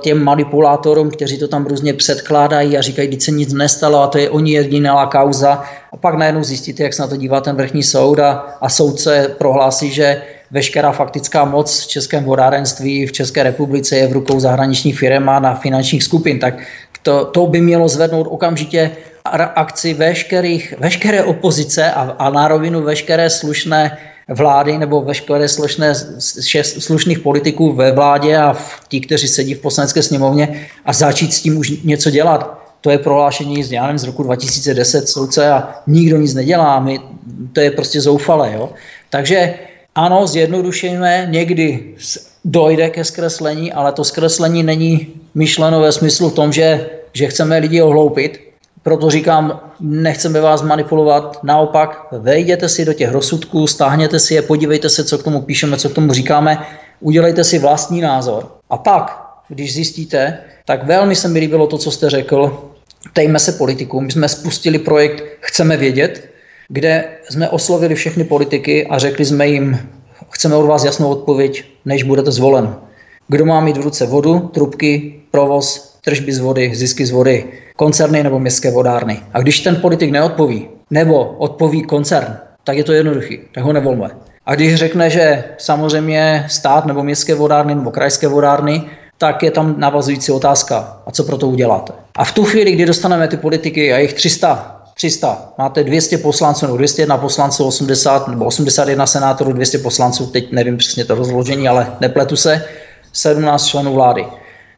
těm manipulátorům, kteří to tam různě předkládají a říkají, že se nic nestalo a to je oni jediná kauza. A pak najednou zjistíte, jak se na to dívá ten vrchní soud a, a soudce prohlásí, že veškerá faktická moc v českém vodárenství v České republice je v rukou zahraničních firm a na finančních skupin, tak to, to by mělo zvednout okamžitě akci veškerých, veškeré opozice a, a na rovinu veškeré slušné vlády nebo veškeré slušné, slušných politiků ve vládě a v tí, kteří sedí v poslanecké sněmovně a začít s tím už něco dělat. To je prohlášení z, nevím, z roku 2010 soudce a nikdo nic nedělá. My, to je prostě zoufalé. Jo? Takže ano, zjednodušujeme, někdy dojde ke zkreslení, ale to zkreslení není myšleno ve smyslu v tom, že, že chceme lidi ohloupit. Proto říkám, nechceme vás manipulovat, naopak vejděte si do těch rozsudků, stáhněte si je, podívejte se, co k tomu píšeme, co k tomu říkáme, udělejte si vlastní názor. A pak, když zjistíte, tak velmi se mi líbilo to, co jste řekl, tejme se politikům. My jsme spustili projekt Chceme vědět, kde jsme oslovili všechny politiky a řekli jsme jim, chceme od vás jasnou odpověď, než budete zvolen. Kdo má mít v ruce vodu, trubky, provoz, tržby z vody, zisky z vody, koncerny nebo městské vodárny. A když ten politik neodpoví, nebo odpoví koncern, tak je to jednoduchý, tak ho nevolme. A když řekne, že samozřejmě stát nebo městské vodárny nebo krajské vodárny, tak je tam navazující otázka. A co pro to uděláte? A v tu chvíli, kdy dostaneme ty politiky a jich 300, 300. Máte 200 poslanců, nebo 201 poslanců, 80 nebo 81 senátorů, 200 poslanců, teď nevím přesně to rozložení, ale nepletu se, 17 členů vlády.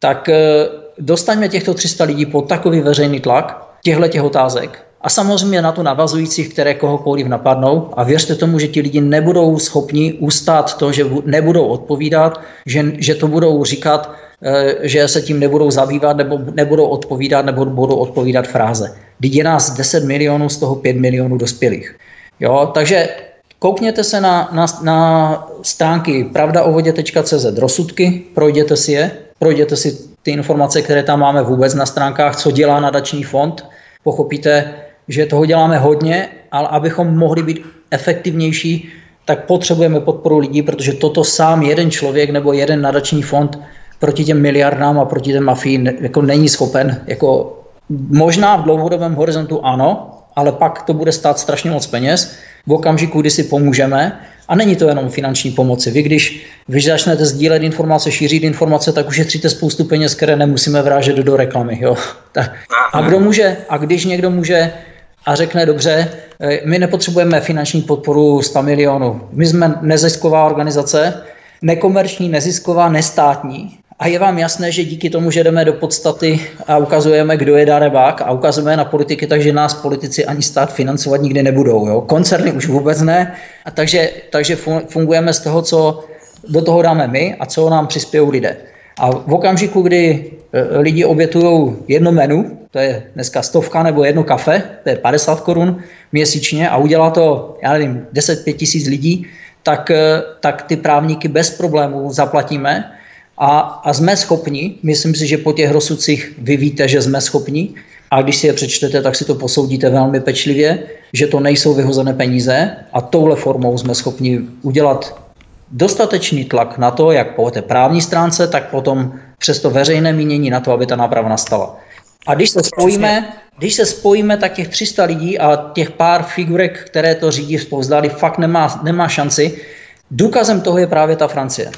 Tak eh, dostaňme těchto 300 lidí pod takový veřejný tlak těchto těch otázek a samozřejmě na to navazujících, které kohokoliv napadnou a věřte tomu, že ti lidi nebudou schopni ustát to, že nebudou odpovídat, že, že to budou říkat, eh, že se tím nebudou zabývat nebo nebudou odpovídat nebo budou odpovídat fráze. Teď je nás 10 milionů, z toho 5 milionů dospělých. Jo, takže koukněte se na, na, na stránky pravdaovodě.cz rozsudky, projděte si je, projděte si ty informace, které tam máme vůbec na stránkách, co dělá nadační fond, pochopíte, že toho děláme hodně, ale abychom mohli být efektivnější, tak potřebujeme podporu lidí, protože toto sám jeden člověk nebo jeden nadační fond proti těm miliardám a proti těm mafii jako není schopen jako Možná v dlouhodobém horizontu ano, ale pak to bude stát strašně moc peněz v okamžiku, kdy si pomůžeme. A není to jenom finanční pomoci. Vy, když vy začnete sdílet informace, šířit informace, tak ušetříte spoustu peněz, které nemusíme vrážet do reklamy. Jo? A kdo může, a když někdo může a řekne, dobře, eh, my nepotřebujeme finanční podporu 100 milionů. My jsme nezisková organizace, nekomerční, nezisková, nestátní. A je vám jasné, že díky tomu, že jdeme do podstaty a ukazujeme, kdo je darebák a ukazujeme na politiky, takže nás politici ani stát financovat nikdy nebudou. Jo? Koncerny už vůbec ne. A takže, takže fungujeme z toho, co do toho dáme my a co nám přispějí lidé. A v okamžiku, kdy e, lidi obětují jedno menu, to je dneska stovka nebo jedno kafe, to je 50 korun měsíčně a udělá to, já nevím, 10-5 tisíc lidí, tak, e, tak ty právníky bez problémů zaplatíme a, a jsme schopni, myslím si, že po těch rozsudcích vy víte, že jsme schopni, a když si je přečtete, tak si to posoudíte velmi pečlivě, že to nejsou vyhozené peníze a touhle formou jsme schopni udělat dostatečný tlak na to, jak po té právní stránce, tak potom přes to veřejné mínění na to, aby ta náprava nastala. A když se spojíme, když se spojíme, tak těch 300 lidí a těch pár figurek, které to řídí spouzdali, fakt nemá, nemá šanci. Důkazem toho je právě ta Francie.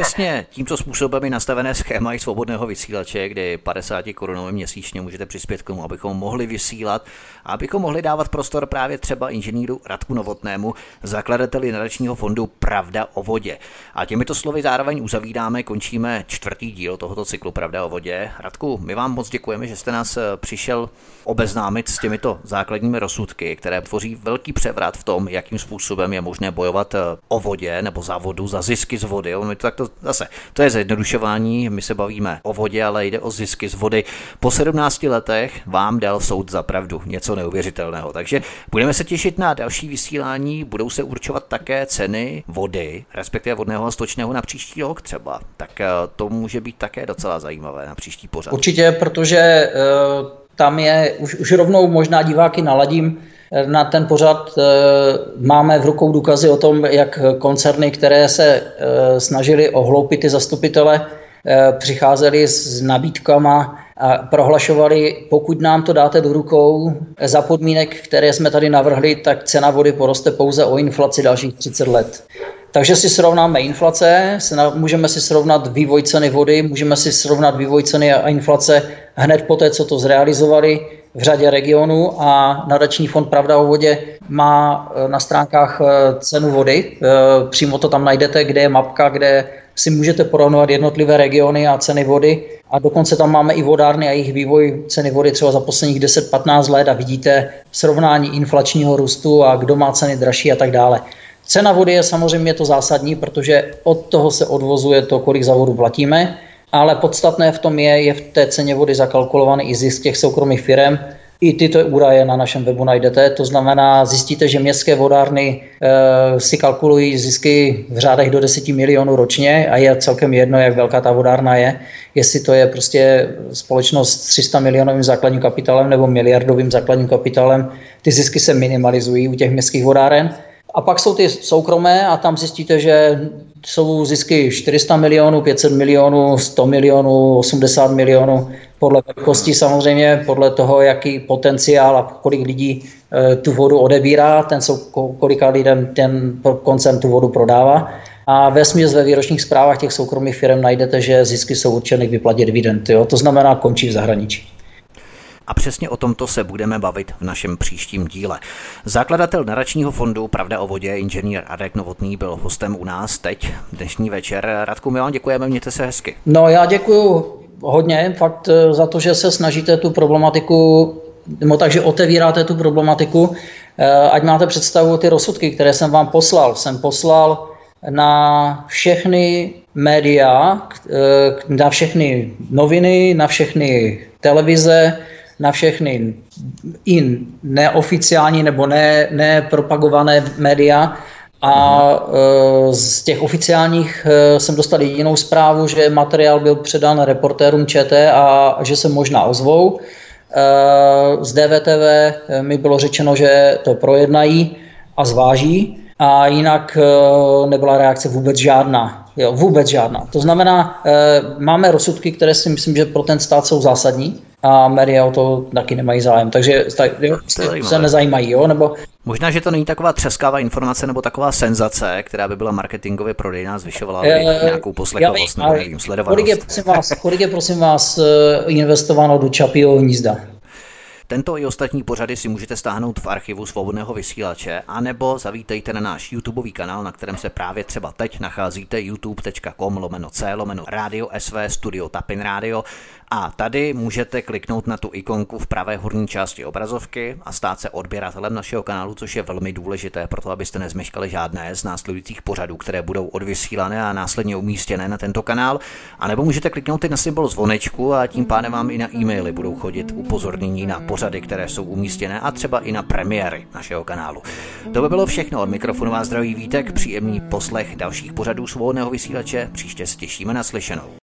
Přesně tímto způsobem je nastavené schéma i svobodného vysílače, kdy 50 korunovým měsíčně můžete přispět k tomu, abychom mohli vysílat a abychom mohli dávat prostor právě třeba inženýru Radku Novotnému, zakladateli nadačního fondu Pravda o vodě. A těmito slovy zároveň uzavídáme, končíme čtvrtý díl tohoto cyklu Pravda o vodě. Radku, my vám moc děkujeme, že jste nás eh, přišel obeznámit s těmito základními rozsudky, které tvoří velký převrat v tom, jakým způsobem je možné bojovat eh, o vodě nebo za vodu, za zisky z vody. My to tak zase, to je zjednodušování, my se bavíme o vodě, ale jde o zisky z vody. Po 17 letech vám dal soud za pravdu, něco neuvěřitelného. Takže budeme se těšit na další vysílání, budou se určovat také ceny vody, respektive vodného a stočného na příští rok třeba. Tak eh, to může být také docela zajímavé na příští pořad. Určitě, protože uh, tam je, už, už rovnou možná diváky naladím, na ten pořad eh, máme v rukou důkazy o tom, jak koncerny, které se eh, snažily ohloupit ty zastupitele, eh, přicházeli s nabídkama a prohlašovali, pokud nám to dáte do rukou za podmínek, které jsme tady navrhli, tak cena vody poroste pouze o inflaci dalších 30 let. Takže si srovnáme inflace, můžeme si srovnat vývoj ceny vody, můžeme si srovnat vývoj ceny a inflace hned po té, co to zrealizovali v řadě regionů a nadační fond Pravda o vodě má e, na stránkách e, cenu vody. E, přímo to tam najdete, kde je mapka, kde si můžete porovnat jednotlivé regiony a ceny vody. A dokonce tam máme i vodárny a jejich vývoj ceny vody třeba za posledních 10-15 let a vidíte srovnání inflačního růstu a kdo má ceny dražší a tak dále. Cena vody je samozřejmě to zásadní, protože od toho se odvozuje to, kolik za vodu platíme, ale podstatné v tom je, je v té ceně vody zakalkulovaný i zisk těch soukromých firm. I tyto údaje na našem webu najdete, to znamená, zjistíte, že městské vodárny e, si kalkulují zisky v řádech do 10 milionů ročně a je celkem jedno, jak velká ta vodárna je, jestli to je prostě společnost s 300 milionovým základním kapitálem nebo miliardovým základním kapitálem, ty zisky se minimalizují u těch městských vodáren. A pak jsou ty soukromé a tam zjistíte, že jsou zisky 400 milionů, 500 milionů, 100 milionů, 80 milionů, podle velikosti samozřejmě, podle toho, jaký potenciál a kolik lidí e, tu vodu odebírá, ten jsou, kolika lidem ten koncern tu vodu prodává. A ve směs ve výročních zprávách těch soukromých firm najdete, že zisky jsou určeny k vyplatě dividend. Jo? To znamená končí v zahraničí. A přesně o tomto se budeme bavit v našem příštím díle. Zakladatel naračního fondu Pravda o vodě, inženýr Radek Novotný, byl hostem u nás teď, dnešní večer. Radku, my vám děkujeme, mějte se hezky. No já děkuji hodně, fakt eh, za to, že se snažíte tu problematiku, nebo takže otevíráte tu problematiku, eh, ať máte představu ty rozsudky, které jsem vám poslal. Jsem poslal na všechny média, eh, na všechny noviny, na všechny televize, na všechny i neoficiální nebo ne, nepropagované média. A e, z těch oficiálních e, jsem dostal jedinou zprávu, že materiál byl předán reportérům ČT a že se možná ozvou. E, z DVTV mi bylo řečeno, že to projednají a zváží a jinak nebyla reakce vůbec žádná. Jo, vůbec žádná. To znamená, máme rozsudky, které si myslím, že pro ten stát jsou zásadní a média o to taky nemají zájem, takže tak, jo, se nezajímají, jo, nebo... Možná, že to není taková třeskavá informace nebo taková senzace, která by byla marketingově prodejná, zvyšovala by e, nějakou poslechovost nebo nevím, sledovanost. Kolik je, prosím vás, kolik je, prosím vás, eh, investováno do Čapího hnízda? Tento i ostatní pořady si můžete stáhnout v archivu svobodného vysílače, anebo zavítejte na náš YouTubeový kanál, na kterém se právě třeba teď nacházíte youtube.com lomeno c lomeno radio sv studio Tapin Radio a tady můžete kliknout na tu ikonku v pravé horní části obrazovky a stát se odběratelem našeho kanálu, což je velmi důležité, proto abyste nezmeškali žádné z následujících pořadů, které budou odvysílané a následně umístěné na tento kanál. A nebo můžete kliknout i na symbol zvonečku a tím pádem vám i na e-maily budou chodit upozornění na pořady, které jsou umístěné a třeba i na premiéry našeho kanálu. To by bylo všechno od mikrofonu vás zdraví vítek, příjemný poslech dalších pořadů svobodného vysílače. Příště se těšíme na slyšenou.